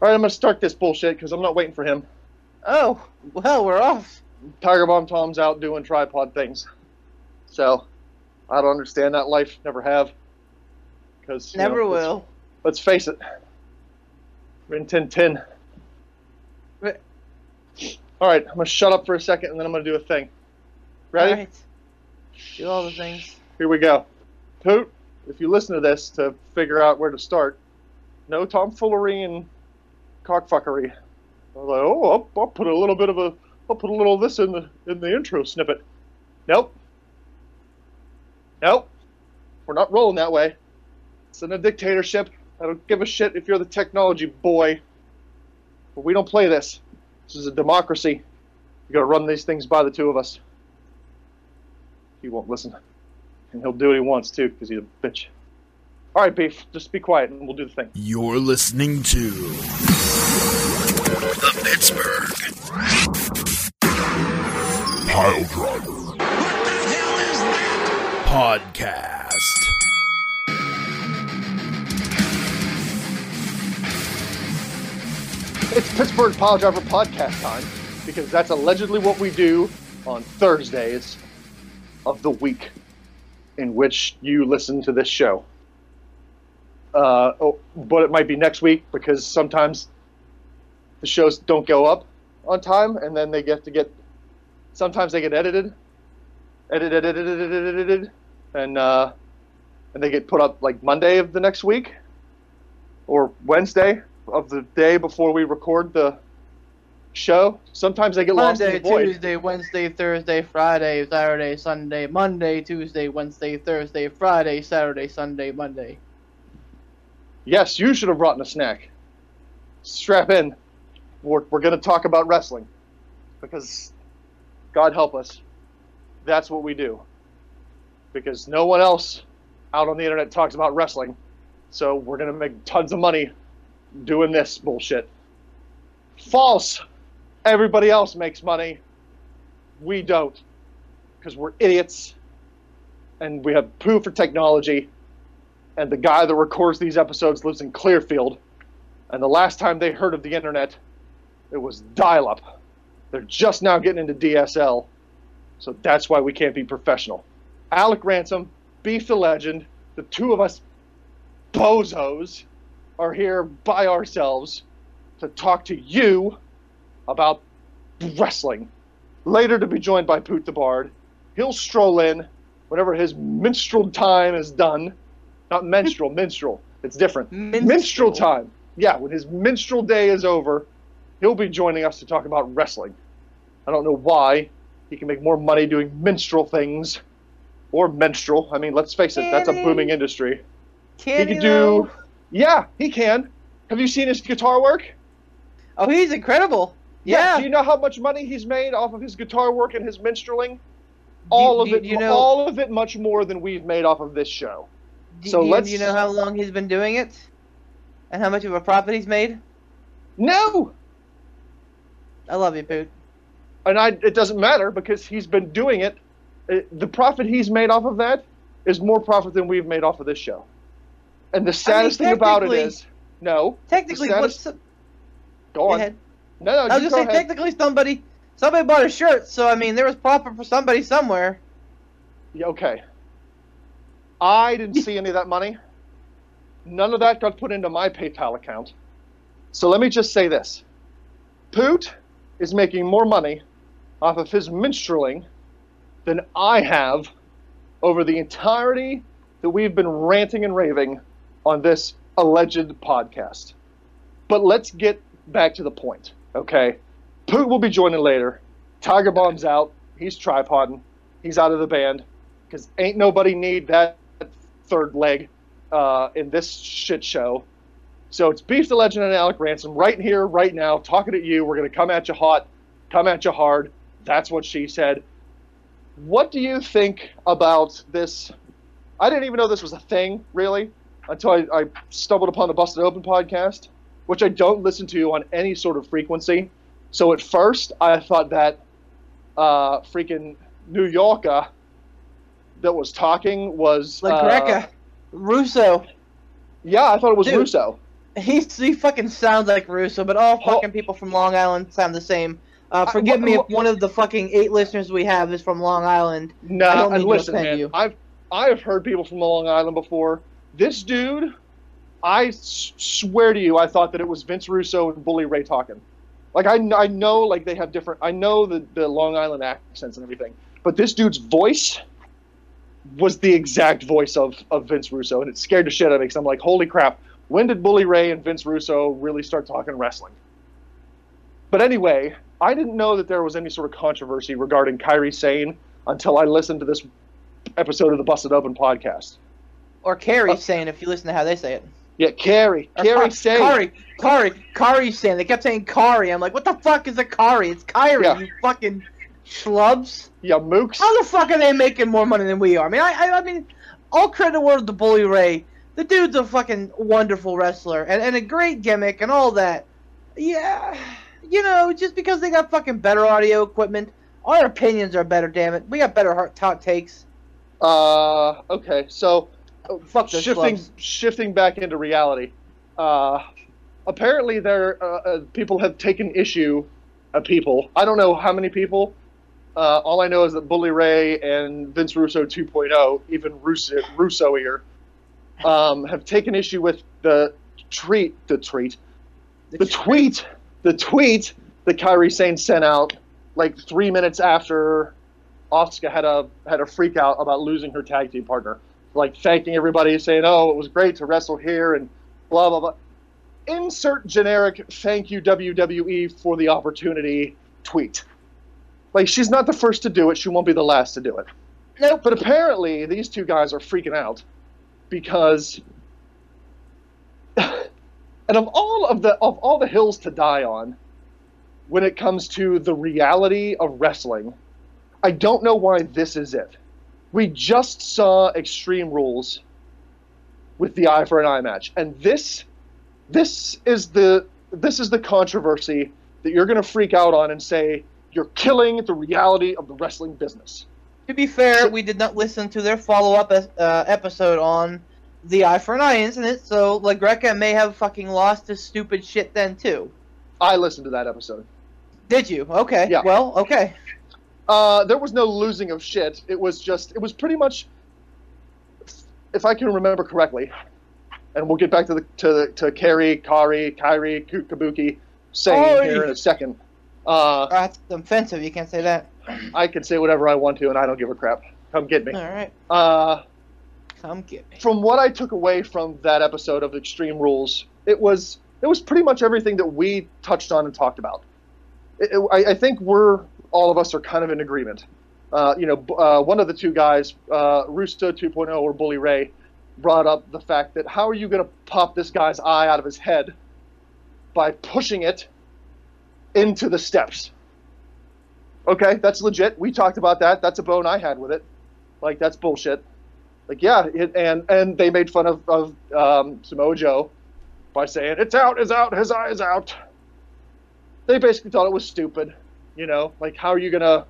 All right, I'm gonna start this bullshit because I'm not waiting for him. Oh, well, we're off. Tiger Bomb Tom's out doing tripod things, so I don't understand that life. Never have. Because Never let's- will. Let's, face it. Rin Tin Tin. Ri- All right, I'm gonna shut up for a second and then I'm gonna do a thing. Ready? All right. Do all the things. Here we go. Poot, if you listen to this to figure out where to start, no tomfoolery and cockfuckery. I was like, oh, I'll, I'll put a little bit of a, I'll put a little of this in the in the intro snippet. Nope. Nope. We're not rolling that way. It's in a dictatorship. I don't give a shit if you're the technology boy. But we don't play this. This is a democracy. You gotta run these things by the two of us. He won't listen. And he'll do what he wants too, because he's a bitch. All right, Beef, just be quiet and we'll do the thing. You're listening to the Pittsburgh Pile Driver Podcast. It's Pittsburgh Pile Driver podcast time, because that's allegedly what we do on Thursdays of the week in which you listen to this show. Uh, oh, but it might be next week because sometimes the shows don't go up on time and then they get to get sometimes they get edited edited edited edited, edited and uh, and they get put up like Monday of the next week or Wednesday of the day before we record the show. Sometimes they get lost in Monday, the void. Tuesday, Wednesday, Thursday, Friday, Saturday, Sunday, Monday, Tuesday, Wednesday, Thursday, Friday, Saturday, Sunday, Monday. Yes, you should have brought in a snack. Strap in. We're, we're going to talk about wrestling because, God help us, that's what we do. Because no one else out on the internet talks about wrestling, so we're going to make tons of money doing this bullshit. False. Everybody else makes money. We don't. Because we're idiots. And we have poo for technology and the guy that records these episodes lives in Clearfield. And the last time they heard of the internet, it was dial up. They're just now getting into DSL, so that's why we can't be professional. Alec Ransom, Beef the Legend, the two of us bozos are here by ourselves to talk to you about wrestling. Later to be joined by Poot the Bard. He'll stroll in whenever his minstrel time is done not menstrual, minstrel. It's different. Minstrel. Minstrel time. Yeah, when his minstrel day is over, he'll be joining us to talk about wrestling. I don't know why. He can make more money doing minstrel things. Or menstrual. I mean, let's face it, that's a booming industry. Can he could do. Yeah, he can. Have you seen his guitar work? Oh, he's incredible. Yeah. Do you know how much money he's made off of his guitar work and his minstreling? All Do- of do it. you know- all of it, much more than we've made off of this show. Do, so do let's- do you know how long he's been doing it? And how much of a profit he's made? No, I love you, Poot. and I, it doesn't matter because he's been doing it. It- The profit he's made off of that is more profit than we've made off of this show. And the saddest thing about it is, no, Technically, The what's saddest- go go on. ahead. No, no, I was just saying, ahead. technically, somebody somebody bought a shirt, so I mean, there was profit for somebody somewhere. Yeah, okay. I didn't see any of that money. None of that got put into my PayPal account. So let me just say this Poot is making more money off of his minstreling than I have over the entirety that we've been ranting and raving on this alleged podcast. But let's get back to the point, okay? Poot will be joining later. Tiger Bomb's out. He's tripoding. He's out of the band because ain't nobody need that third leg uh, in this shit show. So it's Beef the Legend and Alec Ransom right here, right now, talking at you. We're going to come at you hot, come at you hard. That's what she said. What do you think about this? I didn't even know this was a thing, really, until I, I stumbled upon the Busted Open podcast, which I don't listen to on any sort of frequency. So at first, I thought that uh, freaking New Yorker that was talking was Like uh, Greca, Russo. Yeah, I thought it was Dude. Russo. He's, he fucking sounds like Russo, but all Ho- fucking people from Long Island sound the same. Uh, I- forgive me if one of the fucking eight listeners we have is from Long Island. I No, don't and to listen, man. you. I've I've heard people from Long Island before. This dude, I s- swear to you, I thought that it was Vince Russo and Bully Ray talking. Like I, I know like they have different. I know the the Long Island accents and everything, but this dude's voice was the exact voice of of Vince Russo, and it scared the shit out of me because I'm like, holy crap, when did Bully Ray and Vince Russo really start talking wrestling? But anyway, I didn't know that there was any sort of controversy regarding Kairi Sane until I listened to this episode of the Busted Open podcast. Or Carrie Uh, saying, if you listen to how they say it. Yeah, Carrie, Or Carrie Ka- Sane. Kari, Kari, Kari saying. They kept saying Kari. I'm like, what the fuck is a Kari? It's Kairi, Yeah. you fucking schlubs. Yeah, Mooks. How the fuck are they making more money than we are? I mean, I, I, I mean, all credit word to Bully Ray. The dude's a fucking wonderful wrestler and, and a great gimmick and all that. Yeah, you know, just because they got fucking better audio equipment, our opinions are better. Damn it, we got better hot, hot takes. Uh, okay, so Fuck those shifting schlubs. shifting back into reality. Uh, apparently, there uh, uh, people have taken issue. Uh, people, I don't know how many people. Uh, all I know is that Bully Ray and Vince Russo 2.0, even Russo, Russo here, um, have taken issue with the treat, the treat, the tweet, the tweet that Kairi Sane sent out like three minutes after Asuka had a had a freak out about losing her tag team partner, like thanking everybody, saying, "Oh, it was great to wrestle here," and blah blah blah. Insert generic "Thank you WWE for the opportunity" tweet. Like she's not the first to do it, she won't be the last to do it. Nope. But apparently, these two guys are freaking out because, and of all of the of all the hills to die on, when it comes to the reality of wrestling, I don't know why this is it. We just saw Extreme Rules with the eye for an eye match, and this this is the this is the controversy that you're going to freak out on and say you're killing the reality of the wrestling business. To be fair, we did not listen to their follow-up uh, episode on the Eye for an Eye incident, so LaGreca may have fucking lost his stupid shit then too. I listened to that episode. Did you? Okay. Yeah. Well, okay. Uh, there was no losing of shit. It was just, it was pretty much, if I can remember correctly, and we'll get back to the to the, to Kari, Kari, Kairi, Kabuki saying here in a second. Uh, that's offensive. You can't say that. I can say whatever I want to, and I don't give a crap. Come get me. All right. Uh, Come get me. from what I took away from that episode of Extreme Rules, it was it was pretty much everything that we touched on and talked about. It, it- I, I think we're all of us are kind of in agreement. Uh, you know, uh, one of the two guys, uh, Russo 2.0 or Bully Ray, brought up the fact that how are you going to pop this guy's eye out of his head by pushing it into the steps? Okay, that's legit. We talked about that. That's a bone I had with it. Like that's bullshit. Like yeah, it, and and they made fun of of um, Samoa Joe by saying it's out, it's out, his eye is out. They basically thought it was stupid, you know. Like how are you gonna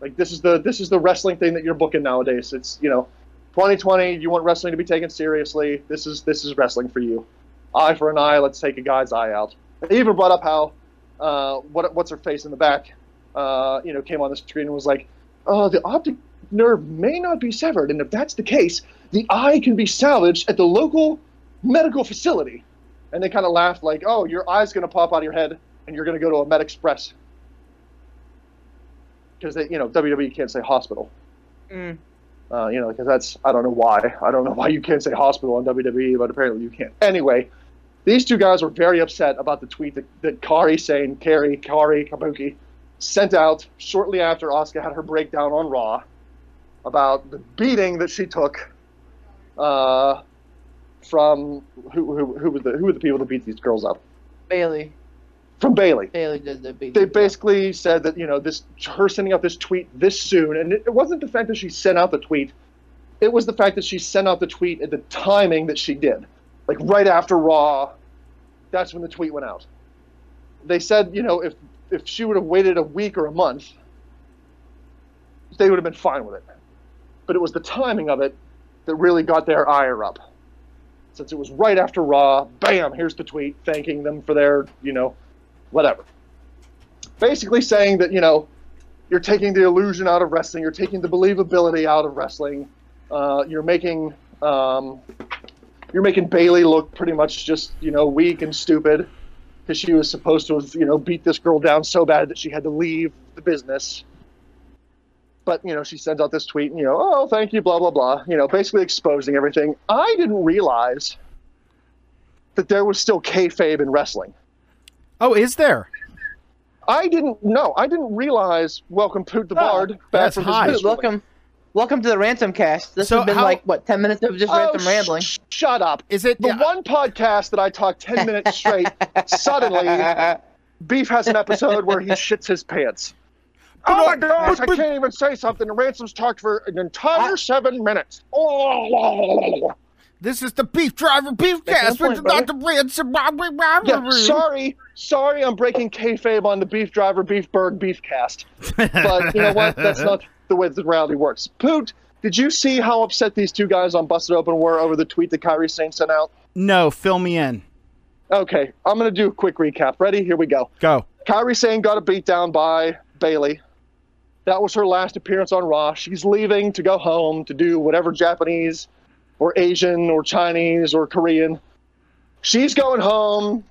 like this is the this is the wrestling thing that you're booking nowadays. It's you know, 2020. You want wrestling to be taken seriously. This is this is wrestling for you. Eye for an eye. Let's take a guy's eye out. They even brought up how uh, what what's her face in the back, uh, you know, came on the screen and was like, uh, the optic nerve may not be severed, and if that's the case, the eye can be salvaged at the local medical facility. And they kind of laughed, like, "Oh, your eye's going to pop out of your head, and you're going to go to a Med Express." Because they, you know, WWE can't say hospital. Mm. Uh, you know, because that's I don't know why. I don't know why you can't say hospital on WWE, but apparently you can't. Anyway, these two guys were very upset about the tweet that, that Kari saying Kari Kari Kabuki sent out shortly after Asuka had her breakdown on Raw about the beating that she took uh, from who, who, who were the who were the people that beat these girls up Bayley. from Bayley Bayley did the big. they basically said that you know this her sending out this tweet this soon, and it, it wasn't the fact that she sent out the tweet; it was the fact that she sent out the tweet at the timing that she did, like right after Raw. That's when the tweet went out. They said, you know, if if she would have waited a week or a month, they would have been fine with it. But it was the timing of it that really got their ire up. since it was right after Raw, bam, here's the tweet thanking them for their, you know, whatever. Basically saying that, you know, you're taking the illusion out of wrestling, you're taking the believability out of wrestling, uh, you're making um, you're making Bayley look pretty much just, you know, weak and stupid because she was supposed to have, you know, beat this girl down so bad that she had to leave the business. But, you know, she sends out this tweet and, you know, oh, thank you, blah, blah, blah, you know, basically exposing everything. I didn't realize that there was still kayfabe in wrestling. Oh, is there? I didn't know. I didn't realize Welcome Poot the Oh, Bard back that's from hot. his Dude, business. welcome, welcome to the ransom cast. This So has been how- like what ten minutes of just Oh, random rambling. sh- shut up. Is it? The one podcast that I talk 10 minutes straight, suddenly, Beef has an episode where he shits his pants. Oh my gosh, I can't even say something. The Ransom's talked for an entire seven minutes. Oh, This is the Beef Driver Beefcast That's no with Dr. Ransom. yeah, sorry, sorry, I'm breaking kayfabe on the Beef Driver, Beef Berg, Beef Cast. But you know what? That's not the way the reality works. Poot, did you see how upset these two guys on Busted Open were over the tweet that Kairi Sane sent out? No, fill me in. Okay, I'm going to do a quick recap. Ready? Here we go. Go. Kairi Sane got a beat down by Bayley. That was her last appearance on Raw. She's leaving to go home to do whatever Japanese or Asian or Chinese or Korean. She's going home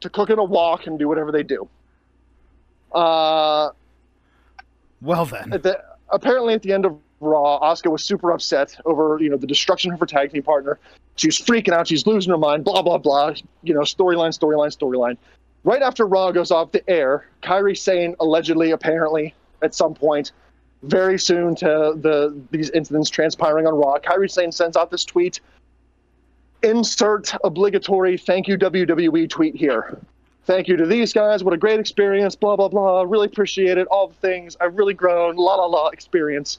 to cook in a wok and do whatever they do. Uh, Well then. at the, apparently at the end of Raw, Asuka was super upset over you know the destruction of her tag team partner. She was freaking out. She's losing her mind. Blah blah blah. You know storyline, storyline, storyline. Right after Raw goes off the air, Kairi Sane allegedly, apparently, at some point, very soon to the these incidents transpiring on Raw, Kairi Sane sends out this tweet. Insert obligatory thank you WWE tweet here. Thank you to these guys. What a great experience. Blah blah blah. Really appreciate it. All the things. I've really grown. La la la. Experience.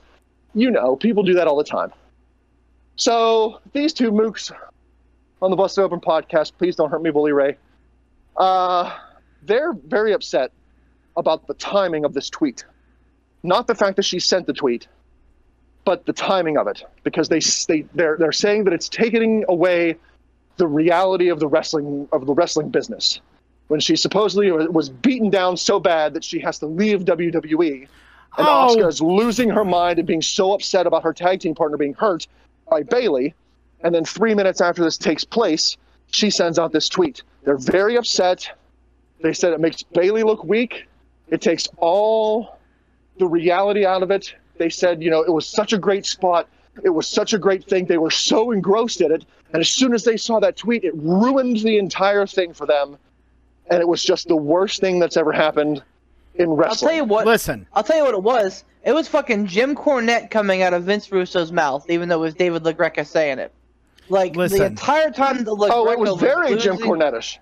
You know, people do that all the time. So these two mooks on the Busted Open podcast, please don't hurt me, Bully Ray. Uh, they're very upset about the timing of this tweet. Not the fact that she sent the tweet, but the timing of it, because they they they're they're saying that it's taking away the reality of the wrestling of the wrestling business. When she supposedly was beaten down so bad that she has to leave WWE, and Oh. Asuka's losing her mind and being so upset about her tag team partner being hurt by Bayley. And then three minutes after this takes place, she sends out this tweet. They're very upset. They said it makes Bayley look weak. It takes all the reality out of it. They said, you know, it was such a great spot. It was such a great thing. They were so engrossed in it. And as soon as they saw that tweet, it ruined the entire thing for them. And it was just the worst thing that's ever happened in wrestling. I'll tell you what. Listen. I'll tell you what it was. It was fucking Jim Cornette coming out of Vince Russo's mouth, even though it was David LaGreca saying it. Like Listen. the entire time the LaGreca oh, it was very Jim losing- Cornettish.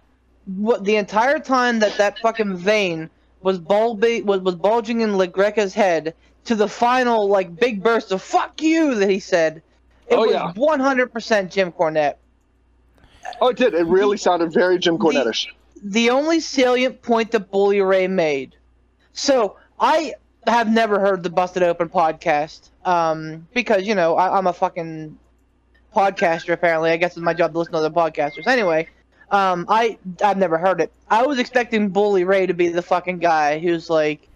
What the entire time that that fucking vein was bulbi- was was bulging in LaGreca's head to the final like big burst of "fuck you" that he said. It Oh, was yeah. 100% Jim Cornette. Oh, it did. It really sounded very Jim Cornettish. the only salient point that Bully Ray made. So I have never heard the Busted Open podcast um, because you know I, I'm a fucking podcaster. Apparently, I guess it's my job to listen to other podcasters. Anyway, um, I I've never heard it. I was expecting Bully Ray to be the fucking guy who's like,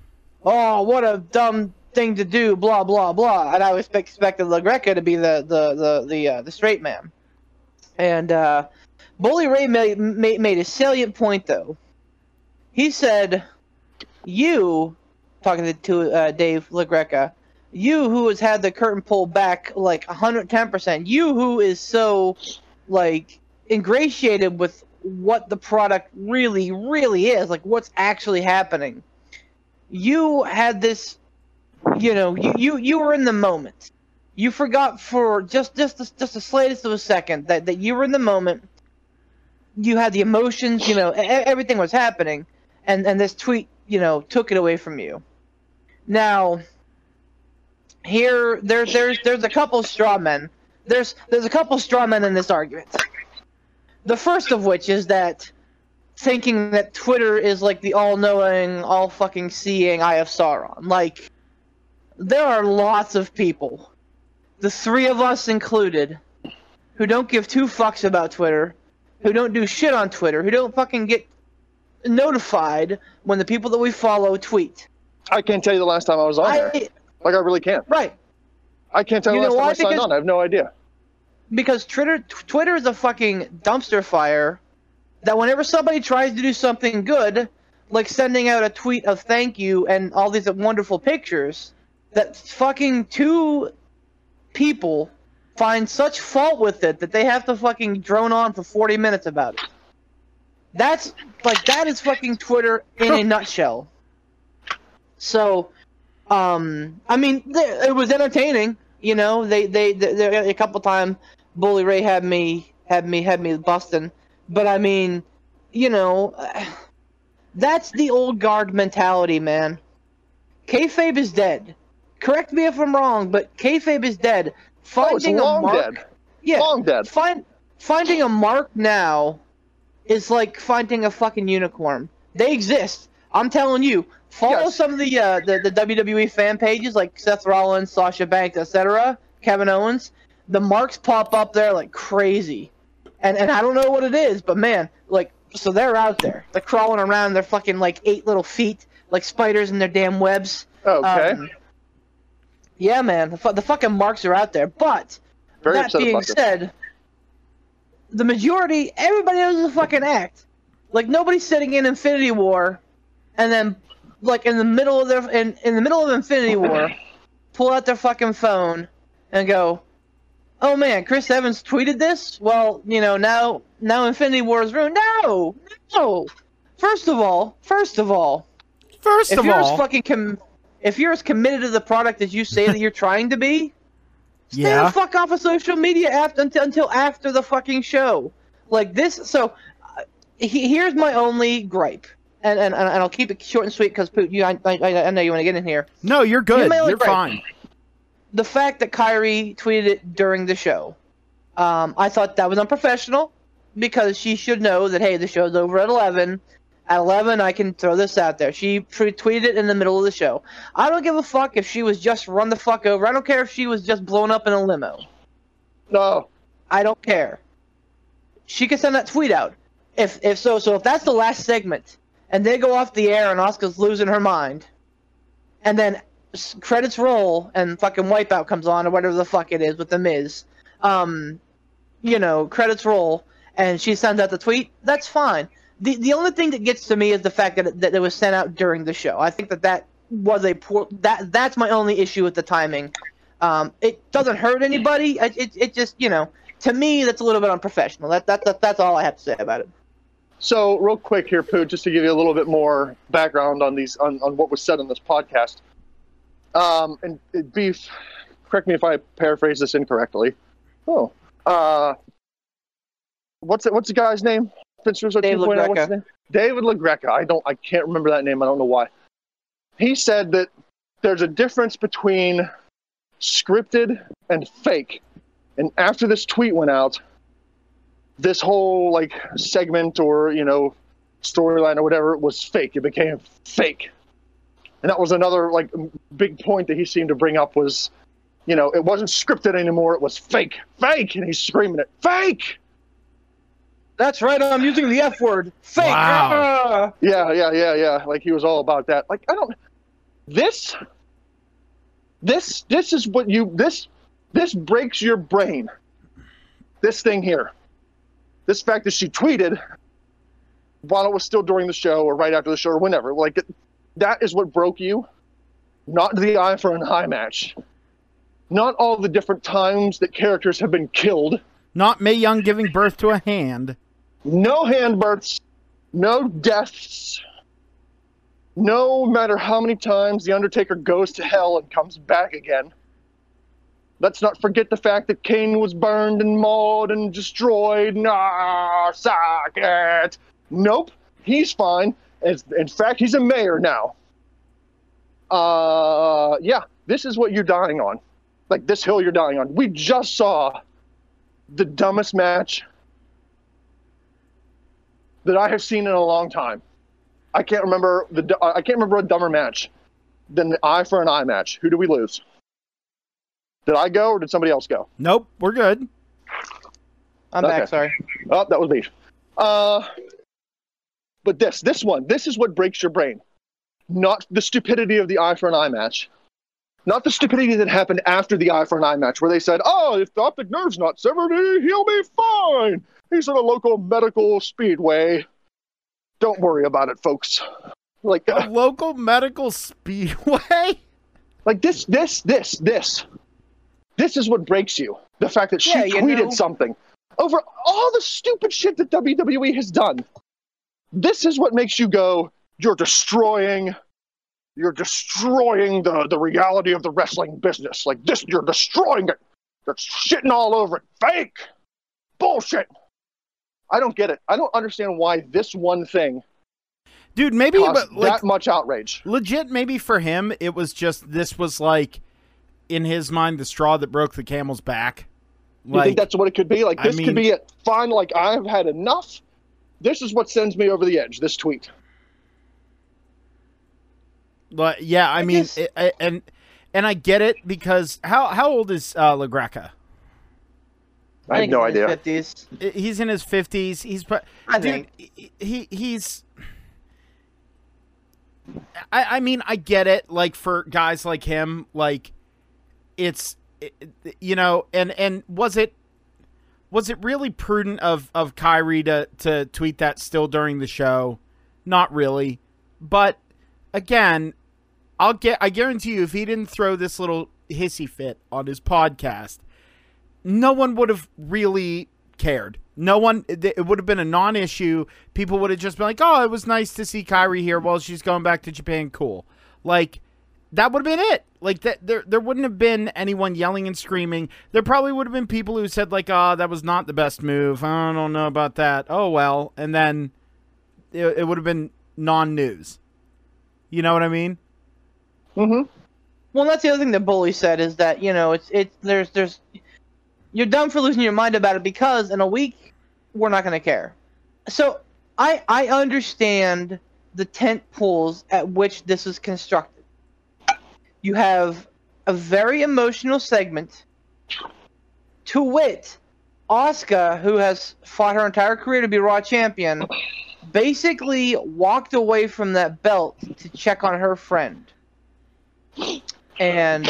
"Oh, what a dumb thing to do," blah blah blah, and I was expect, expected LaGreca to be the the the the, uh, the straight man. And uh, Bully Ray made, made made a salient point though. He said, "You, talking to, to uh, Dave LaGreca, you who has had the curtain pulled back like 110 percent, you who is so like ingratiated with what the product really, really is, like what's actually happening. You had this, you know, you you, you were in the moment." You forgot for just just the, just the slightest of a second that, that you were in the moment you had the emotions, you know, everything was happening, and and this tweet, you know, took it away from you. Now, here there's there's there's a couple straw men. There's there's a couple straw men in this argument. The first of which is that thinking that Twitter is like the all-knowing, all-fucking seeing Eye of Sauron. Like, there are lots of people, the three of us included, who don't give two fucks about Twitter, who don't do shit on Twitter, who don't fucking get notified when the people that we follow tweet. I can't tell you the last time I was on there. Like I really can't. right. I can't tell you You the last time? I signed on. I have no idea. Because Twitter Twitter is a fucking dumpster fire that whenever somebody tries to do something good, like sending out a tweet of thank you and all these wonderful pictures, that fucking two people find such fault with it that they have to fucking drone on for 40 minutes about it. That's like that is fucking Twitter in a nutshell. So, um, I mean, it was entertaining. You know, they they, they, they a couple times Bully Ray had me had me had me busting, but I mean, you know, that's the old guard mentality, man. Kayfabe is dead. Correct me if I'm wrong, but kayfabe is dead. Oh, Finding a mark, dead. yeah, Long dead. Find finding a mark now is like finding a fucking unicorn. They exist. I'm telling you. Follow Yes. some of the, uh, the the WWE fan pages like Seth Rollins, Sasha Banks, etc. Kevin Owens. The marks pop up there like crazy, and and I don't know what it is, but man, like so they're out there. They're crawling around. They're fucking like eight little feet, like spiders in their damn webs. Okay. Um, yeah, man, the, fu- the fucking marks are out there. But Very that being said, the majority, everybody knows the fucking act. Like nobody's sitting in Infinity War, and then like in the middle of their in, in the middle of Infinity War, pull out their fucking phone and go, "Oh man, Chris Evans tweeted this. Well, you know now now Infinity War is ruined." No, no. First of all, first of all, First if of you're all, as fucking com- if you're as committed to the product as you say that you're trying to be, stay Yeah. the fuck off of social media after until, until after the fucking show. Like this, so uh, he, here's my only gripe, and and, and I'll keep it short and sweet because you, I, I, I know you want to get in here. no, you're good. You're gripe. fine. The fact that Kairi tweeted it during the show, um, I thought that was unprofessional because she should know that hey, the show's over at eleven. At 11, I can throw this out there. She pre- tweeted it in the middle of the show. I don't give a fuck if she was just run the fuck over. I don't care if she was just blown up in a limo. No. I don't care. She can send that tweet out. If if so, so if that's the last segment, and they go off the air and Asuka's losing her mind, and then credits roll and fucking Wipeout comes on or whatever the fuck it is with the Miz, um, you know, credits roll and she sends out the tweet. That's fine. The the only thing that gets to me is the fact that it, that it was sent out during the show. I think that that was a poor that that's my only issue with the timing. Um, it doesn't hurt anybody. It, it, it just you know to me that's a little bit unprofessional. That, that that that's all I have to say about it. So, real quick here, Poot, just to give you a little bit more background on these on, on what was said on this podcast. Um, and beef, correct me if I paraphrase this incorrectly. Oh, uh, what's it? What's the guy's name? Vince Russo Dave 2.0, what's LaGreca. his name? David LaGreca. I don't. I can't remember that name. I don't know why. He said that there's a difference between scripted and fake. And after this tweet went out, this whole like segment or you know storyline or whatever was fake. It became fake, and that was another like big point that he seemed to bring up was, you know, it wasn't scripted anymore. It was fake, fake, and he's screaming it, fake. That's right. I'm using the F word. Fake. Wow. Ah. Yeah, yeah, yeah, yeah. Like he was all about that. Like I don't. This. This this is what you this this breaks your brain. This thing here. This fact that she tweeted while it was still during the show or right after the show or whenever. Like it, that is what broke you. Not the eye for an eye match. Not all the different times that characters have been killed. Not Mae Young giving birth to a hand. No hand births, no deaths. No matter how many times the Undertaker goes to hell and comes back again. Let's not forget the fact that Kane was burned and mauled and destroyed. Nah, suck it. Nope, he's fine. As- In fact, he's a mayor now. Uh, yeah, this is what you're dying on. Like this hill you're dying on. We just saw the dumbest match that I have seen in a long time. I can't remember the I can't remember a dumber match than the eye for an eye match. Who do we lose? Did I go or did somebody else go? Nope, we're good. I'm Okay. back. Sorry. Oh, that was me. Uh, but this, this one, this is what breaks your brain. Not the stupidity of the eye for an eye match. Not the stupidity that happened after the eye for an eye match, where they said, "Oh, if the optic nerve's not severed, he- he'll be fine. He's at a local medical speedway. Don't worry about it, folks." Like, A uh, local medical speedway? like this, this, this, this. This is what breaks you. The fact that she Yeah, you tweeted know. something over all the stupid shit that WWE has done. This is what makes you go, you're destroying you're destroying the, the reality of the wrestling business. Like this, you're destroying it. You're shitting all over it. Fake. Bullshit. I don't get it. I don't understand why this one thing Dude, maybe but like that much outrage. legit maybe for him it was just this was like in his mind the straw that broke the camel's back. You think that's what it could be? Like I this mean- could be it. Fine. Like I've had enough. This is what sends me over the edge. This tweet. But yeah, I, mean, guess- it, I- and and I get it because how how old is uh, LaGreca? I, have no idea. 50s. He's in his fifties. He's pro- I dude. think. He he's. I I mean I get it. Like for guys like him, like it's it- you know, and and was it was it really prudent of of Kairi to to tweet that still during the show? Not really, but again, I'll get. I guarantee you, if he didn't throw this little hissy fit on his podcast, no one would have really cared. No one. It would have been a non-issue. People would have just been like, "Oh, it was nice to see Kairi here while she's going back to Japan. Cool." Like that would have been it. Like that, there there wouldn't have been anyone yelling and screaming. There probably would have been people who said like, "Ah, that was not the best move. I don't know about that. Oh well." And then it, it would have been non-news. You know what I mean? Mm hmm Well, that's the other thing that Bully said is that you know it's it's there's there's you're dumb for losing your mind about it because in a week we're not going to care. So I I understand the tent poles at which this is constructed. You have a very emotional segment. To wit, Asuka, who has fought her entire career to be Raw champion, basically walked away from that belt to check on her friend. And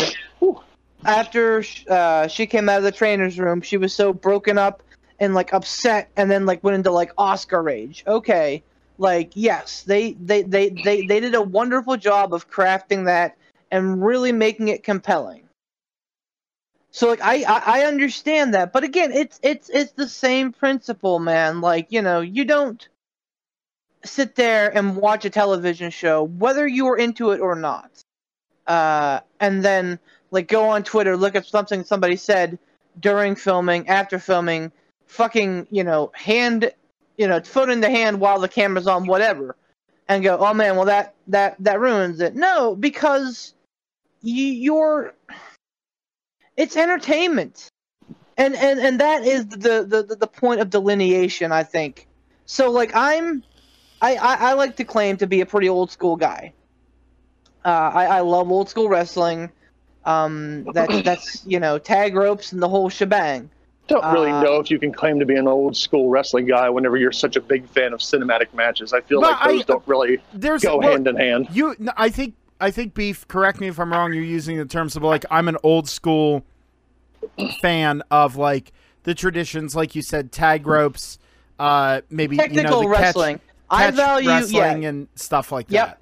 after uh, she came out of the trainer's room, she was so broken up and like upset, and then like went into like Asuka rage. Okay, like yes, they they they they they did a wonderful job of crafting that and really making it compelling. So like I, I I understand that, but again, it's it's it's the same principle, man. Like you know, you don't sit there and watch a television show whether you are into it or not, uh, and then like go on Twitter, look at something somebody said during filming, after filming, fucking you know hand, you know foot in the hand while the camera's on, whatever, and go, oh man, well that that that ruins it. No, because you're it's entertainment. And and and that is the the the point of delineation i think. So like i'm i i, I like to claim to be a pretty old school guy. Uh i i love old school wrestling. Um that's that's you know tag ropes and the whole shebang. Don't really Uh, know if you can claim to be an old school wrestling guy whenever you're such a big fan of cinematic matches. I feel like those I- don't really There's go hand in hand. You, I think, I think beef. Correct me if I'm wrong. You're using the terms of like I'm an old school fan of like the traditions, like you said, tag ropes, uh, maybe technical you know, the catch- wrestling i value wrestling yeah and stuff like Yep. that.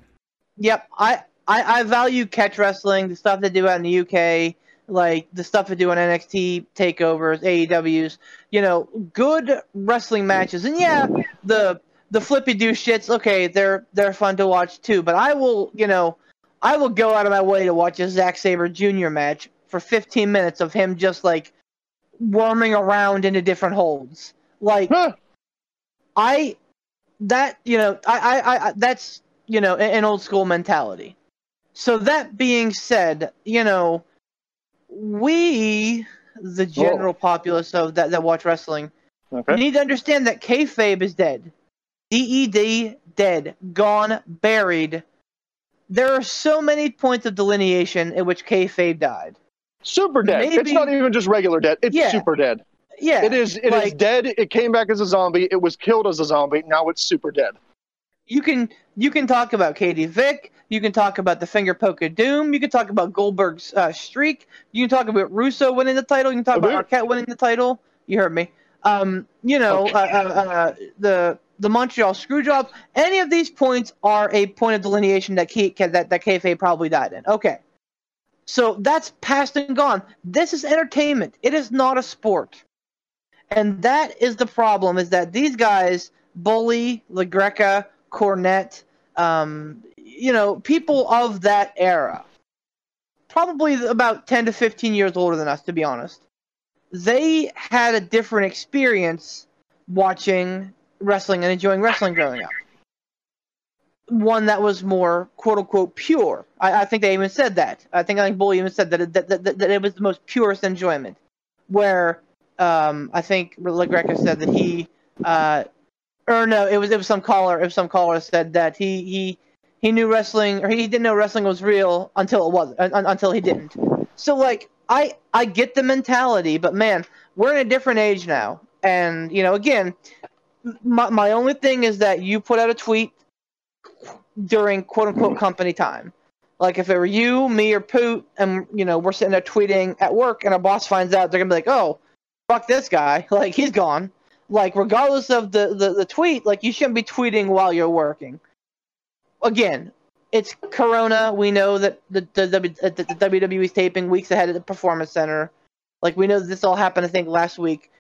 Yep, I, I I value catch wrestling, the stuff they do out in the UK, like the stuff they do on NXT takeovers, AEWs. You know, good wrestling matches, and yeah, the the flippy do shits. Okay, they're they're fun to watch too. But I will, you know, I will go out of my way to watch a Zack Sabre Jr. match for 15 minutes of him just like worming around into different holds. Like Huh. I that you know I I, I that's you know an old school mentality. So that being said, you know we the general populace of that that watch wrestling Okay. need to understand that kayfabe is dead. DED dead, gone, buried. There are so many points of delineation in which kayfabe died. Super dead. It's not even just regular dead. It's Yeah. super dead. Yeah, It is. It is like- dead. It came back as a zombie. It was killed as a zombie. Now it's super dead. you can you can talk about Katie Vick. You can talk about the finger poke of doom. You can talk about Goldberg's uh, streak. You can talk about Russo winning the title. You can talk about About- Arquette winning the title. You heard me. Um, you know, Okay. uh, uh, uh, the the Montreal Screwjob. Any of these points are a point of delineation that Ke- that that probably died in. Okay, so that's past and gone. This is entertainment. It is not a sport, and that is the problem. Is that these guys bully LaGreca, Cornette, um, you know, people of that era, probably about 10 to 15 years older than us, to be honest. They had a different experience watching wrestling and enjoying wrestling growing up. One that was more quote unquote pure. I, I think they even said that. I think I think Bully even said that it, that, that, that it was the most purest enjoyment. Where um, I think LaGreca said that he uh, or no, it was it was some caller. Was some caller said that he he he knew wrestling or he didn't know wrestling was real until it wasn't un, until he didn't. So like I I get the mentality, but man, we're in a different age now, and you know again, my my only thing is that you put out a tweet during quote unquote mm-hmm. company time. Like if it were you, me, or Poot, and you know we're sitting there tweeting at work, and our boss finds out, they're gonna be like, "Oh, fuck this guy! Like he's gone." like regardless of the, the, the tweet, like you shouldn't be tweeting while you're working. Again, it's Corona. We know that the the, uh, the, the, the WWE's taping weeks ahead of the Performance Center. Like we know this all happened. I think last week.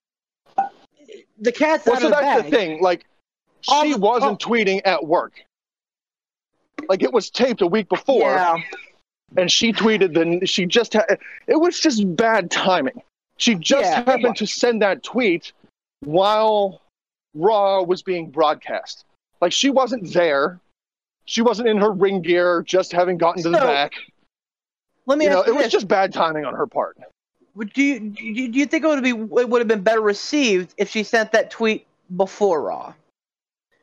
The cat's Well, out so of the bag. So that's the thing. Like, she wasn't oh. tweeting at work. Like it was taped a week before, Yeah, and she tweeted. Then she just had. It was just bad timing. She just Yeah, happened to send that tweet while Raw was being broadcast. Like she wasn't there. She wasn't in her ring gear, just having gotten to the back. let me You know, you it was just bad timing on her part. Do you do you think it would be it would have been better received if she sent that tweet before Raw,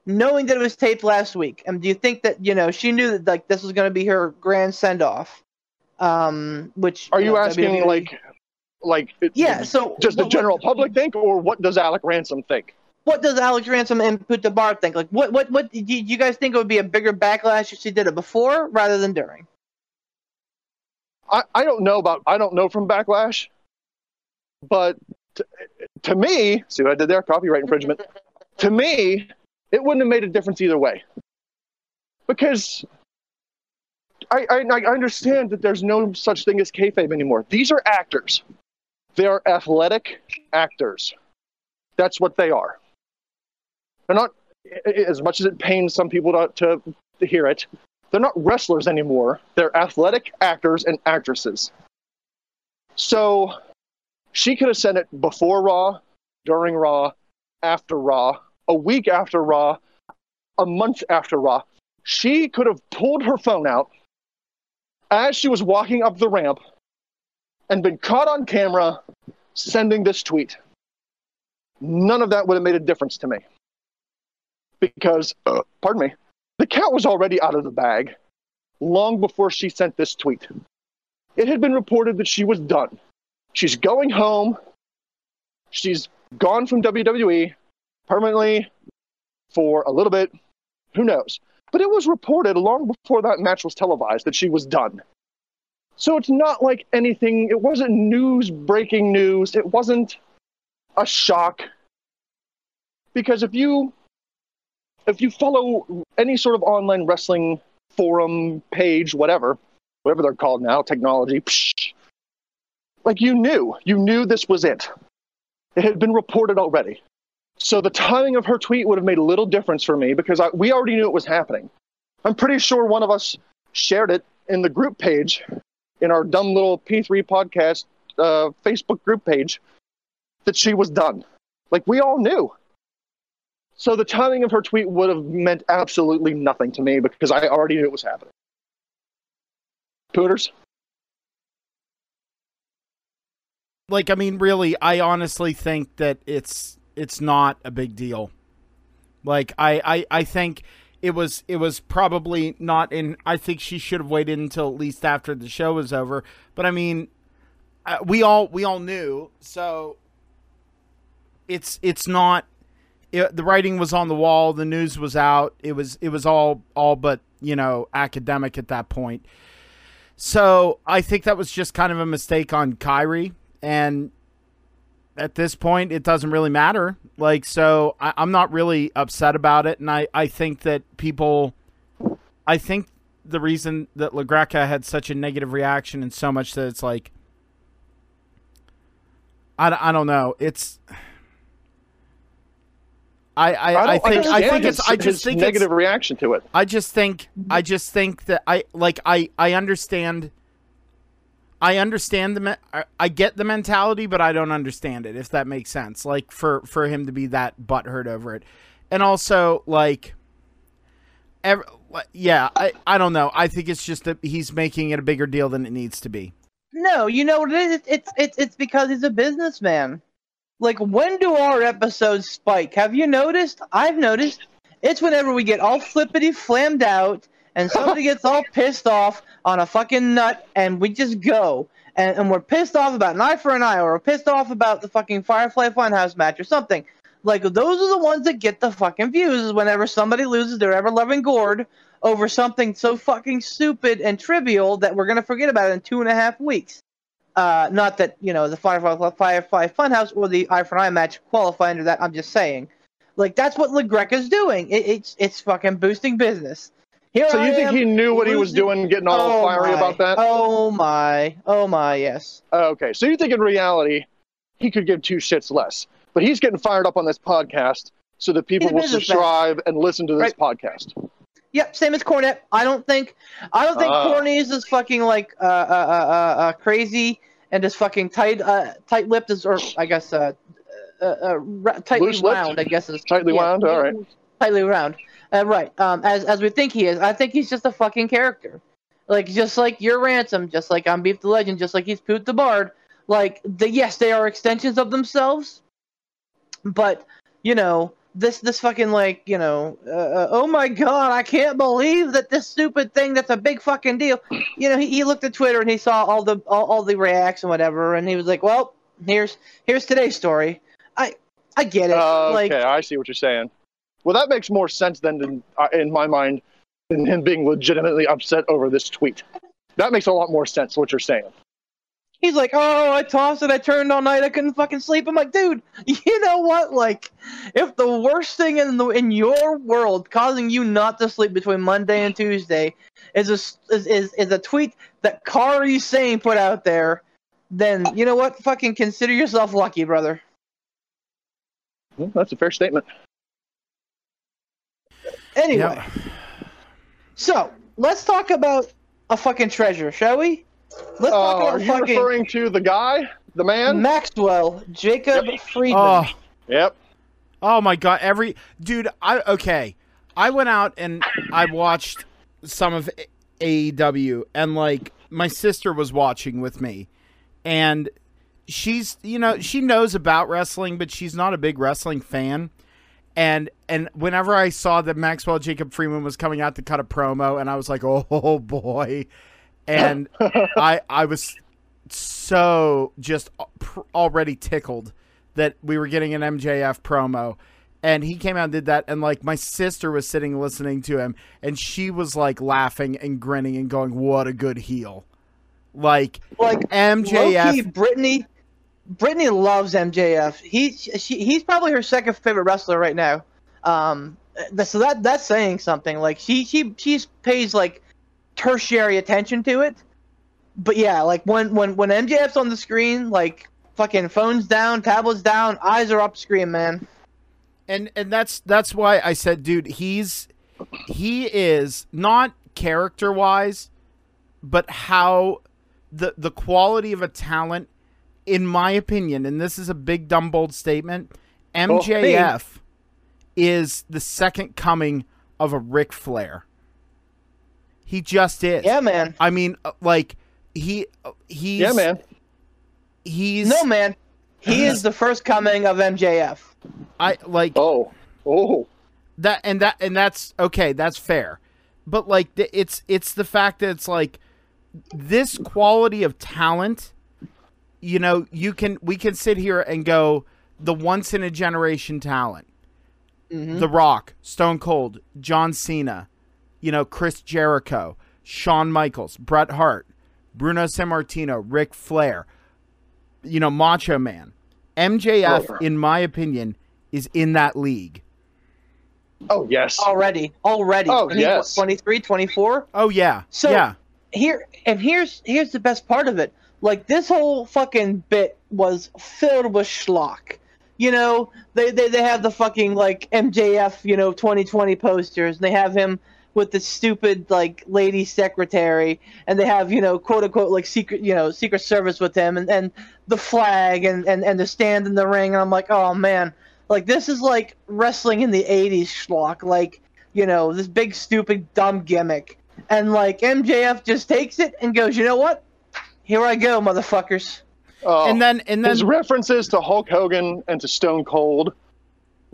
knowing that it was taped last week? And do you think that you know she knew that like this was going to be her grand send off? Um, which Are you know, asking WWE like, like, yeah? So does the what- general public think, or what does Alec Ransom think? What does Alex Ransom and Poot the Bard think? Like, what what what do you, do you guys think it would be a bigger backlash if she did it before rather than during? I, I don't know about I don't know from backlash, but to, to me, see what I did there? Copyright infringement. to me, it wouldn't have made a difference either way, because I, I I understand that there's no such thing as kayfabe anymore. These are actors. They are athletic actors. That's what they are. They're not as much as it pains some people to, to, to hear it they're not wrestlers anymore. They're athletic actors and actresses. So she could have sent it before Raw, during Raw, after Raw, a week after Raw, a month after Raw. She could have pulled her phone out as she was walking up the ramp and been caught on camera sending this tweet. None of that would have made a difference to me. Because, uh, pardon me, the cat was already out of the bag long before she sent this tweet. It had been reported that she was done. She's going home. She's gone from WWE permanently for a little bit. Who knows? But it was reported long before that match was televised that she was done. So it's not like anything, it wasn't news breaking news. It wasn't a shock. Because if you if you follow any sort of online wrestling forum page, whatever, whatever they're called now, technology, psh, like you knew, you knew this was it. It had been reported already. So the timing of her tweet would have made little difference for me because I, we already knew it was happening. I'm pretty sure one of us shared it in the group page, in our dumb little P3 podcast uh, Facebook group page, that she was done. Like we all knew. So the timing of her tweet would have meant absolutely nothing to me because I already knew it was happening. Pooters? Like I mean, really, I honestly think that it's it's not a big deal. Like I, I, I think it was it was probably not in. I think she should have waited until at least after the show was over. But I mean, uh, we all we all knew. So it's it's not it, the writing was on the wall, the news was out. It was it was all all but, you know, academic at that point. So, I think that was just kind of a mistake on Kairi and at this point it doesn't really matter. Like so I, I'm not really upset about it and I, I think that people I think the reason that LaGreca had such a negative reaction and so much that it's like I, I don't know. It's I I, I, think I think his, it's I just think negative reaction to it. I just think I just think that I like I I understand I understand the me- I- get the mentality but I don't understand it if that makes sense like for for him to be that butthurt over it and also like ev- yeah I I don't know I think it's just that he's making it a bigger deal than it needs to be No, you know what it is? It's it's it's because he's a businessman. Like when do our episodes spike? Have you noticed? I've noticed. It's whenever we get all flippity flammed out and somebody gets all pissed off on a fucking nut and we just go. And, and we're pissed off about an eye for an eye or we're pissed off about the fucking Firefly Funhouse match or something. Like those are the ones that get the fucking views is whenever somebody loses their ever loving gourd over something so fucking stupid and trivial that we're gonna forget about it in two and a half weeks. Uh, not that you know the Firefly Firefly Funhouse or the Eye for an Eye match qualify under that. I'm just saying, like that's what LaGreca's doing. It, it's it's fucking boosting business. Here So I you think am he knew what he was doing, getting all Oh fiery my. about that? Oh my, oh my, yes. Oh, okay, so you think in reality he could give two shits less, but he's getting fired up on this podcast so that people will subscribe and listen to this Right. podcast. Yep, same as Cornette. I don't think I don't think. Corny is fucking like uh, uh, uh, uh, uh, crazy and as fucking tight uh, tight lipped as or I guess uh, uh, uh, tightly Loose-lipped? I guess is Tightly wound? All right. Tightly round. Uh, right. Um, as as we think he is. I think he's just a fucking character. Like just like you're ransom, just like I'm Beef the Legend, just like he's Poot the Bard. Like the yes, they are extensions of themselves, but you know this this fucking like you know uh, uh, oh my god I can't believe that this stupid thing that's a big fucking deal. You know he, he looked at Twitter and he saw all the all, all the reacts and whatever, and he was like, well here's here's today's story. I I get it. Uh, like okay, I see what you're saying. Well, that makes more sense than in, uh, in my mind than him being legitimately upset over this tweet. That makes a lot more sense. What you're saying. He's like, oh, I tossed it, I turned all night, I couldn't fucking sleep. I'm like, dude, you know what? Like, if the worst thing in the in your world causing you not to sleep between Monday and Tuesday is a is is, is a tweet that Kairi Sane put out there, then you know what? Fucking consider yourself lucky, brother. Well, that's a fair statement. Anyway, Yeah. so let's talk about a fucking treasure, shall we? Let's talk Uh, about are you fucking referring to the guy, the man? Maxwell Jacob Friedman. oh Yep. Oh my god, every dude, I okay. I went out and I watched some of AEW and like my sister was watching with me and she's you know, she knows about wrestling but she's not a big wrestling fan. And and whenever I saw that Maxwell Jacob Friedman was coming out to cut a promo and I was like, "Oh boy." And I I was so just pr- already tickled that we were getting an MJF promo. And he came out and did that. And like my sister was sitting listening to him and she was like laughing and grinning and going, What a good heel. Like, like MJF. Brittany, Brittany loves MJF. He, she, he's probably her second favorite wrestler right now. Um, so that that's saying something. Like she, she, she pays like tertiary attention to it. But yeah, like when when when MJF's on the screen, like fucking phones down, tablets down, eyes are up, screen, man. and and that's that's why I said, dude, he's he is not character wise, but how the the quality of a talent, in my opinion, and this is a big dumb bold statement, MJF is the second coming of a Ric Flair. He just is. Yeah, man. I mean, uh, like he uh, he's Yeah, man. He's No, man. He is the first coming of MJF. I like Oh. Oh. that and that and that's okay that's fair but like it's it's the fact that it's like this quality of talent you know you can we can sit here and go the once in a generation talent. Mhm. The Rock, Stone Cold, John Cena, you know, Chris Jericho, Shawn Michaels, Bret Hart, Bruno Sammartino, Ric Flair, you know, Macho Man. MJF, Oh. in my opinion, is in that league. Oh yes. already, already. Oh, And he's, what, yes. 23, 24? Oh yeah, So- yeah, here and here's here's the best part of it. Like this whole fucking bit was filled with schlock. You know, they, they they have the fucking like MJF, you know, 2020 posters, and they have him with the stupid like lady secretary, and they have you know quote unquote like secret you know secret service with him, and, and the flag and, and and the stand in the ring, and I'm like, oh man, like this is like wrestling in the 80s schlock, like you know this big stupid dumb gimmick. And like MJF just takes it and goes, you know what? Here I go, motherfuckers. Oh, and then and then his references to Hulk Hogan and to Stone Cold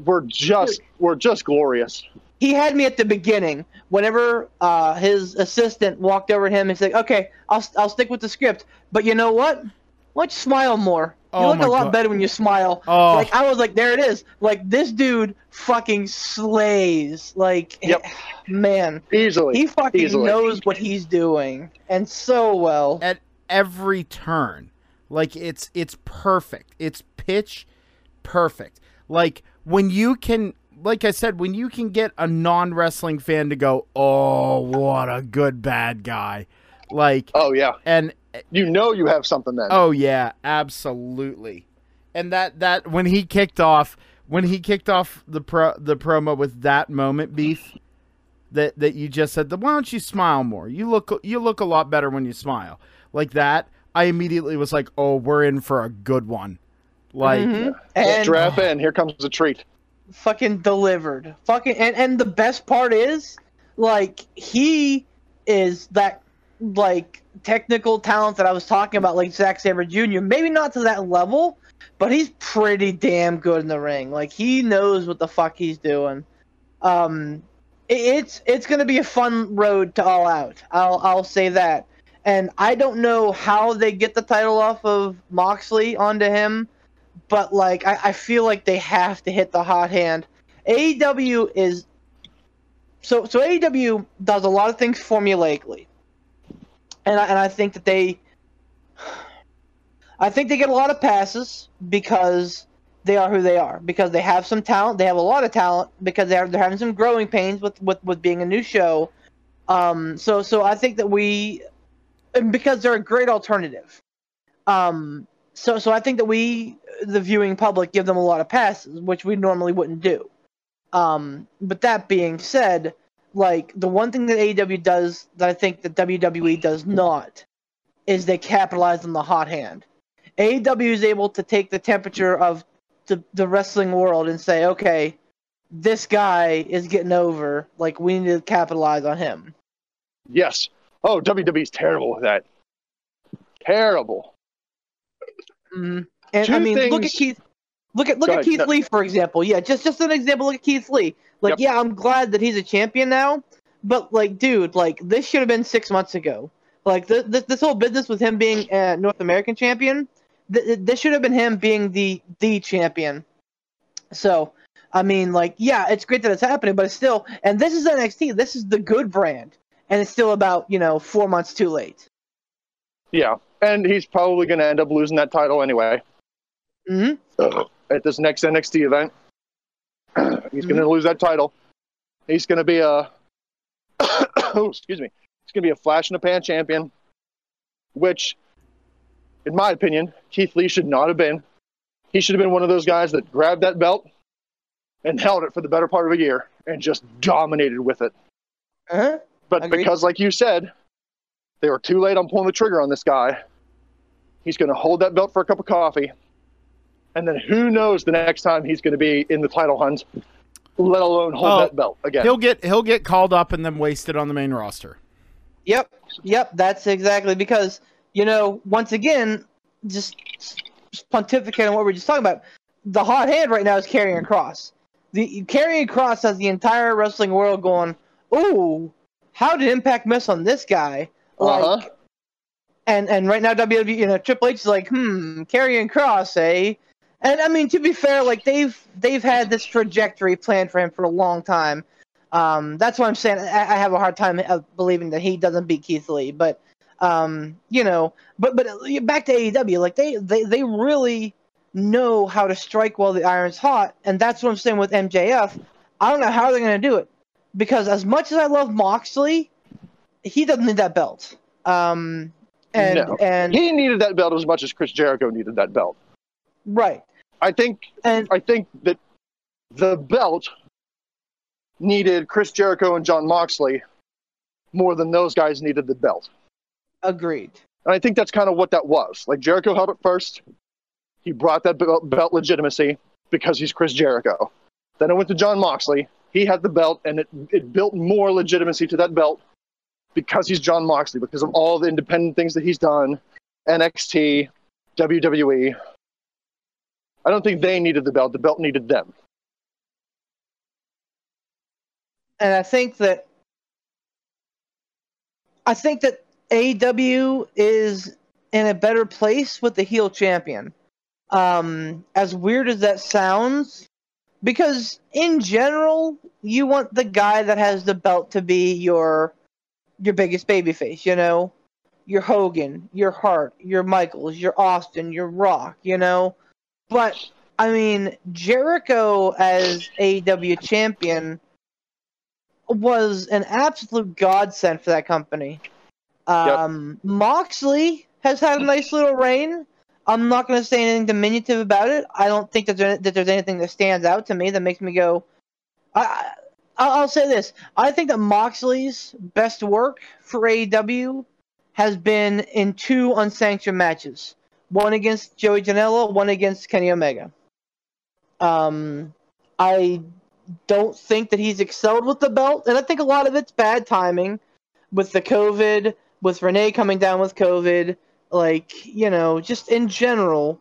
were just were just glorious. He had me at the beginning. Whenever uh, his assistant walked over to him and said, "Okay, I'll I'll stick with the script," but you know what? Why don't you smile more? You Oh look a lot God. better when you smile. Oh. Like I was like, there it is. Like this dude fucking slays. Like Yep. man, Easily. he fucking Easily. knows what he's doing and so well. at every turn. Like it's it's perfect. It's pitch perfect. Like when you can like I said, when you can get a non wrestling fan to go, Oh, what a good bad guy. Like oh yeah. and eh, You know you have something then. oh yeah, absolutely. And that that when he kicked off when he kicked off the pro the promo with that moment beef that that you just said, why don't you smile more? You look you look a lot better when you smile. Like that, I immediately was like, "Oh, we're in for a good one." Like Mhm. And Strap in. Here comes a treat. fucking delivered. Fucking and and the best part is like he is that like technical talent that I was talking about like Zack Sabre Jr. Maybe not to that level, but he's pretty damn good in the ring. Like he knows what the fuck he's doing. Um it- it's it's going to be a fun road to all out. I'll I'll say that. And I don't know how they get the title off of Moxley onto him but like I, I feel like they have to hit the hot hand. AEW is so so AEW does a lot of things formulaically, and I, and I think that they, I think they get a lot of passes because they are who they are because they have some talent. They have a lot of talent because they're they're having some growing pains with with, with being a new show. Um, so so I think that we, because they're a great alternative. Um, so so I think that we, the viewing public, give them a lot of passes, which we normally wouldn't do. Um, but that being said, like the one thing that AEW does that I think that WWE does not is they capitalize on the hot hand. AEW is able to take the temperature of the, the wrestling world and say, okay, this guy is getting over. Like we need to capitalize on him. Yes. Oh, WWE's terrible with that. Terrible. Mhm. And Two I mean, look at Keith. Look at look Go at ahead, Keith no. Lee for example. Yeah, just just an example. Look at Keith Lee. Like, Yep. yeah, I'm glad that he's a champion now, but like, dude, like this should have been six months ago. Like this this, this whole business with him being a North American champion, th- th- this should have been him being the the champion. So, I mean, like, yeah, it's great that it's happening, but it's still, and this is NXT. This is the good brand, and it's still about you know four months too late. Yeah. And he's probably going to end up losing that title anyway hmm at this next NXT event. he's going to lose that title. He's going to be a, oh, excuse me, he's going to be a flash in the pan champion, which, in my opinion, Keith Lee should not have been. He should have been one of those guys that grabbed that belt and held it for the better part of a year and just dominated with it. Uh-huh. But Agreed. because, like you said, they were too late on pulling the trigger on this guy, he's going to hold that belt for a cup of coffee. And then who knows the next time he's going to be in the title hunt, let alone hold Oh, that belt again. he'll get he'll get called up and then wasted on the main roster. Yep, yep, that's exactly because you know once again, just pontificating on what we are just talking about. The hot hand right now is Karrion Kross. The Karrion Kross has the entire wrestling world going, "Ooh, how did Impact miss on this guy?" Like, Uh-huh. and and right now WWE, you know, Triple H is like, "Hmm, Karrion Kross, eh?" And I mean, to be fair, like they've they've had this trajectory planned for him for a long time. Um, that's why I'm saying I, I have a hard time of believing that he doesn't beat Keith Lee. But um, you know, but but uh, back to AEW, like they they they really know how to strike while the iron's hot, and that's what I'm saying with MJF. I don't know how they're going to do it because as much as I love Moxley, he doesn't need that belt. Um, and No. and He needed that belt as much as Chris Jericho needed that belt. right, I think and I think that the belt needed Chris Jericho and Jon Moxley more than those guys needed the belt. agreed. And I think that's kind of what that was. Like Jericho held it first. He brought that belt, belt legitimacy because he's Chris Jericho. Then it went to Jon Moxley. He had the belt, and it, it built more legitimacy to that belt because he's Jon Moxley, because of all the independent things that he's done NXT, WWE. I don't think they needed the belt. The belt needed them. and I think that I think that AW is in a better place with the heel champion. Um, as weird as that sounds, because in general, you want the guy that has the belt to be your your biggest babyface. You know, your Hogan, your Hart, your Michaels, your Austin, your Rock. You know, but I mean Jericho as AEW champion was an absolute godsend for that company. Um, Moxley has had a nice little reign. I'm not going to say anything diminutive about it. I don't think that, there, that there's anything that stands out to me that makes me go. I, I, I'll say this. I think that Moxley's best work for AEW has been in two unsanctioned matches. One against Joey Janela, one against Kenny Omega. Um, I don't think that he's excelled with the belt, and I think a lot of it's bad timing with the COVID, with Renee coming down with COVID, like you know, just in general.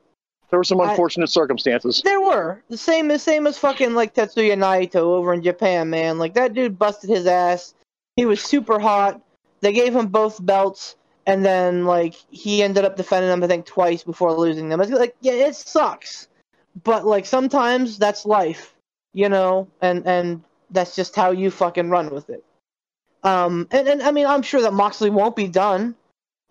There were some I- unfortunate circumstances. There were the same as same as fucking like Tetsuya Naito over in Japan, man. Like that dude busted his ass. He was super hot. They gave him both belts, and then like he ended up defending them, I think, twice before losing them. It's like, yeah, it sucks, but like sometimes that's life, you know, and and that's just how you fucking run with it. Um, and, and I mean, I'm sure that Moxley won't be done.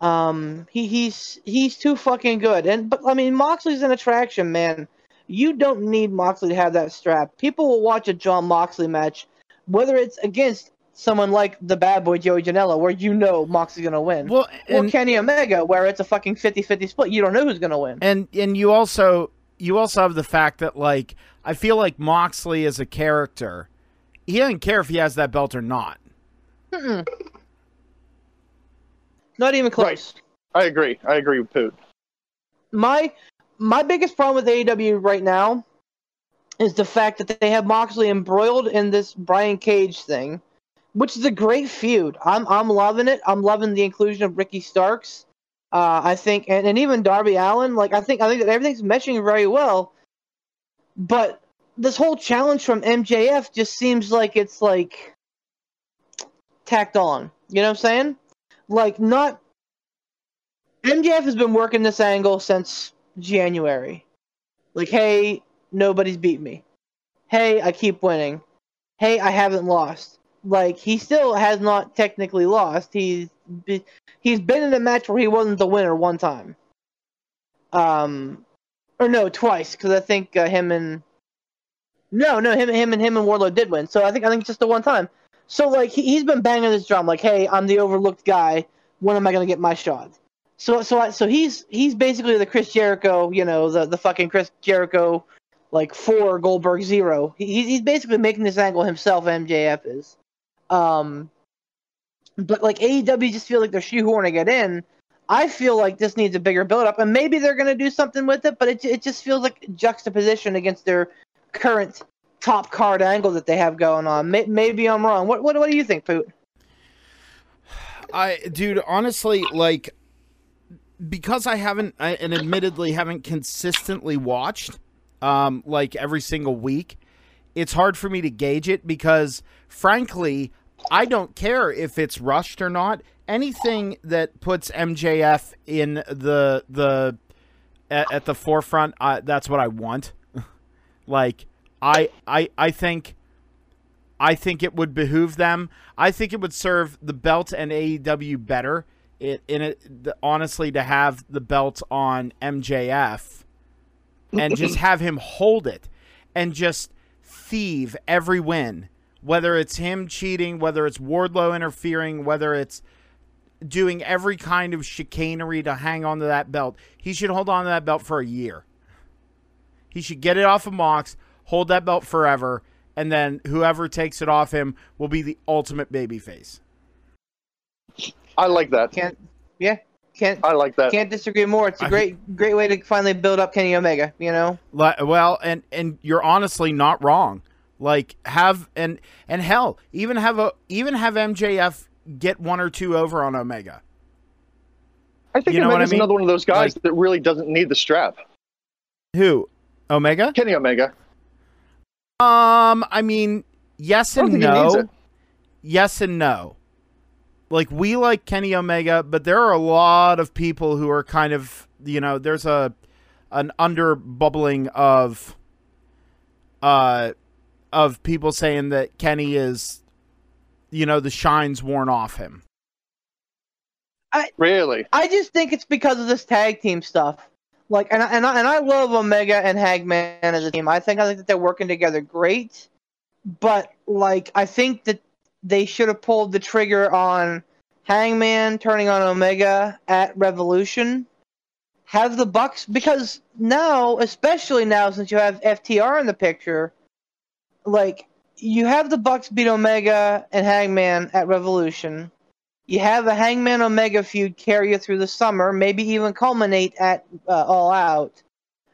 Um, he he's he's too fucking good. And but I mean, Moxley's an attraction, man. You don't need Moxley to have that strap. People will watch a Jon Moxley match, whether it's against someone like the bad boy Joey Janela, where you know Moxley's gonna win, Well, or Kenny Omega, where it's a fucking 50-50 split. You don't know who's gonna win. and and you also you also have the fact that like I feel like Moxley as a character, he doesn't care if he has that belt or not. Mm-mm. Not even close. I agree. I agree with Poot. my my biggest problem with AEW right now is the fact that they have Moxley embroiled in this Brian Cage thing, which is a great feud. I'm I'm loving it. I'm loving the inclusion of Ricky Starks. Uh, I think, and, and even Darby Allin. Like I think I think that everything's meshing very well. But this whole challenge from MJF just seems like it's like tacked on. You know what I'm saying? Like not MJF has been working this angle since January. Like, hey, nobody's beat me. Hey, I keep winning. Hey, I haven't lost. Like, he still has not technically lost. He's be- he's been in a match where he wasn't the winner one time. Um, or no, twice because I think uh, him and no, no, him, him and him and Wardlow did win. So I think I think just the one time. So like he, he's been banging this drum, like, hey, I'm the overlooked guy. When am I gonna get my shot? So so I, so he's he's basically the Chris Jericho, you know, the the fucking Chris Jericho, like four Goldberg zero. He, he's basically making this angle himself. MJF is, um, but like AEW just feel like they're shoehorning it in. I feel like this needs a bigger build up, and maybe they're gonna do something with it, but it it just feels like juxtaposition against their current top card angle that they have going on. Maybe I'm wrong. What what what do you think, Poot? I, dude, honestly, like, because I haven't, and admittedly haven't consistently watched, um, like every single week, it's hard for me to gauge it because, frankly, I don't care if it's rushed or not. Anything that puts MJF in the the at, at the forefront, that's what I want. like I I I think I think it would behoove them. I think it would serve the belt and AEW better. It in it the, honestly to have the belt on MJF and just have him hold it and just thieve every win, whether it's him cheating, whether it's Wardlow interfering, whether it's doing every kind of chicanery to hang on to that belt. He should hold on to that belt for a year. He should get it off of Mox, hold that belt forever, and then whoever takes it off him will be the ultimate babyface. I like that. Can't. Yeah. Can't. I like that. Can't disagree more. It's a I- great, great way to finally build up Kenny Omega. You know. Well, and and you're honestly not wrong. Like have and and hell, even have a even have MJF get one or two over on Omega. I think You know what I mean? another one of those guys Like- that really doesn't need the strap. Who? Omega? Kenny Omega. Um, I mean, yes and think he needs no. Yes and no. Like we like Kenny Omega, but there are a lot of people who are kind of, you know, there's a an under bubbling of uh of people saying that Kenny is you know, the shine's worn off him. I, Really? I just think it's because of this tag team stuff. Like, and I, and I, and I love Omega and Hangman as a team. I think I think that they're working together great. But like, I think that they should have pulled the trigger on Hangman turning on Omega at Revolution. Have the Bucks because now, especially now, since you have FTR in the picture, like you have the Bucks beat Omega and Hangman at Revolution. You have a Hangman Omega feud carry you through the summer, maybe even culminate at uh, All Out,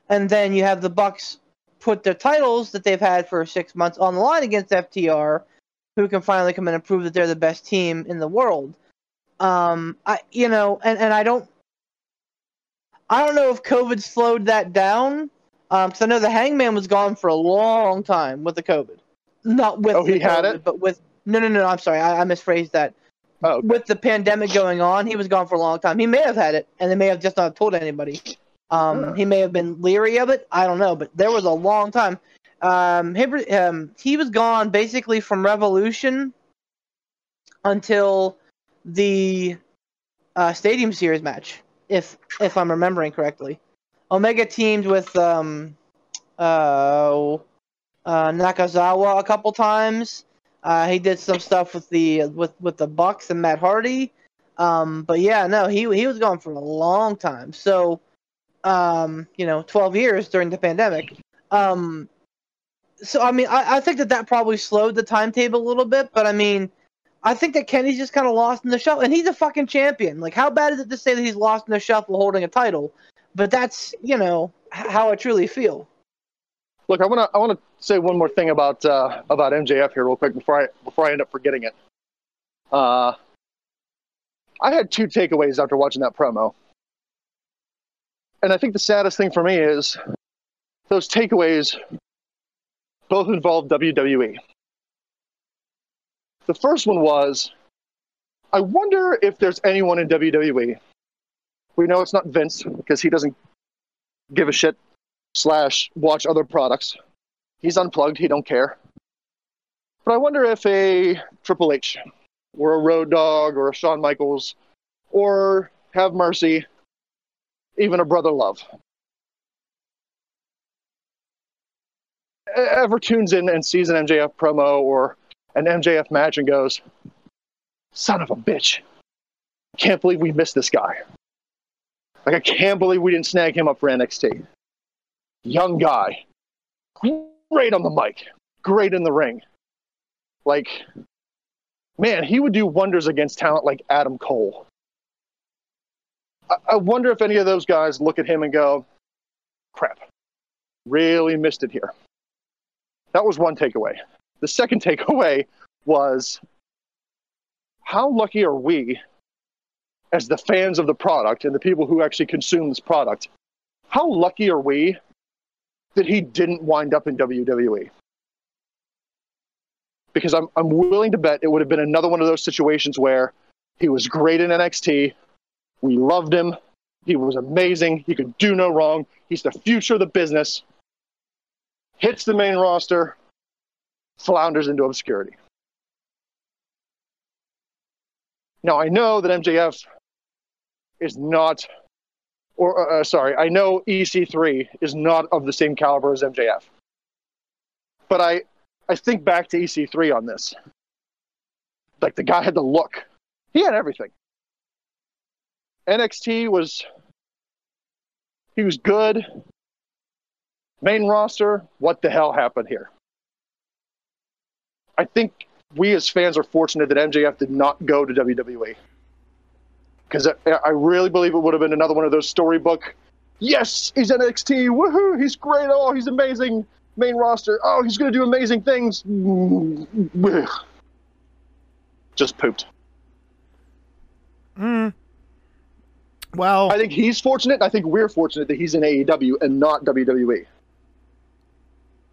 and then you have the Bucks put their titles that they've had for six months on the line against FTR, who can finally come in and prove that they're the best team in the world. Um, I you know, and and I don't, I don't know if COVID slowed that down. Um, because I know the Hangman was gone for a long time with the COVID, not with Oh, he the had it? but with no no no. I'm sorry, I, I misphrased that Oh, okay. with the pandemic going on, he was gone for a long time. He may have had it, and they may have just not told anybody. Um, he may have been leery of it. I don't know, but there was a long time. Um, he, um, he was gone basically from Revolution until the uh, Stadium Series match, if if I'm remembering correctly. Omega teamed with um, uh, uh, Nakazawa a couple times. Uh, he did some stuff with the with with the Bucks and Matt Hardy. Um, but yeah, no, he he was gone for a long time. So, um, you know, 12 years during the pandemic. Um, so I mean, I, I think that that probably slowed the timetable a little bit. But I mean, I think that Kenny's just kind of lost in the shuffle, and he's a fucking champion. Like, how bad is it to say that he's lost in the shuffle holding a title? But that's you know how I truly feel. Look, I want to I want to say one more thing about uh, about MJF here, real quick, before I before I end up forgetting it. Uh, I had two takeaways after watching that promo, and I think the saddest thing for me is those takeaways both involved WWE. The first one was, I wonder if there's anyone in WWE. We know it's not Vince because he doesn't give a shit slash watch other products. He's unplugged. He don't care. But I wonder if a Triple H or a Road Dog or a Shawn Michaels or Have Mercy, even a Brother Love, ever tunes in and sees an MJF promo or an MJF match and goes, son of a bitch. Can't believe we missed this guy. Like, I can't believe we didn't snag him up for NXT young guy, great on the mic, great in the ring. Like, man, he would do wonders against talent like Adam Cole. I, I wonder if any of those guys look at him and go, crap, really missed it here. That was one takeaway. The second takeaway was how lucky are we as the fans of the product and the people who actually consume this product? How lucky are we that he didn't wind up in WWE. Because I'm, I'm willing to bet it would have been another one of those situations where he was great in NXT. We loved him. He was amazing. He could do no wrong. He's the future of the business. Hits the main roster, flounders into obscurity. Now I know that MJF is not, or uh, sorry, I know EC3 is not of the same caliber as MJF. But I, I think back to EC3 on this. Like the guy had the look, he had everything. NXT was, he was good. Main roster, what the hell happened here? I think we as fans are fortunate that MJF did not go to WWE. Because I, I really believe it would have been another one of those storybook, yes, he's NXT, woohoo, he's great, oh, he's amazing, main roster, oh, he's going to do amazing things. Just pooped. Mm. Well, I think he's fortunate. I think we're fortunate that he's in AEW and not WWE.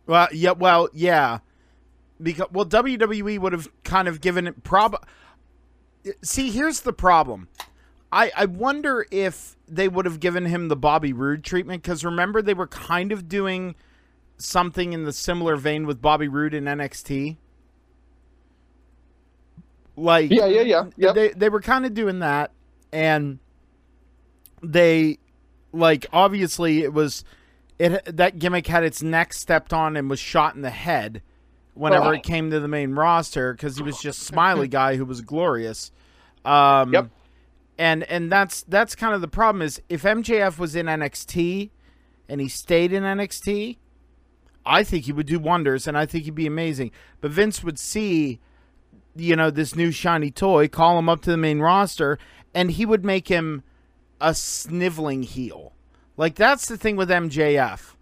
well, yeah, well, yeah, because well, WWE would have kind of given it prob. See, here's the problem. I I wonder if they would have given him the Bobby Roode treatment because remember they were kind of doing something in the similar vein with Bobby Roode in NXT. Like Yeah, yeah, yeah. Yep. they they were kind of doing that and they like obviously it was it that gimmick had its neck stepped on and was shot in the head whenever Oh. it came to the main roster because he was just smiley guy who was glorious um Yep. And and that's that's kind of the problem is if MJF was in NXT and he stayed in NXT I think he would do wonders and I think he'd be amazing. But Vince would see you know this new shiny toy call him up to the main roster and he would make him a sniveling heel. Like that's the thing with MJF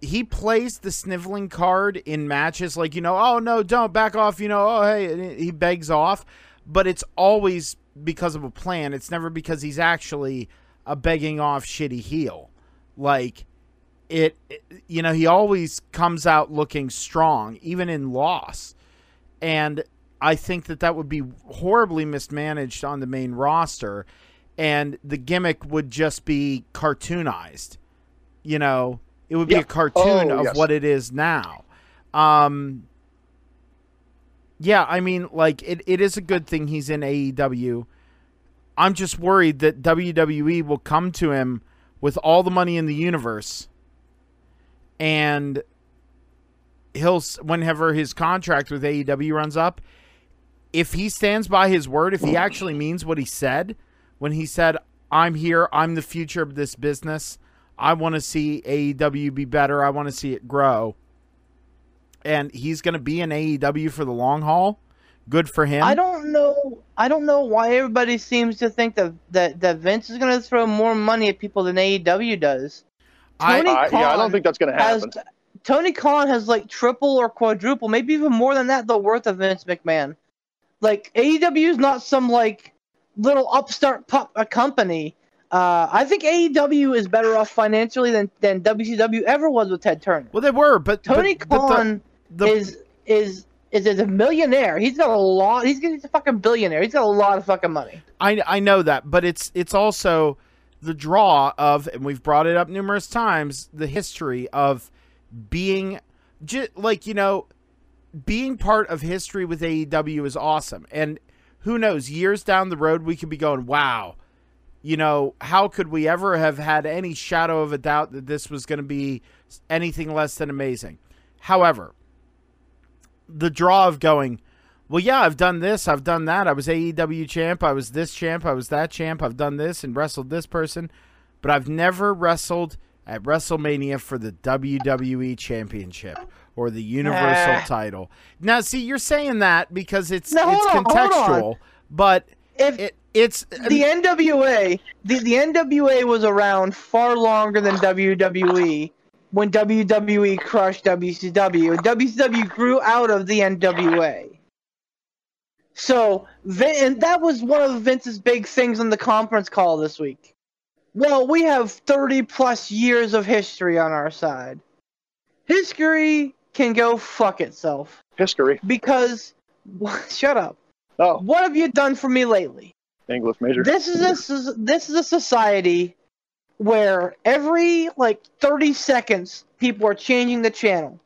he plays the sniveling card in matches like you know oh no don't back off you know oh hey he begs off. But it's always because of a plan it's never because he's actually a begging off shitty heel like it, it you know he always comes out looking strong even in loss and I think that that would be horribly mismanaged on the main roster, and the gimmick would just be cartoonized. You know, it would be Yeah. a cartoon Oh, of yes. what it is now. Um, yeah, I mean, like it, it is a good thing he's in AEW. I'm just worried that WWE will come to him with all the money in the universe, and he'll whenever his contract with AEW runs up, if he stands by his word, if he actually means what he said when he said, "I'm here, I'm the future of this business. I want to see AEW be better. I want to see it grow." And he's going to be in AEW for the long haul. Good for him. I don't know. I don't know why everybody seems to think that that, that Vince is going to throw more money at people than AEW does. I- Tony I, yeah, I don't think that's going to has happen. Tony Khan has like triple or quadruple, maybe even more than that, the worth of Vince McMahon. Like AEW is not some like little upstart pup a company. Uh, I think AEW is better off financially than than WCW ever was with Ted Turner. well, they were, but Tony but, but Khan the, is is is is a millionaire. He's got a lot. He's, he's a fucking billionaire. He's got a lot of fucking money. I I know that, but it's it's also the draw of, and we've brought it up numerous times, the history of being, ju- like you know, being part of history with AEW is awesome, and who knows, years down the road we could be going, wow, you know, how could we ever have had any shadow of a doubt that this was going to be anything less than amazing? However, the draw of going, well, yeah, I've done this, I've done that. I was AEW champ, I was this champ, I was that champ, I've done this and wrestled this person, but I've never wrestled at WrestleMania for the WWE championship or the Universal Ah. title. Now, see, you're saying that because it's it's on, contextual, but If it it's the NWA, the, the NWA was around far longer than WWE when WWE crushed WCW. WCW grew out of the NWA. So, Vin, and that was one of Vince's big things on the conference call this week. Well, we have 30 plus years of history on our side. History can go fuck itself History. because shut up. Oh, What have you done for me lately? English major. This is a this is a society where every like 30 seconds people are changing the channel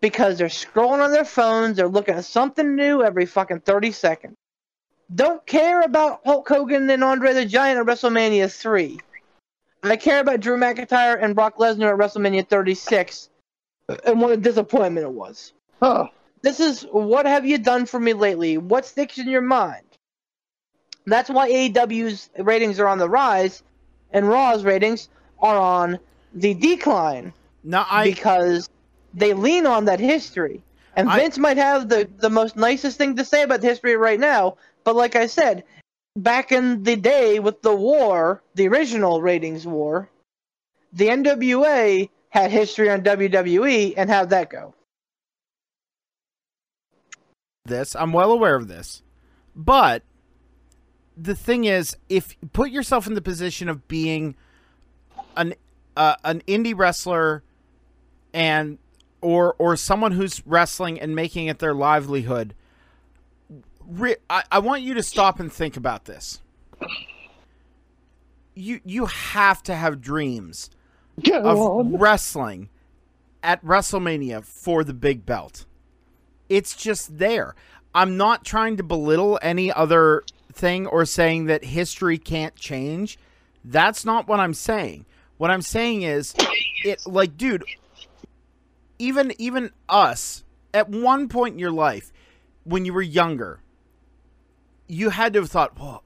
because they're scrolling on their phones, they're looking at something new every fucking 30 seconds. Don't care about Hulk Hogan and Andre the Giant at WrestleMania 3. I care about Drew McIntyre and Brock Lesnar at WrestleMania 36 and what a disappointment it was. Huh. This is what have you done for me lately? What sticks in your mind? That's why AEW's ratings are on the rise and Raw's ratings are on the decline No, I because they lean on that history. And I- Vince might have the, the most nicest thing to say about history right now, but like I said, back in the day with the war, the original ratings war, the NWA had history on WWE, and how'd that go? this. I'm well aware of this. But the thing is, if put yourself in the position of being an uh, an indie wrestler and or or someone who's wrestling and making it their livelihood, re- I, I want you to stop and think about this. You you have to have dreams Go of on. wrestling at WrestleMania for the big belt. It's just there. I'm not trying to belittle any other thing or saying that history can't change. That's not what I'm saying. What I'm saying is it like dude, even even us at one point in your life when you were younger, you had to have thought, "Well,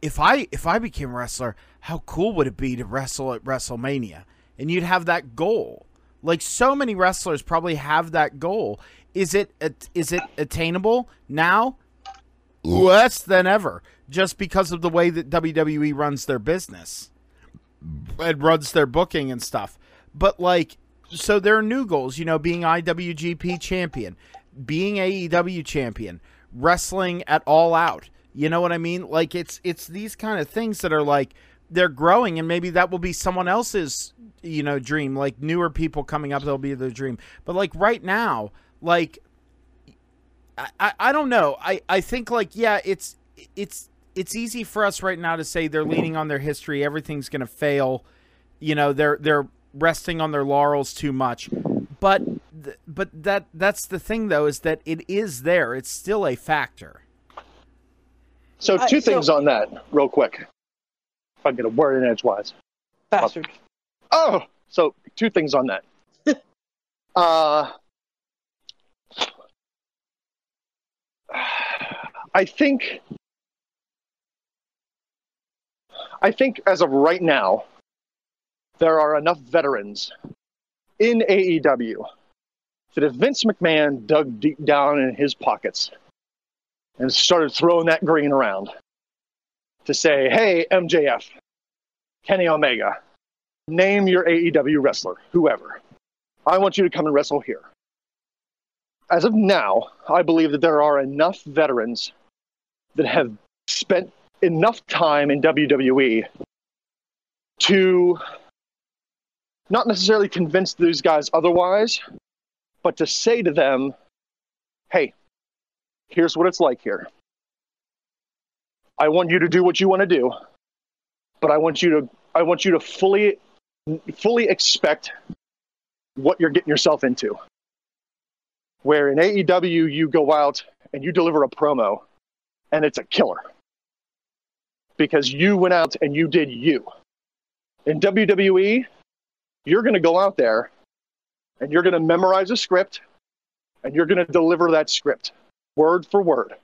if I if I became a wrestler, how cool would it be to wrestle at WrestleMania?" And you'd have that goal. Like so many wrestlers probably have that goal. Is it is it attainable now? Less than ever, just because of the way that WWE runs their business and runs their booking and stuff. But like, so there are new goals. You know, being IWGP champion, being AEW champion, wrestling at All Out. You know what I mean? Like it's it's these kind of things that are like they're growing, and maybe that will be someone else's you know dream. Like newer people coming up, they'll be their dream. But like right now, like I, I, I don't know. I, I think like yeah, it's it's it's easy for us right now to say they're leaning on their history. Everything's gonna fail. You know, they're they're resting on their laurels too much. But th- but that that's the thing though is that it is there. It's still a factor. So I- two so- things on that, real quick. If I can get a word in edgewise. Bastard. Oh, so two things on that. uh, I think, I think as of right now, there are enough veterans in AEW that if Vince McMahon dug deep down in his pockets and started throwing that green around to say, "Hey, MJF, Kenny Omega." name your AEW wrestler, whoever. I want you to come and wrestle here. As of now, I believe that there are enough veterans that have spent enough time in WWE to not necessarily convince these guys otherwise, but to say to them, hey, here's what it's like here. I want you to do what you want to do, but I want you to I want you to fully fully expect what you're getting yourself into. Where in AEW, you go out and you deliver a promo and it's a killer because you went out and you did you. In WWE, you're going to go out there and you're going to memorize a script and you're going to deliver that script word for word.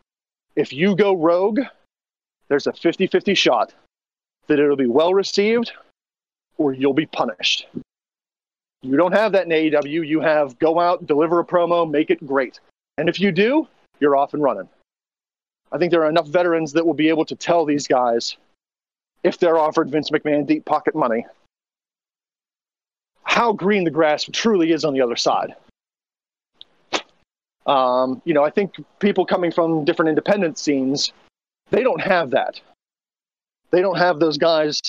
If you go rogue, there's a 50 50 shot that it'll be well received or you'll be punished. You don't have that in AEW. You have go out, deliver a promo, make it great. And if you do, you're off and running. I think there are enough veterans that will be able to tell these guys, if they're offered Vince McMahon deep pocket money, how green the grass truly is on the other side. Um, you know, I think people coming from different independent scenes, they don't have that. They don't have those guys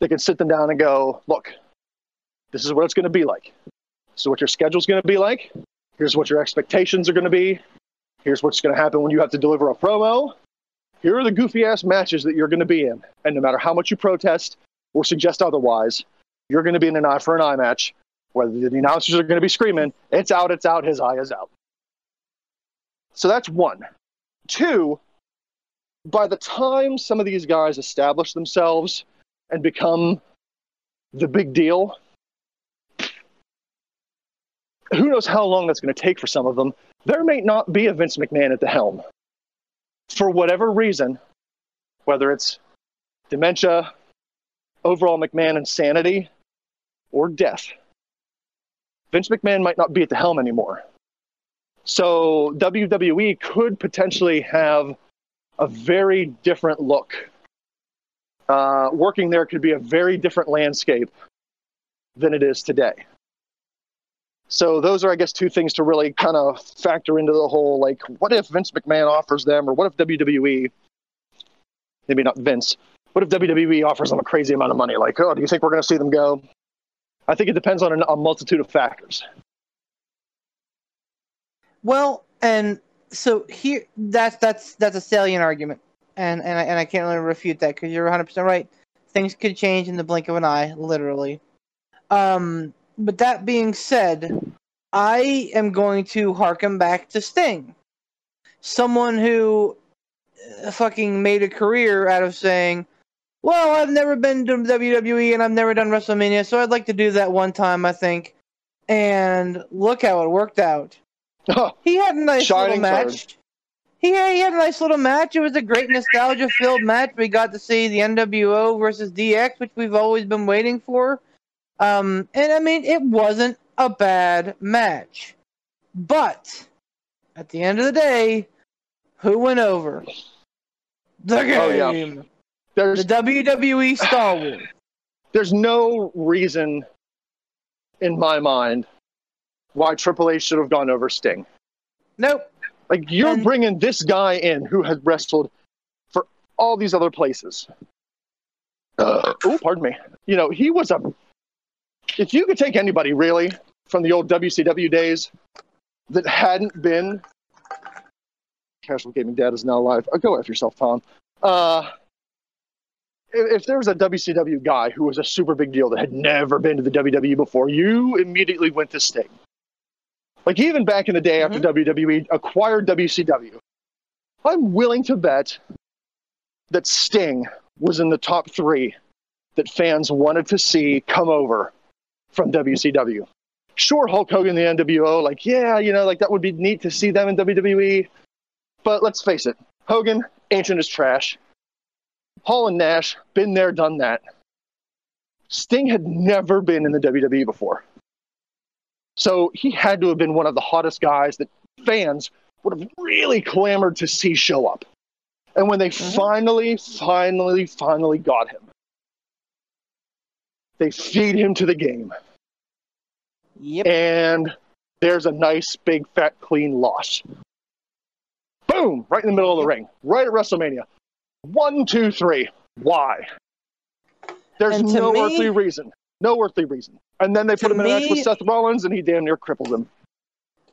that can sit them down and go, look, this is what it's going to be like. So, what your schedule's going to be like. Here's what your expectations are going to be. Here's what's going to happen when you have to deliver a promo. Here are the goofy ass matches that you're going to be in. And no matter how much you protest, or suggest otherwise, you're going to be in an eye for an eye match. Whether the announcers are going to be screaming, it's out, it's out, his eye is out. So that's one. Two, by the time some of these guys establish themselves and become the big deal, who knows how long that's going to take for some of them. There may not be a Vince McMahon at the helm. For whatever reason, whether it's dementia, overall McMahon insanity, or death, Vince McMahon might not be at the helm anymore. So WWE could potentially have a very different look. Uh, working there could be a very different landscape than it is today. So those are, I guess, two things to really kind of factor into the whole like, what if Vince McMahon offers them, or what if WWE, maybe not Vince, what if WWE offers them a crazy amount of money? Like, oh, do you think we're going to see them go? I think it depends on a multitude of factors. Well, and so here, that's that's that's a salient argument, and and I, and I can't really refute that because you're 100 percent right. Things could change in the blink of an eye, literally. Um, but that being said, I am going to harken back to Sting, someone who uh, fucking made a career out of saying, "Well, I've never been to WWE and I've never done WrestleMania, so I'd like to do that one time." I think, and look how it worked out. he had a nice little match. He had, he had a nice little match. It was a great nostalgia filled match. We got to see the NWO versus DX, which we've always been waiting for. Um, and I mean, it wasn't a bad match. But at the end of the day, who went over? The game. Oh, yeah. There's The WWE Star Wars. there's no reason in my mind why Triple H should have gone over Sting. Nope. Like you're And- bringing this guy in who has wrestled for all these other places. Uh, oh, pardon me. You know, he was a. If you could take anybody really from the old WCW days that hadn't been. Casual Gaming Dad is now alive. Oh, go after yourself, Tom. Uh, if, if there was a WCW guy who was a super big deal that had never been to the WWE before, you immediately went to Sting. Like even back in the day after WWE acquired WCW, I'm willing to bet that Sting was in the top three that fans wanted to see come over from WCW. Sure, Hulk Hogan, the NWO, like, yeah, you know, like that would be neat to see them in WWE. But let's face it, Hogan, ancient as trash. Hall and Nash, been there, done that. Sting had never been in the WWE before. So he had to have been one of the hottest guys that fans would have really clamored to see show up. And when they mm-hmm. finally, finally, finally got him, they feed him to the game. Yep. And there's a nice, big, fat, clean loss. Boom! Right in the middle of the ring. Right at WrestleMania. One, two, three. Why? There's no me- earthly reason. No earthly reason. And then they put him in a match with Seth Rollins, and he damn near crippled him.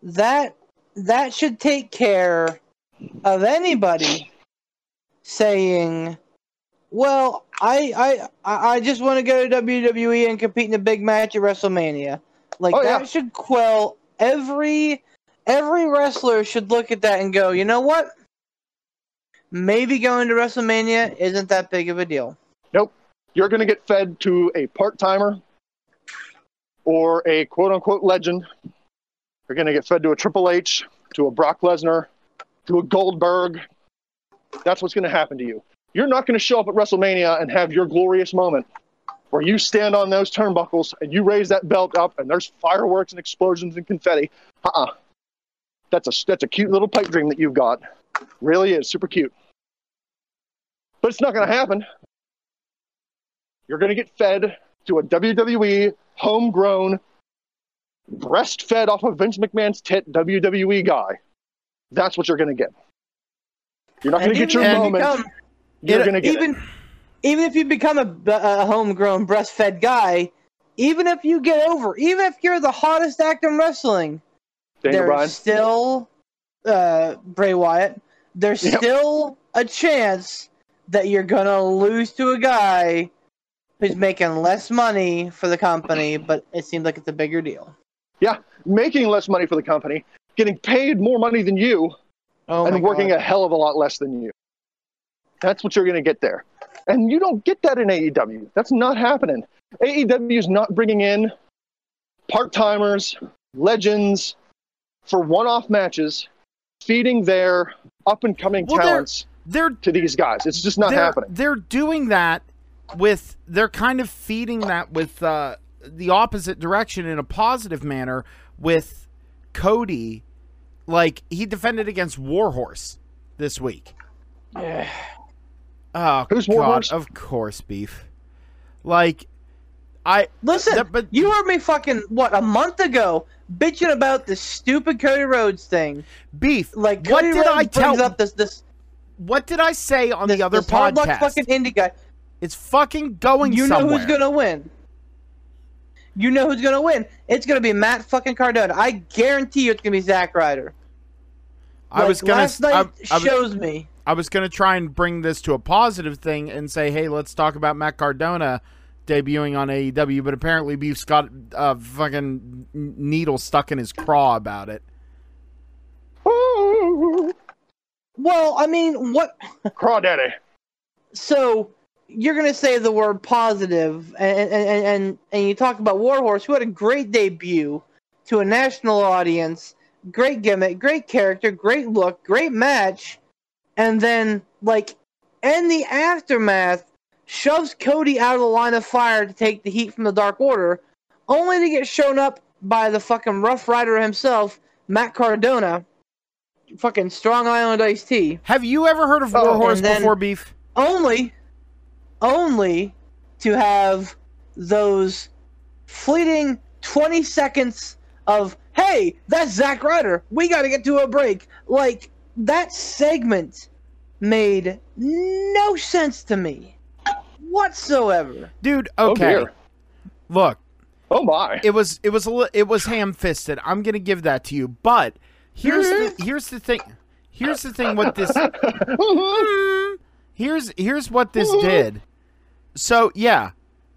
that that should take care of anybody saying, "Well, I I I just want to go to WWE and compete in a big match at WrestleMania." Like Oh, that yeah. should quell every every wrestler should look at that and go, "You know what? Maybe going to WrestleMania isn't that big of a deal." Nope. You're going to get fed to a part timer or a quote unquote legend. You're going to get fed to a Triple H, to a Brock Lesnar, to a Goldberg. That's what's going to happen to you. You're not going to show up at WrestleMania and have your glorious moment where you stand on those turnbuckles and you raise that belt up and there's fireworks and explosions and confetti. Uh uh That's a, that's a cute little pipe dream that you've got. Really is super cute. But it's not going to happen you're going to get fed to a WWE homegrown, breastfed off of Vince McMahon's tit WWE guy. That's what you're going to get. You're not going to get your even if you moment. become- you're it- to get even it. even if you become a, a homegrown breastfed guy, even if you get over, even if you're the hottest actor in wrestling, Daniel there's Bryan. still uh, Bray Wyatt. There's Yep. still a chance that you're gonna lose to a guy who's making less money for the company, but it seems like it's a bigger deal. Yeah, making less money for the company, getting paid more money than you, Oh and working God. a hell of a lot less than you. That's what you're going to get there. And you don't get that in AEW. That's not happening. AEW is not bringing in part timers, legends for one off matches, feeding their up and coming Well, they're- talents They're to these guys. It's just not they're, happening. They're doing that with they're kind of feeding that with uh, the opposite direction in a positive manner with Cody. Like he defended against Warhorse this week. Yeah. Oh, Who's God, Warhorse? Of course, beef. Like, I Listen, That- but- you heard me fucking what a month ago bitching about this stupid Cody Rhodes thing. beef. Like what Cody did Rhodes I brings tell? up this this what did I say on this, the other this hard luck podcast? fucking indie guy. it's fucking going You know who's gonna win. You know who's gonna win. It's gonna be Matt fucking Cardona. I guarantee you, it's gonna be Zack Ryder. I was gonna. last night I, I was- shows me. I was going to try and bring this to a positive thing and say, hey, let's talk about Matt Cardona debuting on AEW, but apparently Beef's got a fucking needle stuck in his craw about it. Well, I mean, what? Craw daddy. So you're gonna say the word positive, and and and and, and you talk about Warhorse, who had a great debut to a national audience, great gimmick, great character, great look, great match, and then like in the aftermath, shoves Cody out of the line of fire to take the heat from the Dark Order, only to get shown up by the fucking Rough Rider himself, Matt Cardona, fucking Strong Island Iced Tea Have you ever heard of Oh, Warhorse before, Beef? only only to have those fleeting 20 seconds of hey that's Zack Ryder. We got to get to a break. Like that segment made no sense to me whatsoever Dude, Oh, okay. dear. Look, Oh, my. it was it was a li- it was ham-fisted. I'm going to give that to you. But here's the Mm-hmm. here's the thing. Here's the thing with this here's here's what this did. So yeah,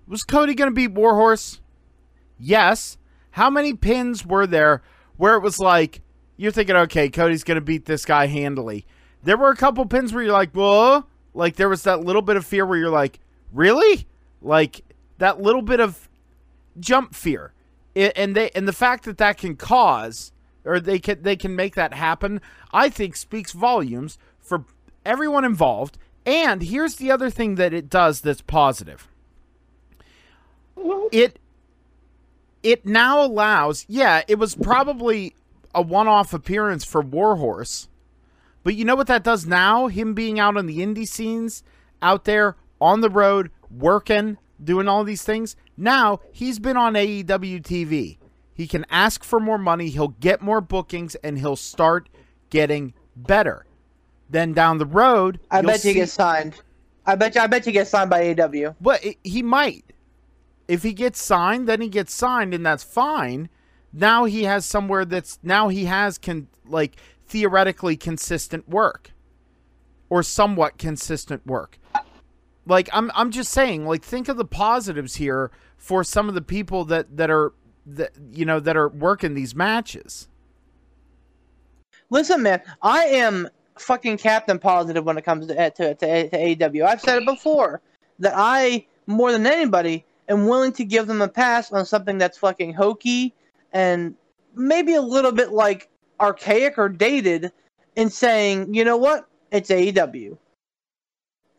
was Cody gonna beat Warhorse? Yes. How many pins were there where it was like you're thinking, okay, Cody's gonna beat this guy handily? There were a couple pins where you're like, whoa, like there was that little bit of fear where you're like, really, like that little bit of jump fear, and they and the fact that that can cause or they can they can make that happen, I think speaks volumes for everyone involved. And here's the other thing that it does that's positive. It it now allows, yeah, it was probably a one-off appearance for Warhorse. But you know what that does now? Him being out on the indie scenes, out there on the road, working, doing all these things. Now he's been on AEW TV. He can ask for more money, he'll get more bookings, and he'll start getting better. Then down the road, i bet you see- get signed i bet you i bet you get signed by AEW. But it- he might. If he gets signed, then he gets signed, and that's fine. Now he has somewhere that's now he has can like theoretically consistent work, or somewhat consistent work. Like I'm I'm just saying, like think of the positives here for some of the people that that are that you know that are working these matches. Listen, man, I am fucking captain positive when it comes to to, to, to AEW. I've said it before that I, more than anybody, am willing to give them a pass on something that's fucking hokey and maybe a little bit like archaic or dated in saying, you know what, it's AEW.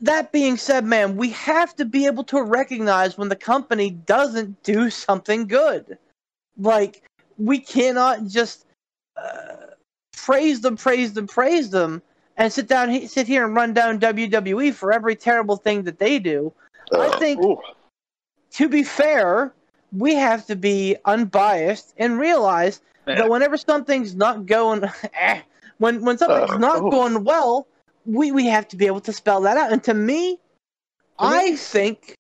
That being said, man, we have to be able to recognize when the company doesn't do something good. Like, we cannot just. Uh, praise them, praise them, praise them, and sit down, sit here and run down WWE for every terrible thing that they do. I think, Ooh. to be fair, we have to be unbiased and realize that whenever something's not going, eh, when when something's Uh, not ooh. going well, we we have to be able to spell that out. And to me, I think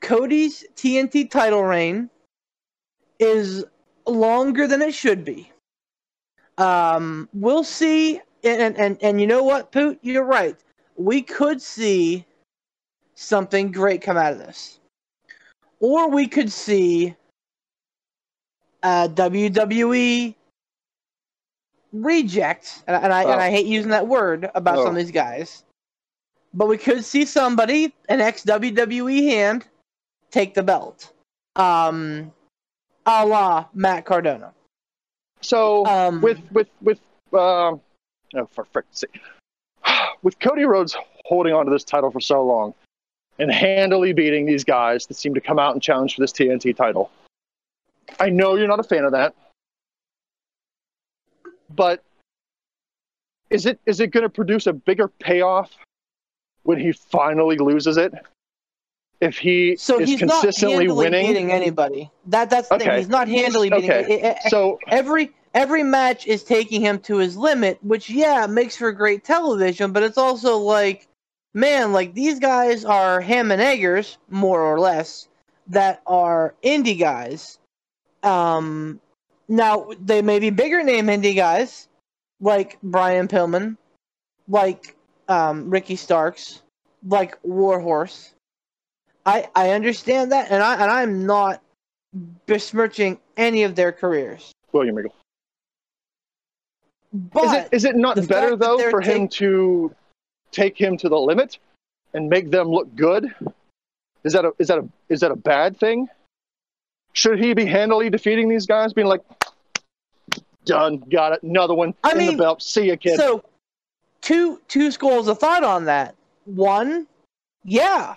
Cody's TNT title reign is longer than it should be. Um, we'll see, and, and and and you know what, Poot, you're right. We could see something great come out of this. Or we could see a WWE reject, and, and I and Oh. I hate using that word about some Oh. of these guys, but we could see somebody, an ex WWE hand, take the belt, um, a la Matt Cardona. So Um, with with with um, oh for frick's sake, with Cody Rhodes holding on to this title for so long and handily beating these guys that seem to come out and challenge for this TNT title. I know you're not a fan of that, but is it is it going to produce a bigger payoff when he finally loses it? If he so is he's not consistently handily winning, beating anybody. That that's the thing. He's not handily beating. Okay. it- so every every match is taking him to his limit, which yeah makes for great television, but it's also like, man, like these guys are ham and eggers more or less that are indie guys. Um, now they may be bigger name indie guys like Brian Pillman, like um, Ricky Starks, like Warhorse. I I understand that, and I and I'm not besmirching any of their careers. William Regal. But is it is it not better though they're for him to take him to the limit and make them look good? Is that a is that a is that a bad thing? Should he be handily defeating these guys, being like, done, got it, another one I in mean, the belt, see ya, kid. so two two schools of thought on that. One, yeah,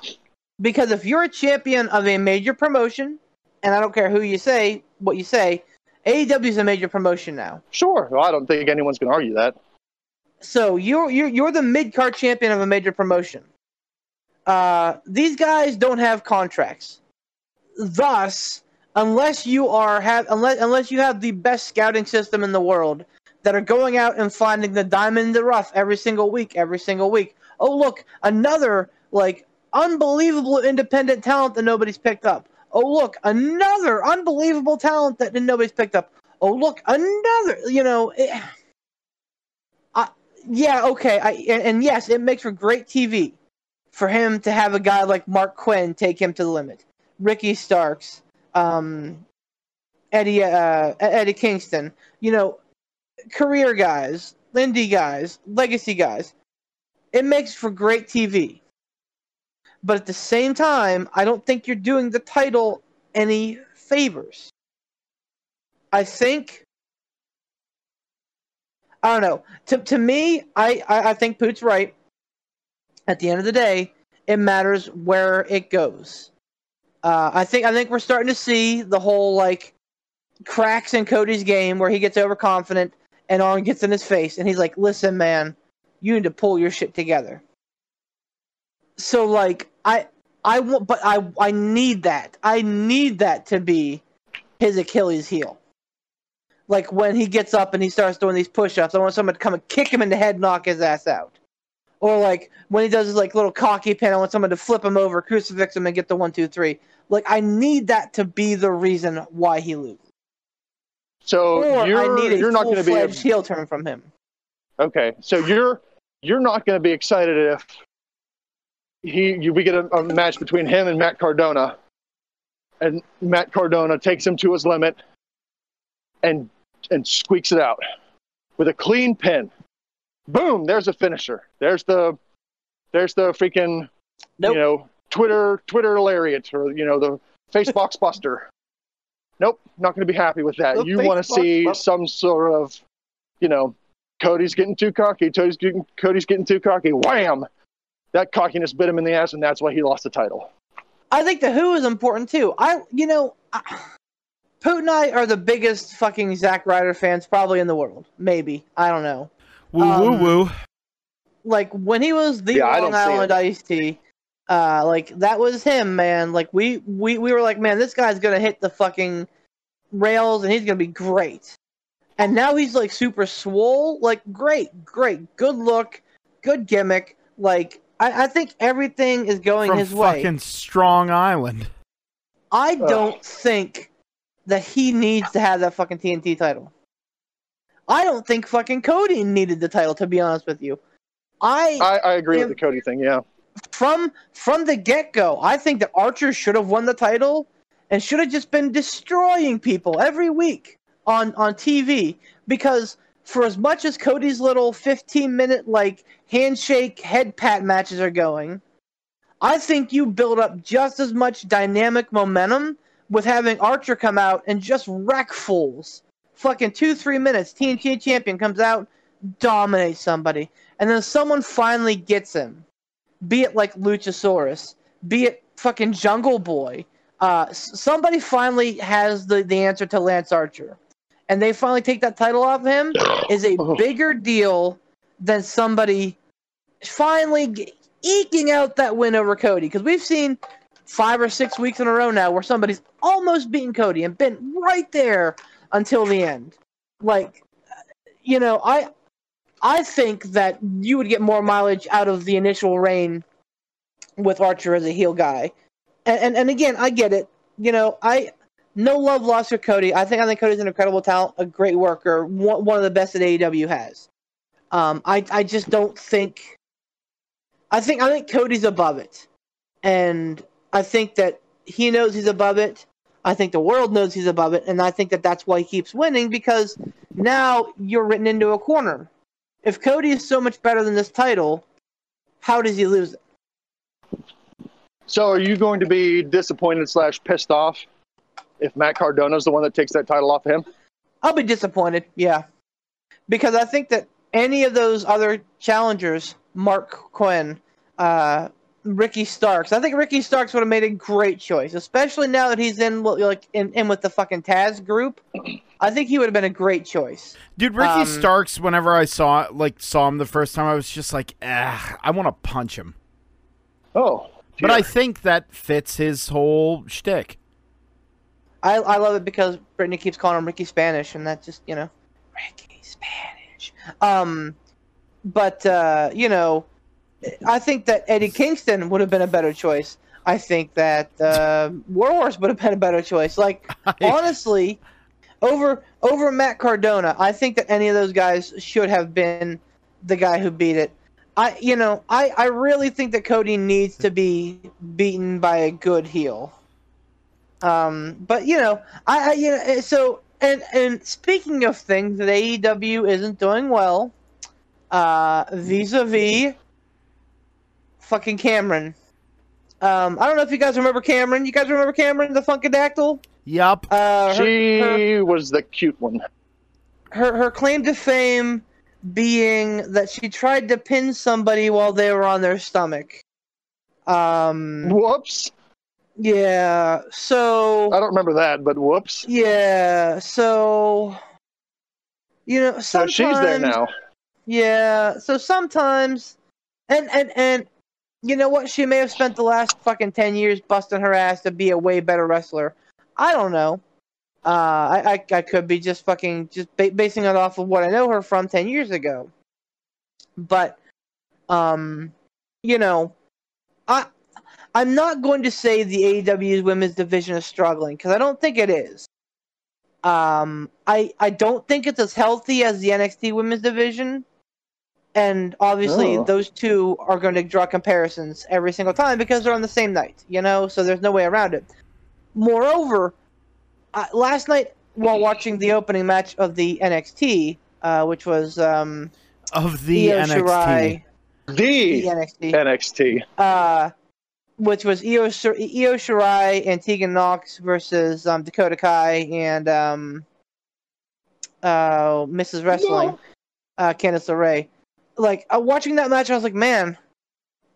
because if you're a champion of a major promotion, and I don't care who you say, what you say, AEW is a major promotion now. sure, well, I don't think anyone's going to argue that. So you're you're you're the mid card champion of a major promotion. Uh, these guys don't have contracts. Thus, unless you are have unless unless you have the best scouting system in the world that are going out and finding the diamond in the rough every single week, every single week. Oh look, another like unbelievable independent talent that nobody's picked up. Oh look, another unbelievable talent that nobody's picked up. Oh look, another. You know. It, yeah, okay, I, and, and yes, it makes for great TV for him to have a guy like Mark Quinn take him to the limit. Ricky Starks, um, Eddie uh, Eddie Kingston, you know, career guys, Lindy guys, legacy guys. It makes for great TV. But at the same time, I don't think you're doing the title any favors. I think I don't know. To to me, I, I, I think Poot's right. At the end of the day, it matters where it goes. Uh, I think I think we're starting to see the whole like cracks in Cody's game where he gets overconfident and Arn gets in his face and he's like, "Listen, man, you need to pull your shit together." So like I I want, but I I need that. I need that to be his Achilles heel like when he gets up and he starts doing these push-ups, I want someone to come and kick him in the head, knock his ass out. Or like when he does his like little cocky pin, I want someone to flip him over, crucifix him, and get the one, two, three. Like I need that to be the reason why he loses. So Or you're I need a you're not going to be full-fledged heel turn from him. okay. So you're you're not going to be excited if he you, we get a, a match between him and Matt Cardona, and Matt Cardona takes him to his limit, and and squeaks it out with a clean pin. Boom! There's a finisher. There's the there's the freaking Nope. you know Twitter Twitter lariat or you know the face box buster. Nope, not going to be happy with that. The you want to see some sort of you know Cody's getting too cocky. Cody's getting Cody's getting too cocky. Wham! That cockiness bit him in the ass, and that's why he lost the title. I think the Who is important too. I, you know, I, Poot and I are the biggest fucking Zack Ryder fans probably in the world. Maybe I don't know. Woo woo Um, woo. like when he was the Yeah, Long Island Ice Iced Tea, uh, like that was him, man. Like we, we we were like, man, this guy's gonna hit the fucking rails and he's gonna be great. And now he's like super swole, like great, great, good look, good gimmick. Like I, I think everything is going From his way. fucking Strong Island. I don't think that he needs to have that fucking TNT title. I don't think fucking Cody needed the title, to be honest with you. I I, I agree with the Cody thing. Yeah, from from the get go, I think that Archer should have won the title and should have just been destroying people every week on on TV because for as much as Cody's little 15 minute like handshake head pat matches are going, I think you build up just as much dynamic momentum with having Archer come out and just wreck fools. Fucking two, three minutes, TNT champion comes out, dominates somebody, and then someone finally gets him. Be it like Luchasaurus, be it fucking Jungle Boy. Uh, somebody finally has the, the answer to Lance Archer, and they finally take that title off him is a bigger deal than somebody finally eking out that win over Cody. Because we've seen five or six weeks in a row now where somebody's almost beaten Cody and been right there until the end. Like, you know, I I think that you would get more mileage out of the initial reign with Archer as a heel guy. And and, and again, I get it. You know, I no love lost for Cody. I think I think Cody's an incredible talent, a great worker, one, one of the best that AEW has. Um, I I just don't think. I think I think Cody's above it, and I think that he knows he's above it. I think the world knows he's above it, and I think that that's why he keeps winning because now you're written into a corner. If Cody is so much better than this title, how does he lose it? So are you going to be disappointed slash pissed off if Matt Cardona is the one that takes that title off of him? I'll be disappointed, yeah, because I think that any of those other challengers, Mark Quinn, uh, Ricky Starks, I think Ricky Starks would have made a great choice, especially now that he's in like in, in with the fucking Taz group. I think he would have been a great choice. Dude, Ricky Um, Starks. Whenever I saw like saw him the first time, I was just like, ah, I want to punch him. Oh. But. I think that fits his whole shtick. I I love it because Brittany keeps calling him Ricky Spanish, and that just you know, Ricky Spanish. Um, but uh, you know, I think that Eddie Kingston would have been a better choice. I think that uh, Warhorse would have been a better choice. Like honestly, over over Matt Cardona, I think that any of those guys should have been the guy who beat it. I you know I I really think that Cody needs to be beaten by a good heel. Um, but you know I, I you know so and and speaking of things that AEW isn't doing well, uh, vis-a-vis fucking Cameron. Um, I don't know if you guys remember Cameron. You guys remember Cameron, the Funkadactyl? Yup. Uh, her, she her, was the cute one. her her claim to fame being that she tried to pin somebody while they were on their stomach. Um, Whoops. yeah. So I don't remember that, but whoops. yeah. So you know, So she's there now. Yeah. So sometimes, and and and you know what? She may have spent the last fucking ten years busting her ass to be a way better wrestler. I don't know. Uh, I, I I could be just fucking just ba- basing it off of what I know her from ten years ago. But, um, you know, I I'm not going to say the AEW's women's division is struggling because I don't think it is. Um, I I don't think it's as healthy as the NXT women's division, and obviously Oh. those two are going to draw comparisons every single time because they're on the same night, you know. So there's no way around it. Moreover, uh, last night while watching the opening match of the NXT, uh, which was um, Of the Io NXT. Shirai, the The NXT, NXT. uh, which was Io, Io Shirai and Tegan Nox versus um, Dakota Kai and um, uh, Mrs. Wrestling, uh, Candice LeRae. Like uh, watching that match, I was like, man,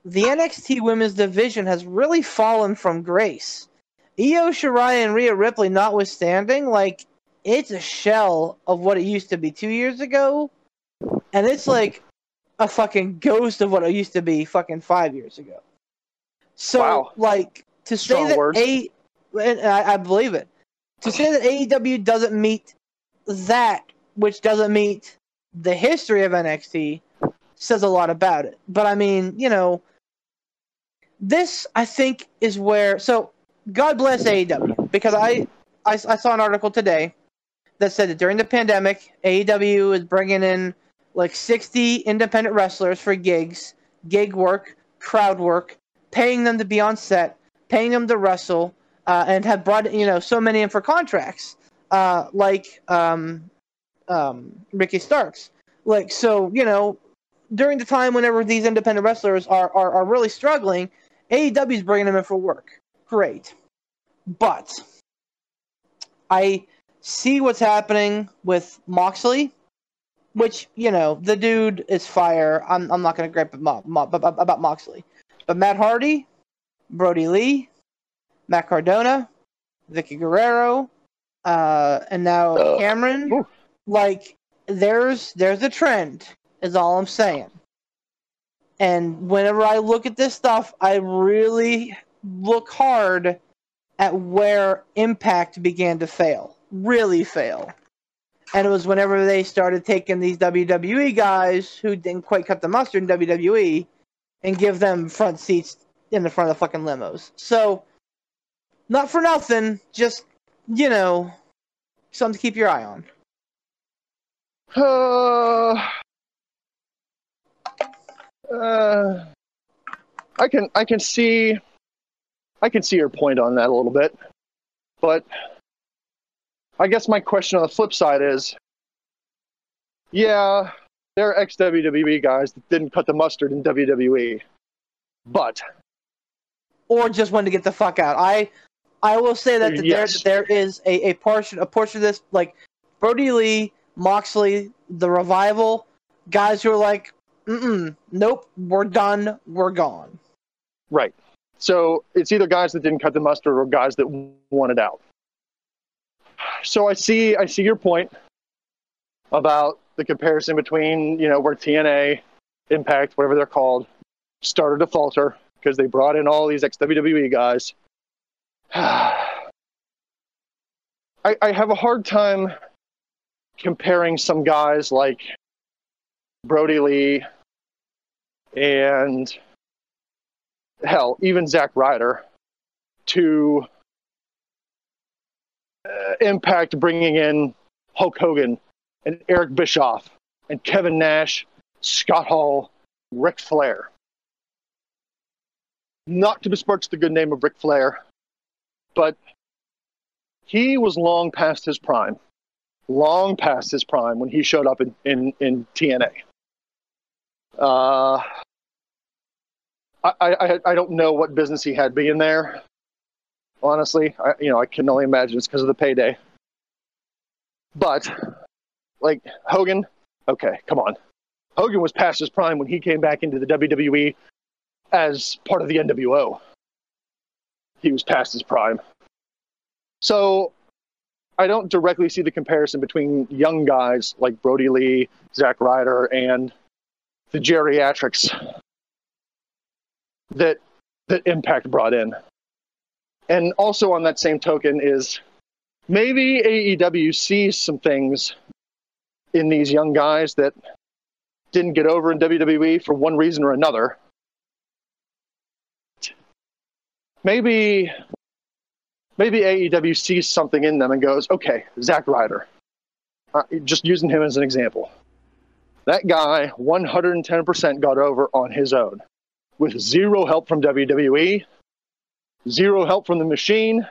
the NXT Women's Division has really fallen from grace. Io Shirai and Rhea Ripley, notwithstanding, like it's a shell of what it used to be two years ago, and it's like a fucking ghost of what it used to be fucking five years ago. So, Wow. like, to say Strong that words. A, and I, I believe it, to say that AEW doesn't meet that, which doesn't meet the history of NXT, says a lot about it. But I mean, you know, this I think is where. So, God bless AEW because I, I, I saw an article today that said that during the pandemic, AEW is bringing in like 60 independent wrestlers for gigs, gig work, crowd work, paying them to be on set, paying them to wrestle, uh, and have brought you know so many in for contracts, uh, like um, um, Ricky Starks. Like so, you know, during the time whenever these independent wrestlers are are, are really struggling, AEW is bringing them in for work. Great, but I see what's happening with Moxley, which you know the dude is fire. I'm I'm not going to gripe about, Moxley, but Matt Hardy, Brodie Lee, Matt Cardona, Vickie Guerrero, uh, and now Uh, Cameron. oof. Like there's there's a trend, is all I'm saying. And whenever I look at this stuff, I really look hard at where Impact began to fail, really fail. And it was whenever they started taking these WWE guys who didn't quite cut the mustard in WWE and give them front seats in the front of the fucking limos. So, not for nothing, just, you know, something to keep your eye on. Uh, uh, I can I can see I can see your point on that a little bit, but I guess my question on the flip side is, yeah, there are ex WWE guys that didn't cut the mustard in WWE, but or just wanted to get the fuck out. I I will say that, that Yes. there there is a, a portion a portion of this like Brodie Lee, Moxley, the revival, guys who are like, mm nope, we're done, we're gone. Right. So it's either guys that didn't cut the mustard or guys that wanted out. So I see I see your point about the comparison between, you know, where TNA, Impact, whatever they're called, started to falter because they brought in all these ex WWE guys. I, I have a hard time comparing some guys like Brodie Lee and hell, even Zack Ryder to uh, Impact bringing in Hulk Hogan and Eric Bischoff and Kevin Nash, Scott Hall, Ric Flair. Not to besmirch the good name of Ric Flair, but he was long past his prime. Long past his prime when he showed up in, in, in TNA. Uh, I, I I don't know what business he had being there. Honestly, I, you know, I can only imagine it's because of the payday. But like Hogan, okay, come on. Hogan was past his prime when he came back into the WWE as part of the NWO. He was past his prime. So I don't directly see the comparison between young guys like Brodie Lee, Zack Ryder, and the geriatrics that that Impact brought in. And also on that same token is maybe AEW sees some things in these young guys that didn't get over in WWE for one reason or another. Maybe maybe AEW sees something in them and goes, okay, Zack Ryder. Uh, just using him as an example. That guy 110% got over on his own with zero help from WWE, zero help from the machine,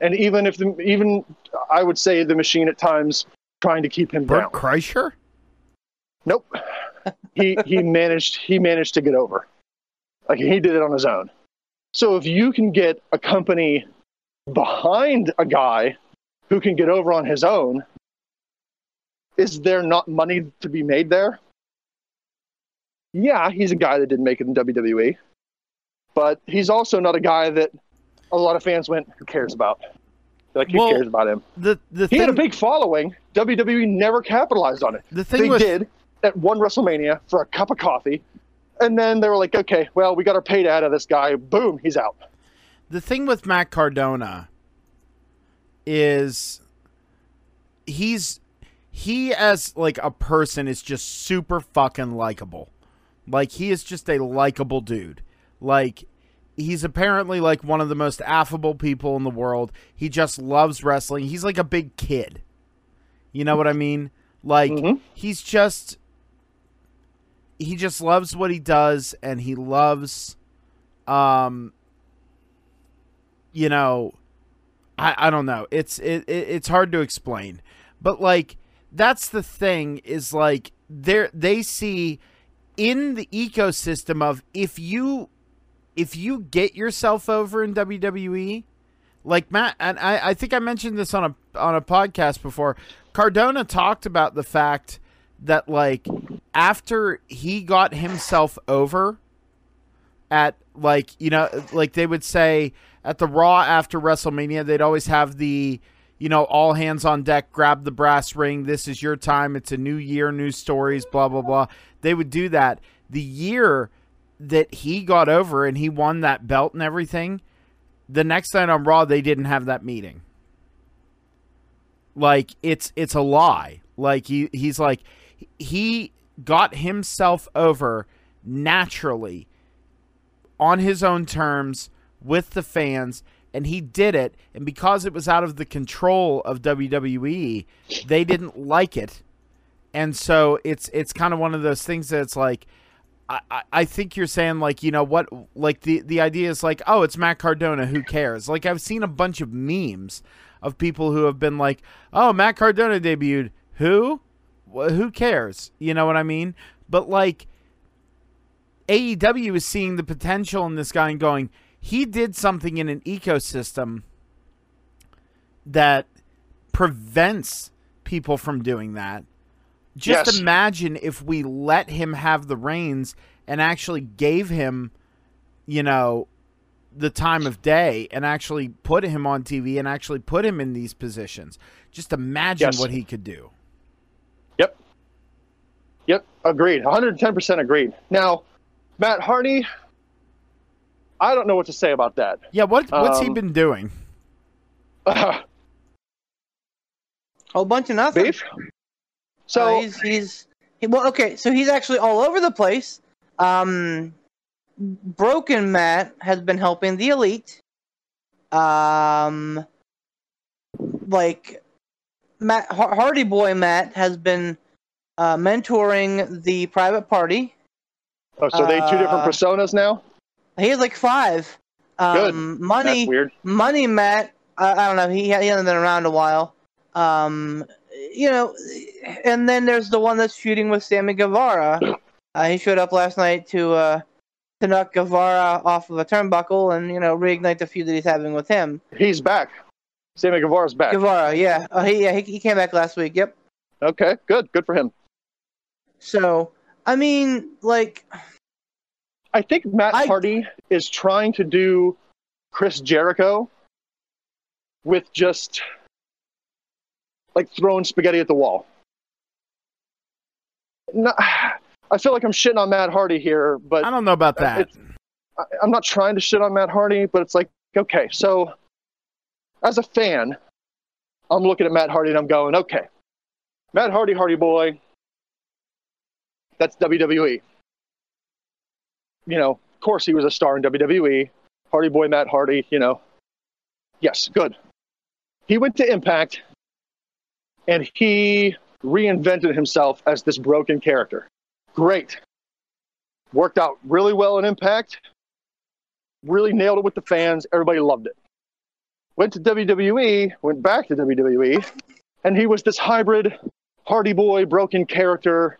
and even if the even I would say the machine at times trying to keep him Bert down. Kreischer? Nope. he he managed he managed to get over. Like he did it on his own. So if you can get a company behind a guy who can get over on his own, is there not money to be made there? Yeah, he's a guy that didn't make it in WWE. But he's also not a guy that a lot of fans went, who cares about? Like, who Well, cares about him? The the He thing had a big following. WWE never capitalized on it the thing they did at one WrestleMania for a cup of coffee, and then they were like, "Okay, well, we got our paid out of this guy. Boom, he's out." the thing with Matt Cardona is he's he as like a person is just super fucking likable. Like he is just a likable dude. Like he's apparently like one of the most affable people in the world. He just loves wrestling. He's like a big kid. You know what I mean? Like Mhm. he's just he just loves what he does and he loves um you know I, I don't know. It's it, it it's hard to explain. But like that's the thing is like they they see in the ecosystem of if you if you get yourself over in WWE, like Matt and I, I think I mentioned this on a on a podcast before. Cardona talked about the fact that like after he got himself over at like you know like they would say at the Raw after WrestleMania they'd always have the you know all hands on deck grab the brass ring this is your time it's a new year new stories blah blah blah. They would do that. The year that he got over and he won that belt and everything the next night on Raw they didn't have that meeting. Like it's it's a lie. Like he he's like he got himself over naturally on his own terms with the fans and he did it and because it was out of the control of WWE they didn't like it. And so it's it's kind of one of those things that it's like I, I- I think you're saying like you know what like the the idea is like oh it's Matt Cardona who cares? Like I've seen a bunch of memes of people who have been like oh Matt Cardona debuted. Who? Who cares? You know what I mean? But like AEW is seeing the potential in this guy and going, he did something in an ecosystem that prevents people from doing that. Just Yes. imagine if we let him have the reins and actually gave him, you know, the time of day and actually put him on TV and actually put him in these positions. Just imagine Yes. what he could do. Yep. Yep. Agreed. 110% agreed. Now, Matt Hardy, I don't know what to say about that. Yeah, what what's he Um, been doing? A whole bunch of nothing. Beef? So So, he's he's he, well, okay. So he's actually all over the place. Um, Broken Matt has been helping the elite. Um, like Matt Hardy Boy Matt has been uh, mentoring the private party. oh, so they two different uh, personas now? He has like five. Um, Good. Money That's weird. Money Matt, I, I don't know. He he hasn't been around a while. Um, you know, and then there's the one that's shooting with Sammy Guevara. Uh, he showed up last night to uh, to knock Guevara off of a turnbuckle and you know reignite the feud that he's having with him. He's back. Sammy Guevara's back. Guevara, yeah, uh, he yeah he, he came back last week. Yep. Okay, good. Good for him. So I mean, like, I think Matt I- Hardy is trying to do Chris Jericho with just like throwing spaghetti at the wall. No, I feel like I'm shitting on Matt Hardy here, but I don't know about uh, that. I, I'm not trying to shit on Matt Hardy, but it's like, okay, so as a fan, I'm looking at Matt Hardy and I'm going, okay, Matt Hardy, Hardy boy, that's WWE. You know, of course he was a star in WWE. Hardy boy, Matt Hardy, you know. Yes, good. He went to Impact and he reinvented himself as this broken character. Great. Worked out really well in Impact. Really nailed it with the fans. Everybody loved it. Went to WWE, went back to WWE, and he was this hybrid Hardy boy, broken character.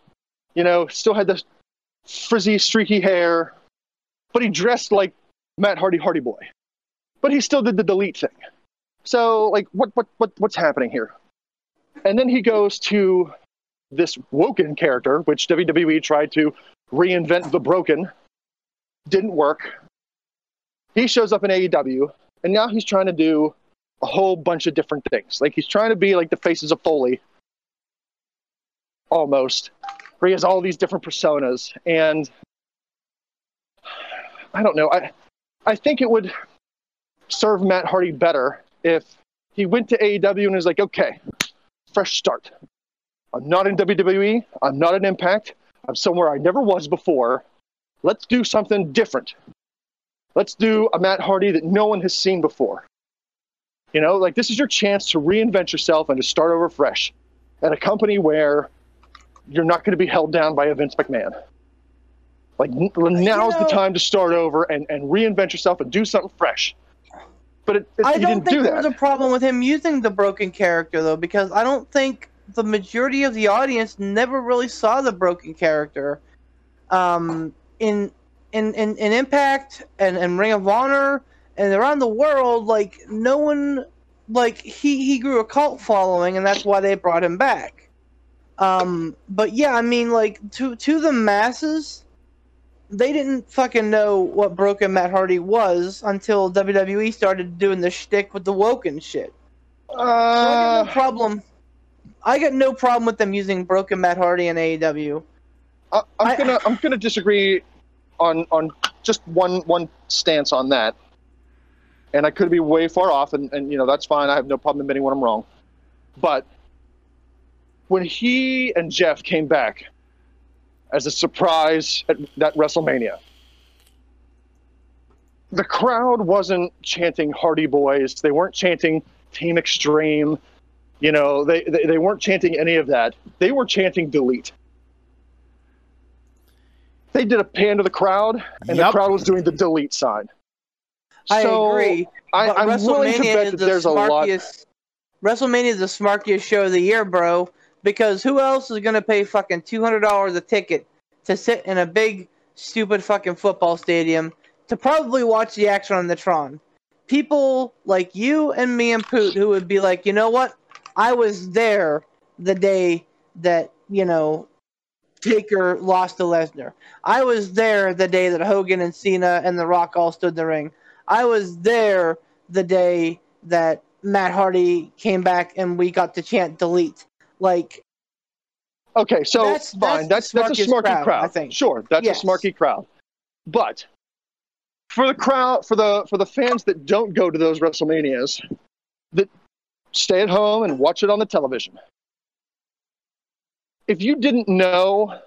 You know, still had this frizzy, streaky hair, but he dressed like Matt Hardy, Hardy boy. But he still did the delete thing. So, like, what, what, what, what's happening here? And then he goes to this Woken character, which WWE tried to reinvent the broken. Didn't work. He shows up in AEW, and now he's trying to do a whole bunch of different things. Like he's trying to be like the faces of Foley, almost, where he has all these different personas. And I don't know. I I think it would serve Matt Hardy better if he went to AEW and was like, okay, fresh start. I'm not in WWE. I'm not in Impact. I'm somewhere I never was before. Let's do something different. Let's do a Matt Hardy that no one has seen before. You know, like this is your chance to reinvent yourself and to start over fresh at a company where you're not going to be held down by a Vince McMahon. Like now's the time to start over and, and reinvent yourself and do something fresh. But it, it, I he don't didn't think do there was a problem with him using the broken character though, because I don't think the majority of the audience never really saw the broken character. Um, in in in, in Impact and, and Ring of Honor and around the world, like no one, like he he grew a cult following, and that's why they brought him back. Um, but yeah, I mean, like to to the masses, they didn't fucking know what Broken Matt Hardy was until WWE started doing the shtick with the Woken shit. So I got no Uh, problem. I got no problem with them using Broken Matt Hardy in AEW. I, I'm I- gonna I'm gonna disagree on on just one one stance on that, and I could be way far off, and, and you know that's fine. I have no problem admitting when I'm wrong, but when he and Jeff came back as a surprise at that WrestleMania, the crowd wasn't chanting Hardy Boys. They weren't chanting Team Extreme. You know, they, they, they weren't chanting any of that. They were chanting Delete they did a pan to the crowd, and Yep. the crowd was doing the delete sign. I So, agree. I, I'm willing to bet that the there's a lot. smarkiest. WrestleMania is the smarkiest show of the year, bro. Because who else is gonna pay fucking two hundred dollars a ticket to sit in a big, stupid fucking football stadium to probably watch the action on the Tron? People like you and me and Poot who would be like, you know what? I was there the day that you know Taker lost to Lesnar. I was there the day that Hogan and Cena and The Rock all stood in the ring. I was there the day that Matt Hardy came back and we got to chant delete. Like, Okay, so That's- fine. that's That's that's, a smarky crowd, crowd. I think. Sure, that's Yes. a smarky crowd. But for the crowd, for the for the fans that don't go to those WrestleManias, that stay at home and watch it on the television. If you didn't know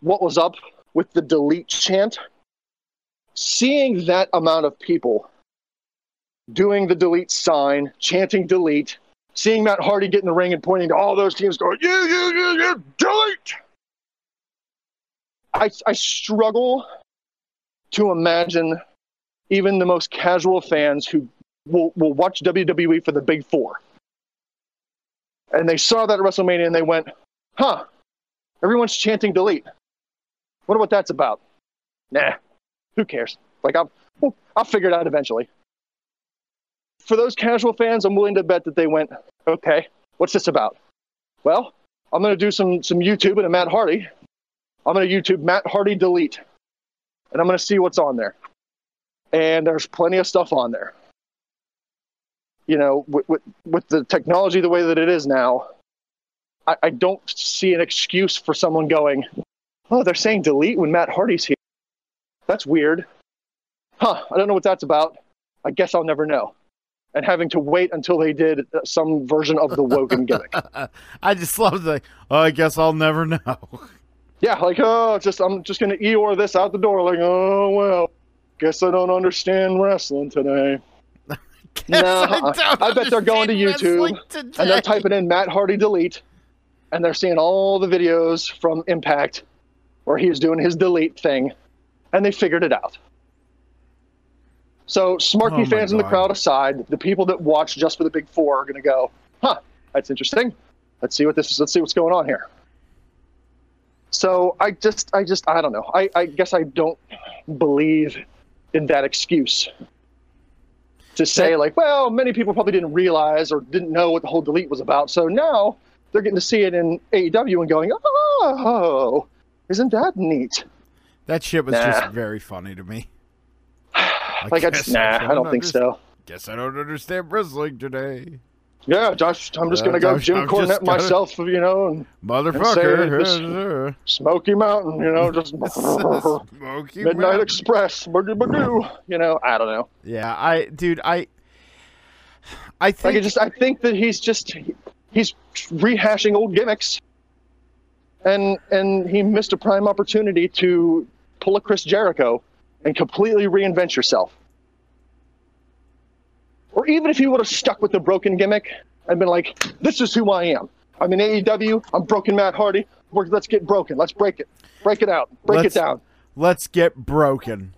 what was up with the delete chant, seeing that amount of people doing the delete sign, chanting delete, seeing Matt Hardy get in the ring and pointing to all those teams going, you, you, you, you, delete! I, I struggle to imagine even the most casual fans who will, will watch WWE for the big four. And they saw that at WrestleMania and they went, huh, everyone's chanting delete. Wonder what that's about. Nah, who cares? Like, I'll, I'll figure it out eventually. For those casual fans, I'm willing to bet that they went, okay, what's this about? Well, I'm going to do some, some YouTube and a Matt Hardy. I'm going to YouTube Matt Hardy delete, and I'm going to see what's on there. And there's plenty of stuff on there. You know, with, with, with the technology the way that it is now, I, I don't see an excuse for someone going, oh, they're saying delete when Matt Hardy's here. That's weird. Huh, I don't know what that's about. I guess I'll never know. And having to wait until they did some version of the Woken gimmick. I just love the. Oh, I guess I'll never know. Yeah, like oh, just I'm just gonna eor this out the door. Like oh well, guess I don't understand wrestling today. No, I, I bet they're going to YouTube, And they're typing in Matt Hardy delete, and they're seeing all the videos from Impact where he's doing his delete thing, and they figured it out. So Smarky Oh fans in the crowd aside, the people that watch just for the big four are gonna go, huh, that's interesting. Let's see what this is. Let's see what's going on here. So I just, I just, I don't know. I, I guess I don't believe in that excuse to say That- like, well, many people probably didn't realize or didn't know what the whole delete was about. So now they're getting to see it in AEW and going, oh, isn't that neat? That shit was Nah. just very funny to me. I Like, I guess just, nah, I don't think so. Guess I don't understand wrestling today, Yeah, Josh, I'm just Yeah, gonna go Josh, Jim I'm Cornette gonna- myself, you know, and motherfucker. Smoky Mountain, you know, just Smoky Midnight Mountain. Express, you know, I don't know. Yeah, I, dude, I, I think Like, I just, I think that he's just, he's rehashing old gimmicks, and and he missed a prime opportunity to pull a Chris Jericho and completely reinvent yourself. Or even if he would have stuck with the broken gimmick and been like, "This is who I am. I'm in AEW. I'm broken Matt Hardy. We're, let's get broken. Let's break it. Break it out. Break Let's- it down." let's get broken.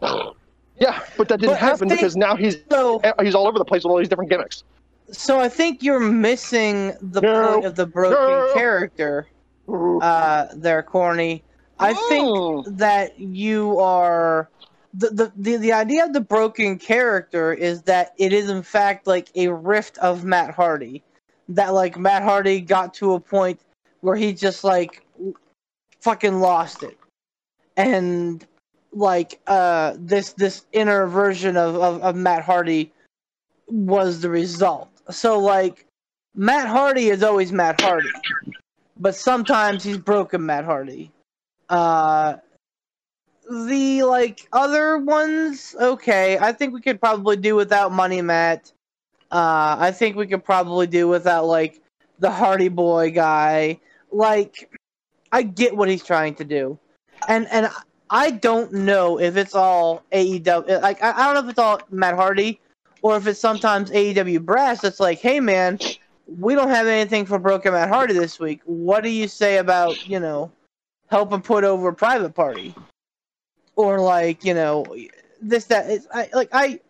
Yeah, but that didn't But happen think- because now he's So, he's all over the place with all these different gimmicks. so I think you're missing the No. point of the broken No. character. Uh, there, corny. I think that you are the, the the idea of the broken character is that it is in fact like a rift of Matt Hardy. That like Matt Hardy got to a point where he just like fucking lost it. And like uh this this inner version of, of, of Matt Hardy was the result. So like Matt Hardy is always Matt Hardy. But sometimes he's broken Matt Hardy. Uh the like other ones, okay. I think we could probably do without Money Matt. Uh I think we could probably do without like the Hardy Boy guy. Like I get what he's trying to do. And and I don't know if it's all AEW like I, I don't know if it's all Matt Hardy or if it's sometimes AEW brass that's like, hey man, we don't have anything for Broken Matt Hardy this week. What do you say about, you know, helping put over Private Party? Or like, you know, this that it's I like I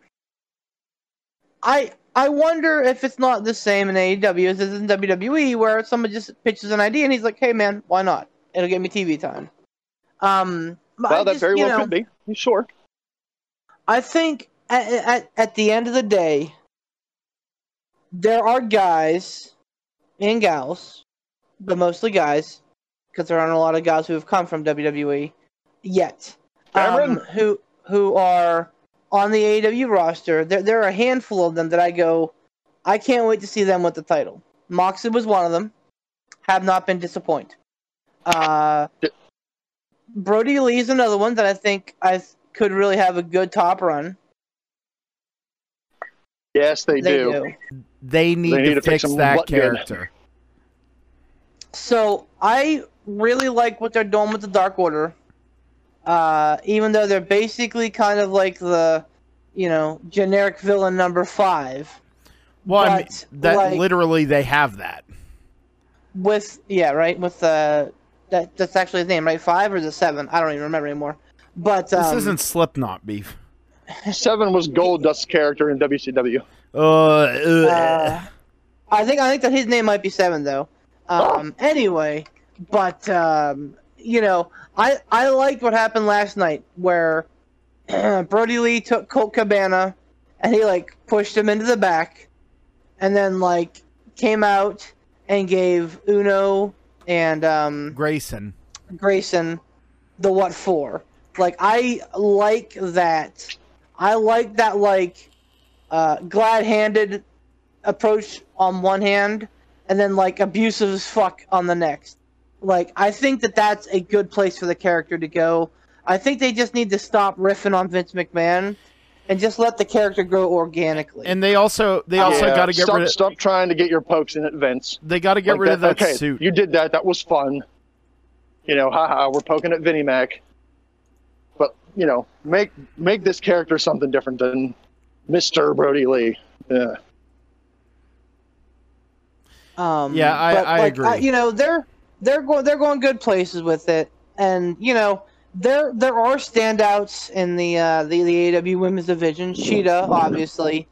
I I wonder if it's not the same in AEW as it is in WWE where someone just pitches an idea and he's like, "Hey man, why not? It'll get me TV time." Um Well, I that just, very well know, could be. Sure. I think at, at at the end of the day, there are guys and gals, but mostly guys, because there aren't a lot of guys who have come from WWE yet, um, who who are on the AEW roster. There there are a handful of them that I go, I can't wait to see them with the title. Moxley was one of them. Have not been disappointed. Uh, Brodie Lee is another one that I think I th- could really have a good top run. Yes, they, do. They need, They need to, to fix fix that butt good. character. So I really like what they're doing with the Dark Order. Uh, even though they're basically kind of like the, you know, generic villain number five. Well, I mean, that like- literally they have that. With yeah, right. With uh, that that's actually his name, right? Five or the seven? I don't even remember anymore. But This um, isn't Slipknot beef. Seven was Gold Dust's character in WCW. Uh, uh, Uh, I think I think that his name might be seven though. Um, anyway, but um, you know, I I liked what happened last night where Brodie Lee took Colt Cabana and he like pushed him into the back, and then like came out and gave Uno and um, Grayson. Grayson the what for. Like I like that. I like that like uh, glad-handed approach on one hand, and then like abusive as fuck on the next. Like I think that that's a good place for the character to go. I think they just need to stop riffing on Vince McMahon and just let the character grow organically. And they also they also Yeah, got to get stop, rid of Stop trying to get your pokes in at Vince. they got to get Like rid of that okay, suit. You did that. That was fun. You know, haha, we're poking at Vinnie Mac. But, you know, make make this character something different than Mr. Brodie Lee. Yeah. Um, Yeah, I- but, I like, agree. you know, they're they're going they're going good places with it, and you know, there there are standouts in the uh, the the AW Women's Division. Shida, obviously,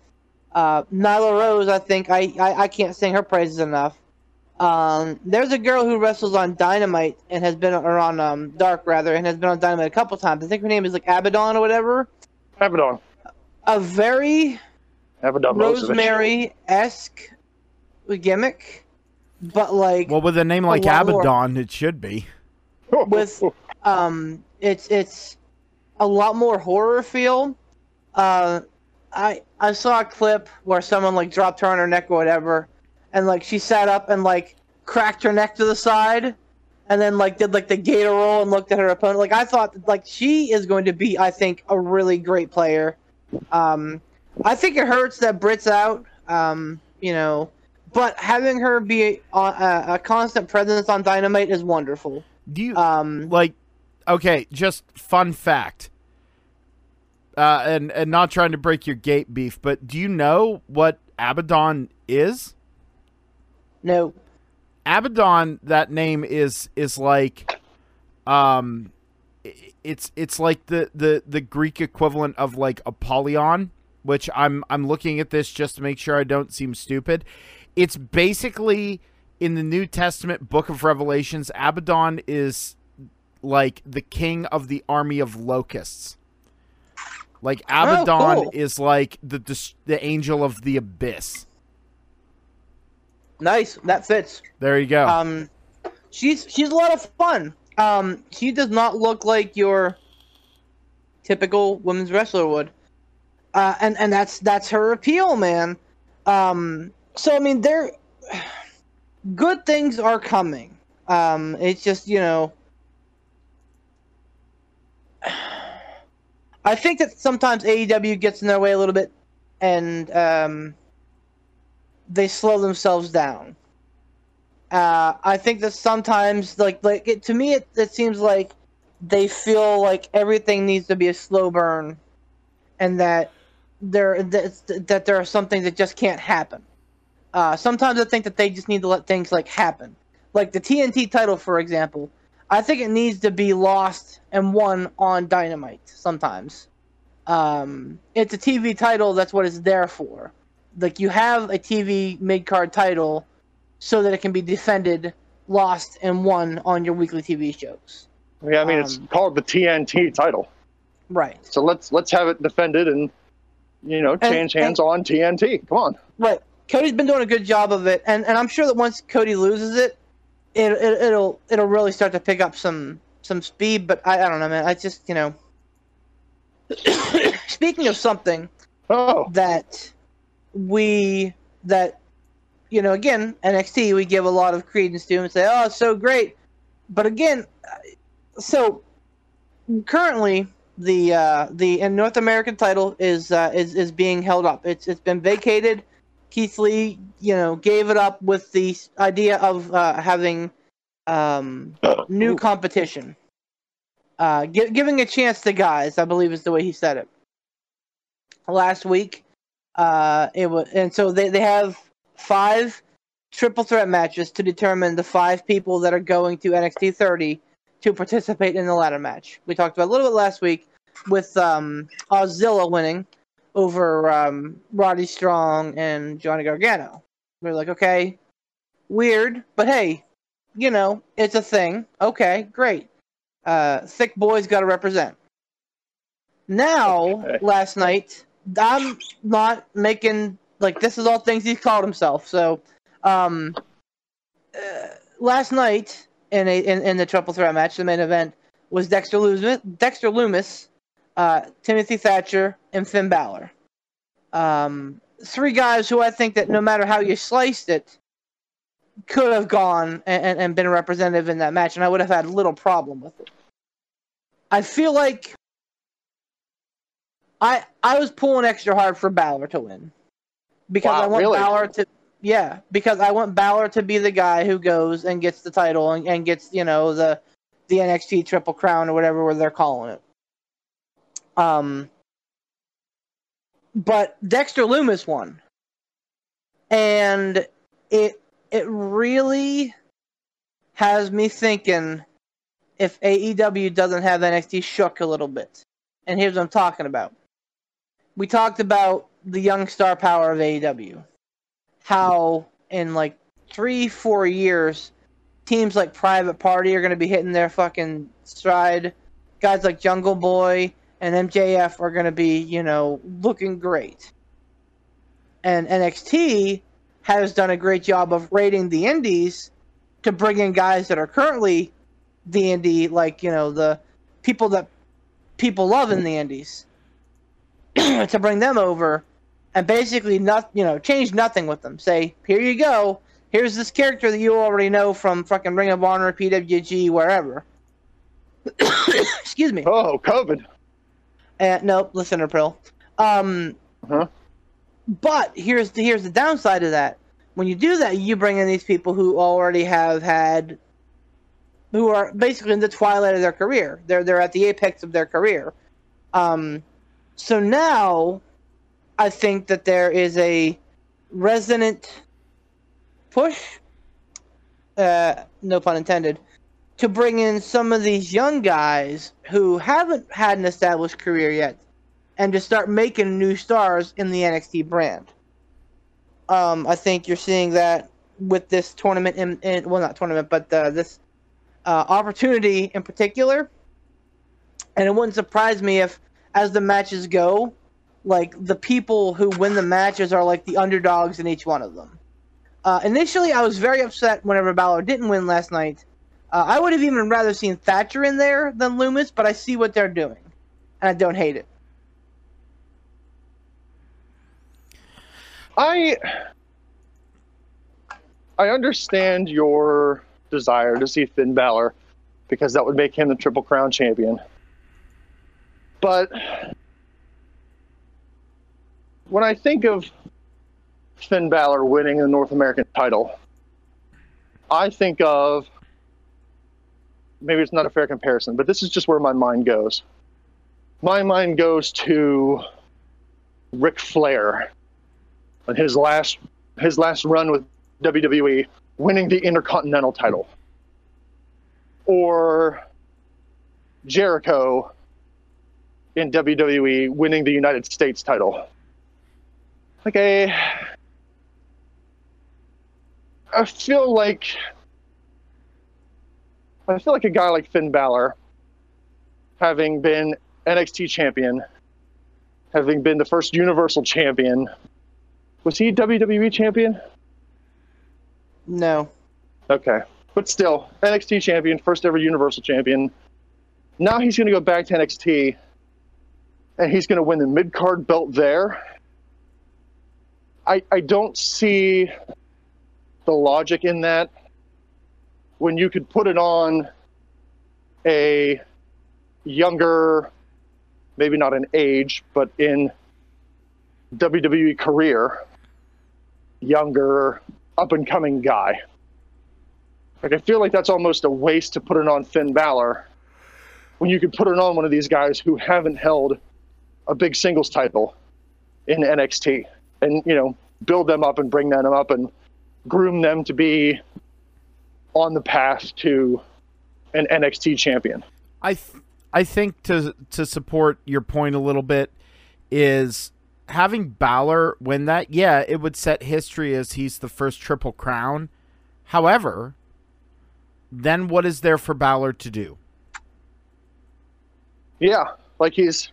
uh, Nyla Rose. I think I, I I can't sing her praises enough. Um, there's a girl who wrestles on Dynamite and has been or on um, Dark rather and has been on Dynamite a couple times. I think her name is like Abaddon or whatever. Abaddon. A very Abaddon Rosemary. Rosemary esque gimmick, but like well, with a name like more. Abaddon, it should be. with um it's it's a lot more horror feel uh i i saw a clip where someone like dropped her on her neck or whatever and like she sat up and like cracked her neck to the side and then like did like the gator roll and looked at her opponent like i thought like she is going to be i think a really great player um i think it hurts that Britt's out um you know but having her be a, a, a constant presence on dynamite is wonderful Do you um like okay just fun fact uh and and not trying to break your kayfabe but do you know what abaddon is No. abaddon that name is is like um it's it's like the the the Greek equivalent of like Apollyon, which I'm I'm looking at this just to make sure I don't seem stupid. It's basically in the New Testament book of Revelations, Abaddon is like the king of the army of locusts. Like Abaddon cool. is like the the angel of the abyss. Nice, that fits. There you go. Um, she's she's a lot of fun. Um, she does not look like your typical women's wrestler would, uh, and and that's that's her appeal, man. Um, so I mean, there, good things are coming. Um, it's just you know, I think that sometimes AEW gets in their way a little bit, and um, they slow themselves down. Uh, I think that sometimes, like, like it, to me, it, it seems like they feel like everything needs to be a slow burn, and that there that, that there are some things that just can't happen. Uh, sometimes I think that they just need to let things like happen, like the TNT title, for example. I think it needs to be lost and won on Dynamite. Sometimes, um, it's a TV title. That's what it's there for. Like you have a TV mid card title so that it can be defended, lost, and won on your weekly TV shows. Yeah, I mean it's Um, called the TNT title, Right. so let's let's have it defended and you know change hands on TNT. Come on. Right. Cody's been doing a good job of it, and, and I'm sure that once Cody loses it, it, it it'll it'll really start to pick up some some speed. But I, I don't know, man. I just you know. Speaking of something Oh, that we that you know again NXT we give a lot of credence to and say oh it's so great, but again, so currently the uh, the uh, North American title is uh, is is being held up. It's it's been vacated. Keith Lee, you know, gave it up with the idea of uh, having um, new competition, uh, gi- giving a chance to guys. I believe is the way he said it. Last week, uh, it was, and so they they have five triple threat matches to determine the five people that are going to NXT 30 to participate in the ladder match. We talked about a little bit last week with um, Ozilla winning over um, Roddy Strong and Johnny Gargano. We are like, okay, weird, but hey, you know, it's a thing. Okay, great. Uh, thick boys got to represent. Now, Okay. last night, I'm not making like this is all things he's called himself. So, um, uh, last night in a in, in the triple threat match, the main event was Dexter Lumis, Dexter Lumis, uh, Timothy Thatcher, and Finn Balor. Um, three guys who I think that no matter how you sliced it, could have gone and, and, been representative in that match, and I would have had little problem with it. I feel like I I was pulling extra hard for Balor to win because Wow, I want really? Balor to yeah because I want Balor to be the guy who goes and gets the title and, and gets you know the the NXT Triple Crown or whatever they're calling it. Um, but Dexter Lumis won, and it it really has me thinking if AEW doesn't have NXT shook a little bit. And here's what I'm talking about. We talked about the young star power of AEW. How in like three, four years, teams like Private Party are going to be hitting their fucking stride. Guys like Jungle Boy and MJF are going to be, you know, looking great. And NXT has done a great job of rating the indies to bring in guys that are currently the indie, like, you know, the people that people love in the indies, to bring them over and basically not, you know, change nothing with them. Say, here you go. Here's this character that you already know from fucking Ring of Honor, PWG, wherever. Excuse me. oh, COVID. Uh, nope, listener pill. Um, Uh-huh. but here's the here's the downside of that. When you do that, you bring in these people who already have had, who are basically in the twilight of their career. They're they're at the apex of their career. Um, so now, I think that there is a resonant push. Uh, no pun intended. To bring in some of these young guys who haven't had an established career yet and to start making new stars in the NXT brand. Um, I think you're seeing that with this tournament, in, in well, not tournament, but uh, this uh, opportunity in particular. And it wouldn't surprise me if, as the matches go, like the people who win the matches are like the underdogs in each one of them. Uh, initially, I was very upset whenever Balor didn't win last night. Uh, I would have even rather seen Thatcher in there than Lumis, but I see what they're doing, and I don't hate it. I I understand your desire to see Finn Balor because that would make him the Triple Crown champion. But when I think of Finn Balor winning the North American title, I think of maybe it's not a fair comparison, but this is just where my mind goes. My mind goes to Ric Flair and his last his last run with WWE, winning the Intercontinental title, or Jericho in WWE winning the United States title. Like I, I feel like I feel like a guy like Finn Balor, having been NXT champion, having been the first Universal champion, was he WWE champion? No. Okay. But still, NXT champion, first ever Universal champion. Now he's going to go back to NXT and he's going to win the mid card belt there. I, I don't see the logic in that when you could put it on a younger, maybe not in age, but in WWE career, younger, up and coming guy. Like I feel like that's almost a waste to put it on Finn Balor when you could put it on one of these guys who haven't held a big singles title in NXT and you know build them up and bring them up and groom them to be on the path to an NXT champion. I th- I think to to support your point a little bit is having Balor win that. Yeah, it would set history as he's the first Triple Crown. However, then what is there for Balor to do? Yeah, like he's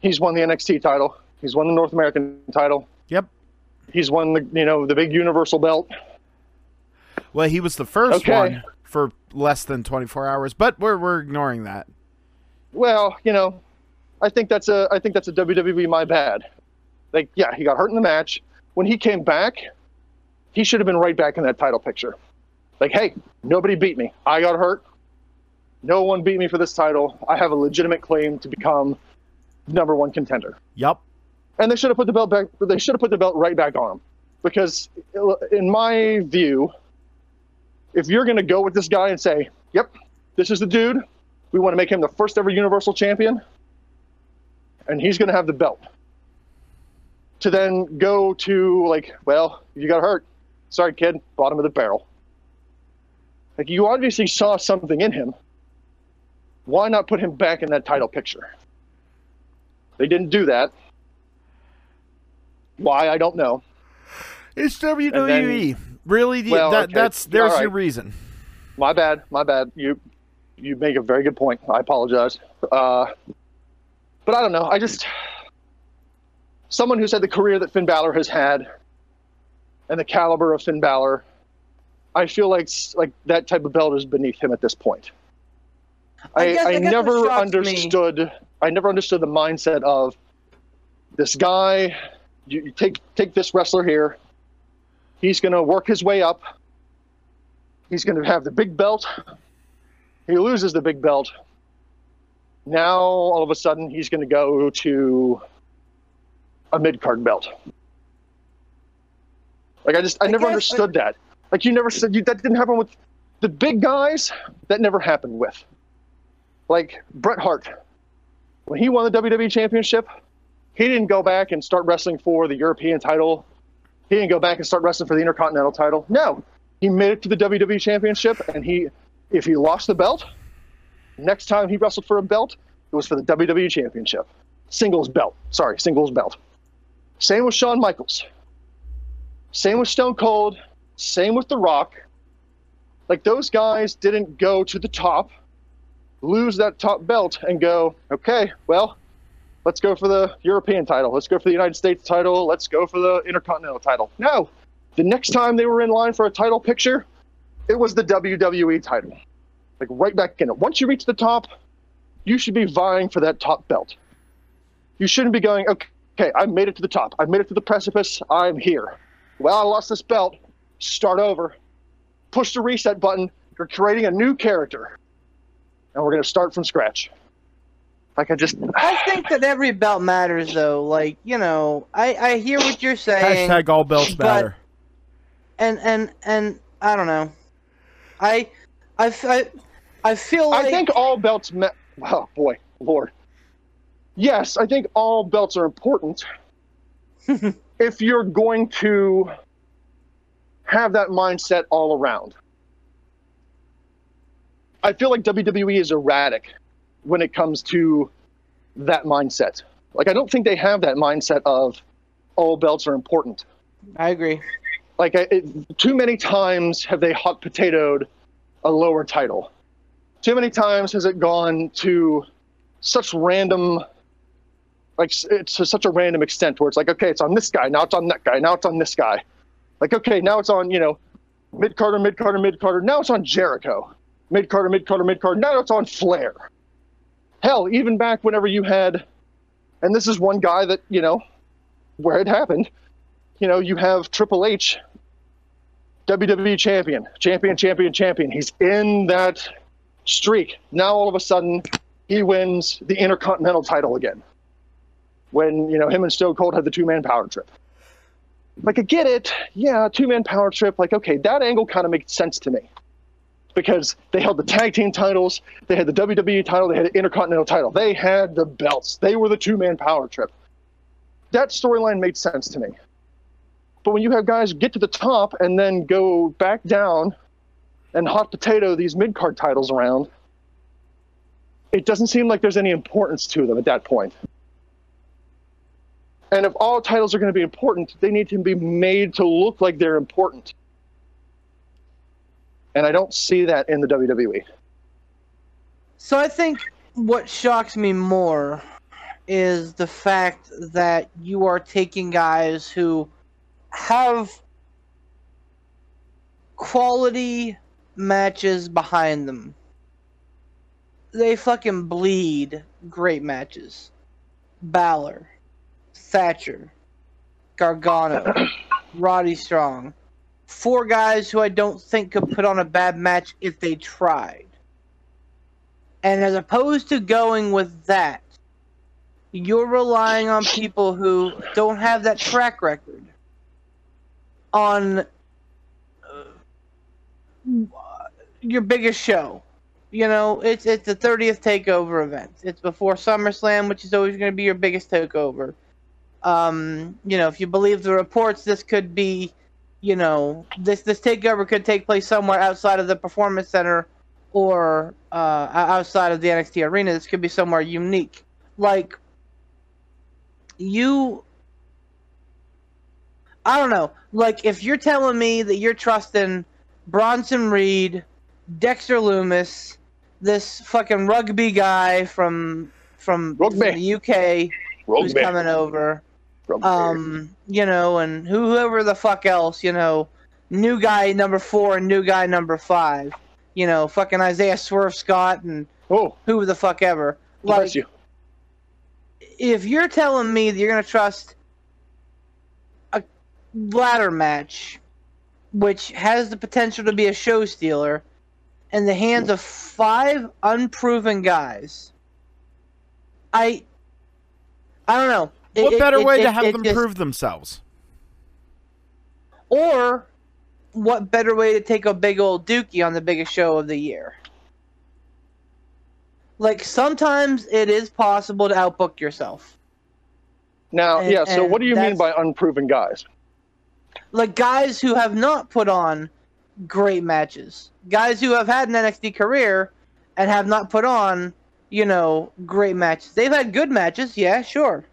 he's won the NXT title. He's won the North American title. Yep. He's won the you know the big Universal belt. Well, he was the first Okay. one for less than 24 hours, but we're we're ignoring that. Well, you know, I think that's a I think that's a WWE my bad. Like, yeah, he got hurt in the match. When he came back, he should have been right back in that title picture. Like, hey, nobody beat me. I got hurt. No one beat me for this title. I have a legitimate claim to become number one contender. Yep. And they should have put the belt back. They should have put the belt right back on him, because in my view, if you're going to go with this guy and say, "Yep, this is the dude," we want to make him the first ever Universal Champion, and he's going to have the belt. To then go to like, well, you got hurt. Sorry, kid, bottom of the barrel. Like you obviously saw something in him. Why not put him back in that title picture? They didn't do that. Why I don't know. It's WWE. Really? Well, that, okay. That's there's All your reason. My bad. My bad. You you make a very good point. I apologize. Uh, but I don't know. I just someone who's had the career that Finn Balor has had, and the caliber of Finn Balor. I feel like like that type of belt is beneath him at this point. I I, guess- I, I guess never shocks me- understood. I never understood the mindset of this guy. You, you take take this wrestler here. He's going to work his way up. He's going to have the big belt. He loses the big belt. Now all of a sudden he's going to go to a mid card belt. Like I just I, I never guess- understood that. Like you never said you that didn't happen with the big guys. That never happened with. Like Bret Hart, when he won the WWE Championship, he didn't go back and start wrestling for the European title. He didn't go back and start wrestling for the Intercontinental title. No, he made it to the WWE Championship, and he if he lost the belt, next time he wrestled for a belt, it was for the WWE Championship. Singles belt. Sorry, singles belt. Same with Shawn Michaels. Same with Stone Cold. Same with The Rock. Like those guys didn't go to the top, lose that top belt, and go, okay, well, let's go for the European title. Let's go for the United States title. Let's go for the Intercontinental title. No. The next time they were in line for a title picture, it was the WWE title. Like right back in it. Once you reach the top, you should be vying for that top belt. You shouldn't be going, okay, okay, I made it to the top. I made it to the precipice. I'm here. Well, I lost this belt. Start over. Push the reset button. You're creating a new character. And we're going to start from scratch. Like I just. I think that every belt matters, though. Like you know, I I hear what you're saying. Hashtag all belts but- matter. and and and I don't know. I I I, I feel like I think all belts. Me- oh boy, Lord. Yes, I think all belts are important. if you're going to have that mindset all around. I feel like WWE is erratic when it comes to that mindset. Like I don't think they have that mindset of all belts are important. I agree. Like I- it, too many times have they hot potatoed a lower title. Too many times has it gone to such random, like it's to such a random extent where it's like, okay, it's on this guy, now it's on that guy, now it's on this guy. Like, okay, now it's on you know, mid Carter, mid Carter, mid Carter. Now it's on Jericho, mid Carter, mid Carter, mid Carter. Now it's on Flair. Hell, even back whenever you had, and this is one guy that you know, where it happened. You know, you have Triple H WWE champion, champion, champion, champion. He's in that streak. Now all of a sudden, he wins the Intercontinental title again. When you know him and Stone Cold had the two-man power trip. Like I get it, yeah, two-man power trip. Like okay, that angle kind of makes sense to me because they held the tag team titles, they had the WWE title, they had the Intercontinental title, they had the belts, they were the two-man power trip. That storyline made sense to me. But when you have guys get to the top and then go back down and hot potato these mid card titles around, it doesn't seem like there's any importance to them at that point. And if all titles are going to be important, they need to be made to look like they're important. And I don't see that in the. WWE. So I think what shocks me more is the fact that you are taking guys who have quality matches behind them. They fucking bleed great matches. Balor, Thatcher, Gargano, Roddy Strong. Four guys who I don't think could put on a bad match if they tried. And as opposed to going with that, you're relying on people who don't have that track record on uh, your biggest show. You know, it's it's the 30th takeover event. It's before SummerSlam, which is always going to be your biggest takeover. Um, you know, if you believe the reports, this could be, you know, this this takeover could take place somewhere outside of the performance center or uh, outside of the NXT arena. This could be somewhere unique. Like you, I don't know. Like if you're telling me that you're trusting Bronson Reed, Dexter Lumis, this fucking rugby guy from from, from the UK who's coming over Rugby. Um, you know, and whoever the fuck else, you know, new guy number four and new guy number five, you know, fucking Isaiah Swerve Scott and oh, who the fuck ever. bless Like, you. if you're telling me that you're gonna trust a ladder match, which has the potential to be a show stealer, in the hands of five unproven guys, I, I don't know. It- What it- better it- way it- to have it them just- prove themselves? Or what better way to take a big old dookie on the biggest show of the year? Like sometimes it is possible to outbook yourself. Now, and- yeah. So, what do you mean by unproven guys? Like guys who have not put on great matches. Guys who have had an NXT career and have not put on, you know, great matches. They've had good matches, yeah, sure.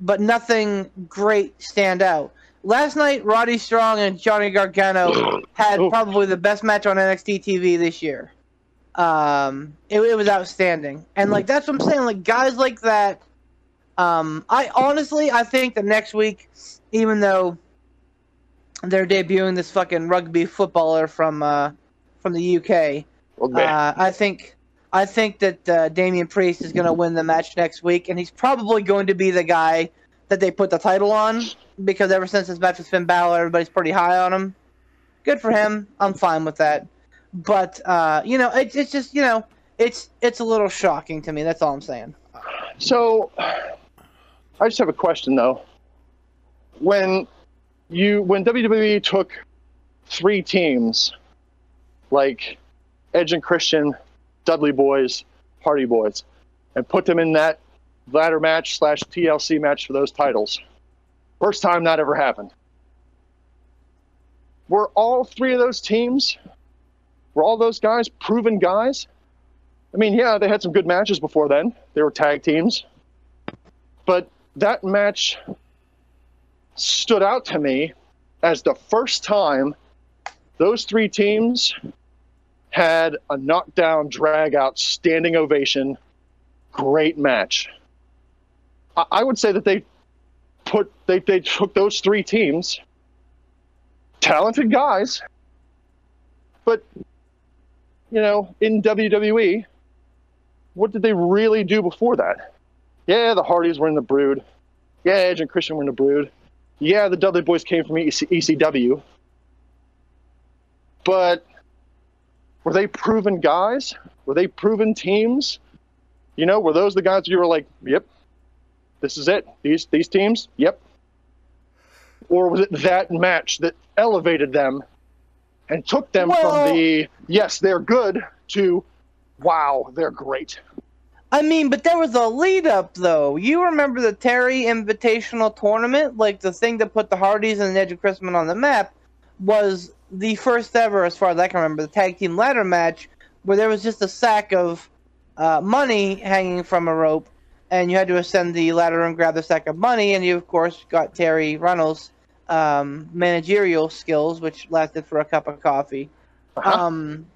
But nothing great stand out. Last night, Roddy Strong and Johnny Gargano had Oof. probably the best match on NXT TV this year. Um, it, it was outstanding, and like that's what I'm saying. Like guys like that. Um, I honestly, I think that next week, even though they're debuting this fucking rugby footballer from uh, from the UK, Okay. uh, I think I think that uh, Damian Priest is going to win the match next week, and he's probably going to be the guy that they put the title on because ever since his match with Finn Balor, everybody's pretty high on him. Good for him. I'm fine with that. But uh, you know, it's it's just you know, it's it's a little shocking to me. That's all I'm saying. So, I just have a question though. When you when WWE took three teams, like Edge and Christian, Dudley Boys, Hardy Boys, and put them in that ladder match slash TLC match for those titles, first time that ever happened. Were all three of those teams, were all those guys proven guys? I mean, yeah, they had some good matches before then. They were tag teams. But that match stood out to me as the first time those three teams had a knockdown, drag out, standing ovation, great match. I, I would say that they put they, they took those three teams, talented guys, but you know, in WWE, what did they really do before that? Yeah, the Hardys were in the Brood. Yeah, Edge and Christian were in the Brood. Yeah, the Dudley Boys came from EC- ECW. But were they proven guys? Were they proven teams? You know, were those the guys you were like, yep, this is it. These these teams, yep. Or was it that match that elevated them and took them Well- from the yes, they're good to wow, they're great. I mean, but there was a lead up though. You remember the Terri Invitational Tournament? Like the thing that put the Hardys and the Edge and Christian on the map was the first ever, as far as I can remember, the tag team ladder match where there was just a sack of uh, money hanging from a rope, and you had to ascend the ladder and grab the sack of money, and you of course got Terri Runnels' um, managerial skills, which lasted for a cup of coffee. Uh-huh. Um,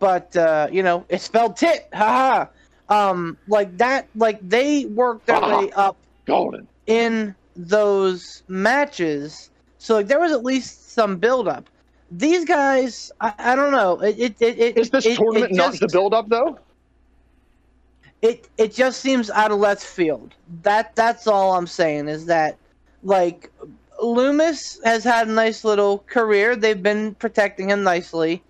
but uh, you know, it spelled tit. Haha. Um, like that. Like they worked their way up Golden. in those matches. So like there was at least some build up. These guys, I, I don't know. It it it, Is this it, tournament it not the build up though? It it just seems out of left field. That that's all I'm saying is that like Lumis has had a nice little career. They've been protecting him nicely.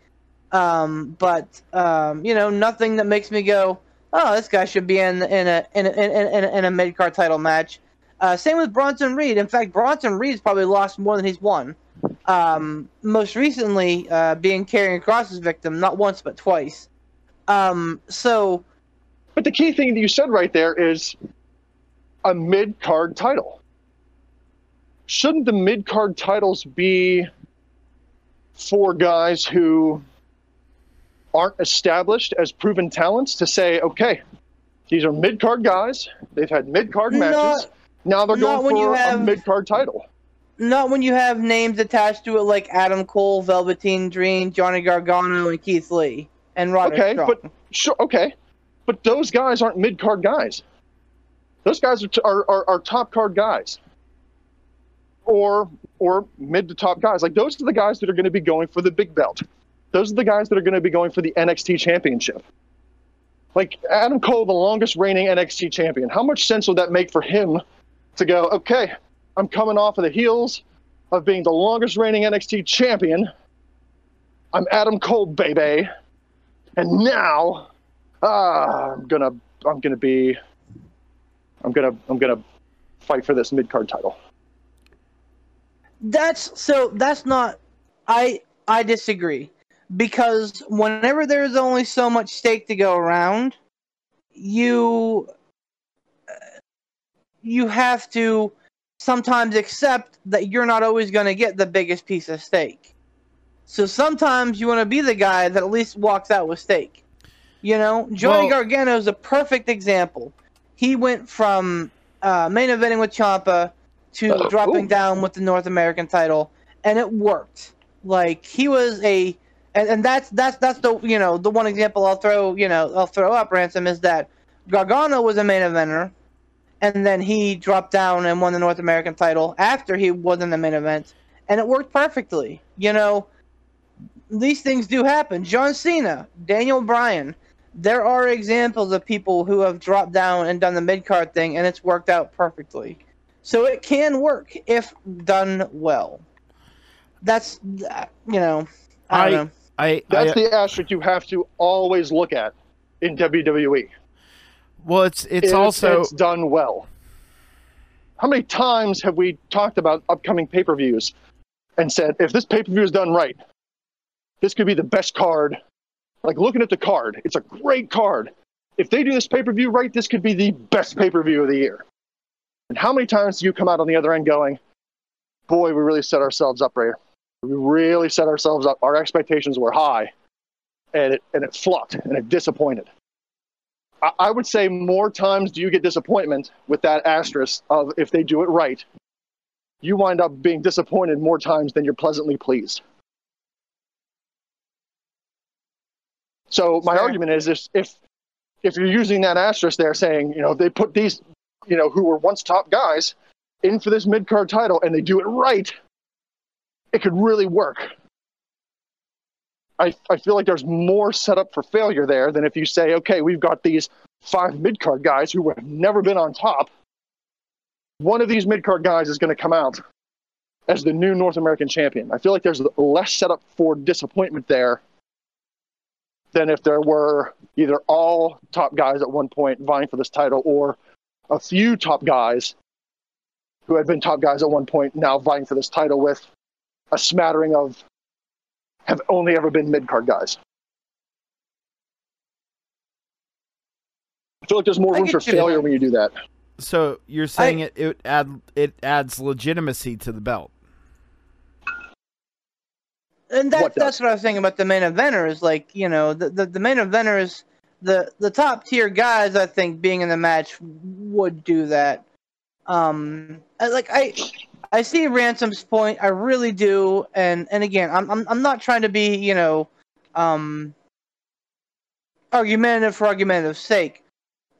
Um, but um, you know, nothing that makes me go, "Oh, this guy should be in in a in a, in a, in a, in a mid card title match." Uh, same with Bronson Reed. In fact, Bronson Reed's probably lost more than he's won. Um, most recently, uh, being Karrion Kross's victim, not once but twice. Um, so But the key thing that you said right there is a mid card title. Shouldn't the mid card titles be for guys who aren't established as proven talents to say, okay, these are mid card guys, they've had mid card Not- matches, now they're going for a mid card title. Not when you have names attached to it like Adam Cole, Velveteen Dream, Johnny Gargano, and Keith Lee, and Roderick Okay, Strong. but sure, okay, but those guys aren't mid card guys. Those guys are, t- are, are, are top card guys, or or mid to top guys. Like those are the guys that are going to be going for the big belt. Those are the guys that are going to be going for the NXT championship. Like Adam Cole, the longest reigning NXT champion. How much sense would that make for him to go? Okay, I'm coming off of the heels of being the longest reigning NXT champion. I'm Adam Cole, baby and now ah, I'm gonna I'm gonna be I'm gonna I'm gonna fight for this mid card title. That's so. That's not. I I disagree because whenever there's only so much stake to go around, you uh, you have to sometimes accept that you're not always going to get the biggest piece of steak. So sometimes you want to be the guy that at least walks out with steak. You know, Johnny Well- Gargano is a perfect example. He went from uh, main eventing with Ciampa to Uh, dropping ooh. down with the North American title, and it worked. Like he was a, and, and that's that's that's the you know the one example I'll throw you know I'll throw up ransom is that Gargano was a main eventer, and then he dropped down and won the North American title after he was in the main event, and it worked perfectly. You know, these things do happen. John Cena, Daniel Bryan, there are examples of people who have dropped down and done the mid card thing, and it's worked out perfectly. So it can work if done well. That's uh, you know, I don't I- know. I, That's I the asterisk you have to always look at in WWE. Well, it's it's also it's done well. How many times have we talked about upcoming pay per views and said, if this pay per view is done right, this could be the best card? Like looking at the card, it's a great card. If they do this pay per view right, this could be the best pay per view of the year. And how many times do you come out on the other end going, boy, we really set ourselves up right here. We really set ourselves up. Our expectations were high, and it, and it flopped, and it disappointed. I- would say more times do you get disappointment with that asterisk of if they do it right, you wind up being disappointed more times than you're pleasantly pleased. So my Fair. argument is if if if you're using that asterisk there saying, you know, they put these, you know, who were once top guys in for this mid card title and they do it right, it could really work. I, I feel like there's more setup for failure there than if you say, okay, we've got these five mid card guys who have never been on top. One of these mid card guys is going to come out as the new North American champion. I feel like there's less setup for disappointment there than if there were either all top guys at one point vying for this title or a few top guys who had been top guys at one point now vying for this title with a smattering of have only ever been mid card guys. I feel like there's more room for you. failure when you do that. so you're saying it it add it adds legitimacy to the belt. and that, What that's what I was saying about the main eventers. Like you know, the, the the main eventers, the the top tier guys, I think being in the match would do that. Um, like I, I see Ransom's point. I really do. And and again, I'm I'm I'm not trying to be you know, um, argumentative for argumentative sake.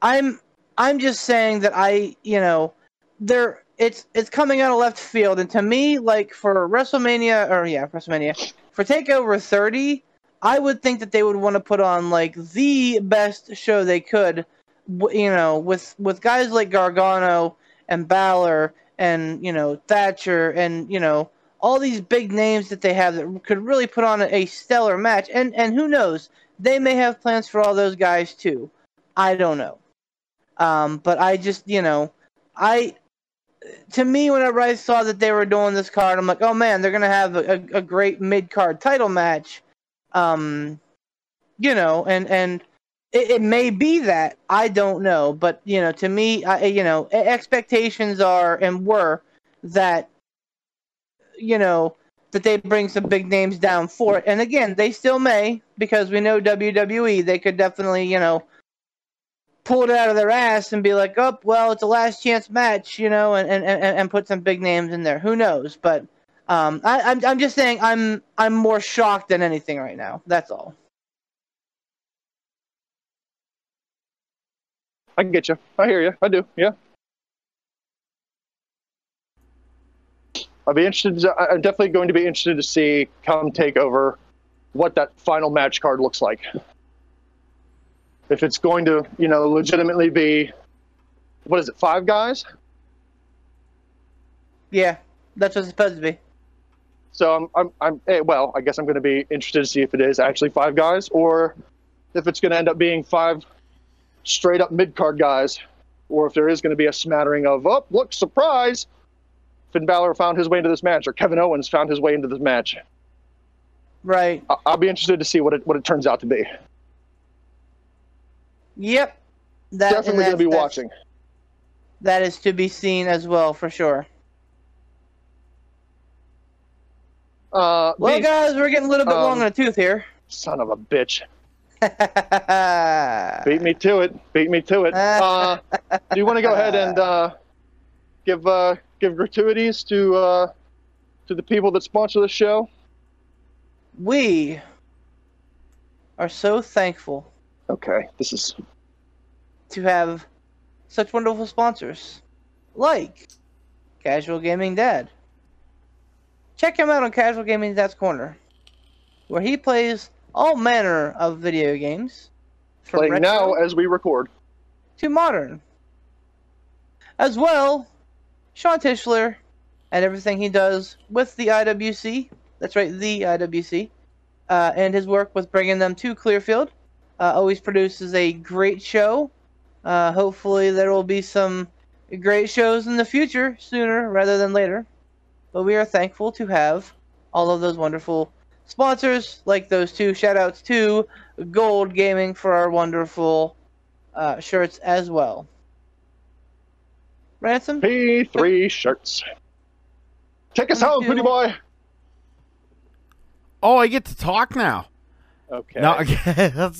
I'm I'm just saying that I you know, there it's it's coming out of left field, and to me, like for WrestleMania or yeah, WrestleMania for Takeover 30, I would think that they would want to put on like the best show they could, you know, with with guys like Gargano and Balor and you know Thatcher and you know all these big names that they have that could really put on a, stellar match. And and who knows, they may have plans for all those guys too. I don't know. Um, but I just you know, I to me, whenever I saw that they were doing this card, I'm like, oh man, they're gonna have a, a, a great mid card title match. Um, you know, and and it, it may be that I don't know, but you know, to me, I, you know, expectations are and were that you know that they bring some big names down for it, and again, they still may because we know WWE, they could definitely you know pull it out of their ass and be like, oh, well, it's a last chance match, you know, and, and, and, and put some big names in there. Who knows? But um, I, I'm, I'm just saying I'm I'm more shocked than anything right now. That's all. I can get you. I hear you. I do. Yeah. I'll be interested. To, I'm definitely going to be interested to see come Takeover what that final match card looks like. If it's going to, you know, legitimately be, what is it, five guys? Yeah, that's what it's supposed to be. So I'm, I'm, I'm eh, well, I guess I'm going to be interested to see if it is actually five guys or if it's going to end up being five straight up mid card guys, or if there is going to be a smattering of, oh, look, surprise! Finn Balor found his way into this match, or Kevin Owens found his way into this match. Right. I- I'll be interested to see what it what it turns out to be. Yep. That, Definitely going to be watching. That is to be seen as well, for sure. Uh, Well, Beef, guys, we're getting a little bit Um, long in the tooth here. son of a bitch. Beat me to it. Beat me to it. Uh, do you want to go ahead and uh, give uh, give gratuities to uh, to the people that sponsor the show? we are so thankful Okay, this is to have such wonderful sponsors like Casual Gaming Dad. Check him out on Casual Gaming Dad's Corner, where he plays all manner of video games, from playing now as we record. to modern. As well, Sean Tischler and everything he does with the IWC. That's right, the IWC. Uh, and his work with bringing them to Clearfield. Uh, always produces a great show. Uh, hopefully, there will be some great shows in the future, sooner rather than later. But we are thankful to have all of those wonderful sponsors, like those two. Shout outs to Gould Gaming for our wonderful uh, shirts as well. Ransom? P3 shirts. Take us home, you. pretty boy. Oh, I get to talk now. Okay. No,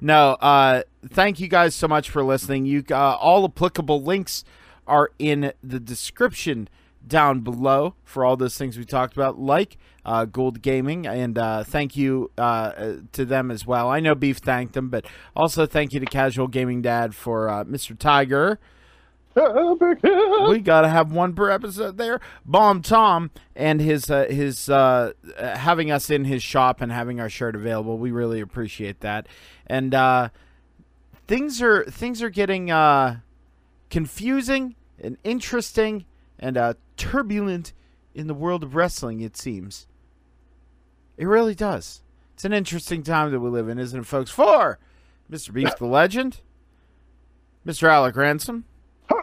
no. Uh, thank you guys so much for listening. You uh, all applicable links are in the description down below for all those things we talked about, like uh, Gould Gaming, and uh, thank you uh, uh, to them as well. I know Beef thanked them, but also thank you to Casual Gaming Dad for uh, Mr. Tiger we gotta have one per episode there. Bomb Tom and his uh, his having us in his shop and having our shirt available. We really appreciate that. And uh, things are things are getting uh, confusing and interesting and uh, turbulent in the world of wrestling. It seems. It really does. It's an interesting time that we live in, isn't it, folks? For Mr. Beast the Legend, Mr. Alec Ransom,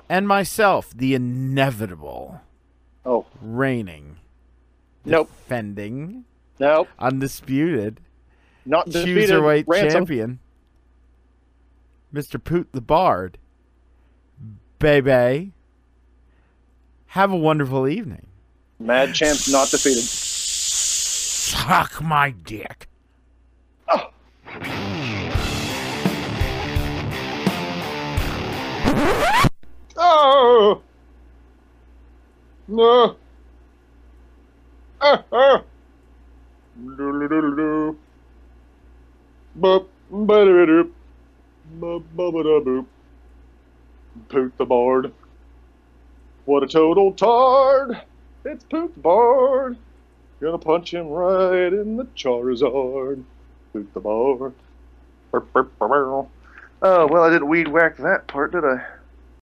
and myself, the inevitable, Oh, reigning, Nope. defending, no, undisputed not defeated. cruiserweight Ransom. champion, Mr. Poot the Bard. Baby, have a wonderful evening. Mad Champ's not defeated. Suck my dick. Oh. Oh! No! Ah, ah! Doodle-doodle-doo. Boop, ba-da-ba-doop. Boop, ba-ba-da-boop. Poot the Bard. What a total tard! It's Poot Bard. Gonna punch him right in the Charizard. Poot the Bard. Oh, well, I didn't weed whack that part, did I?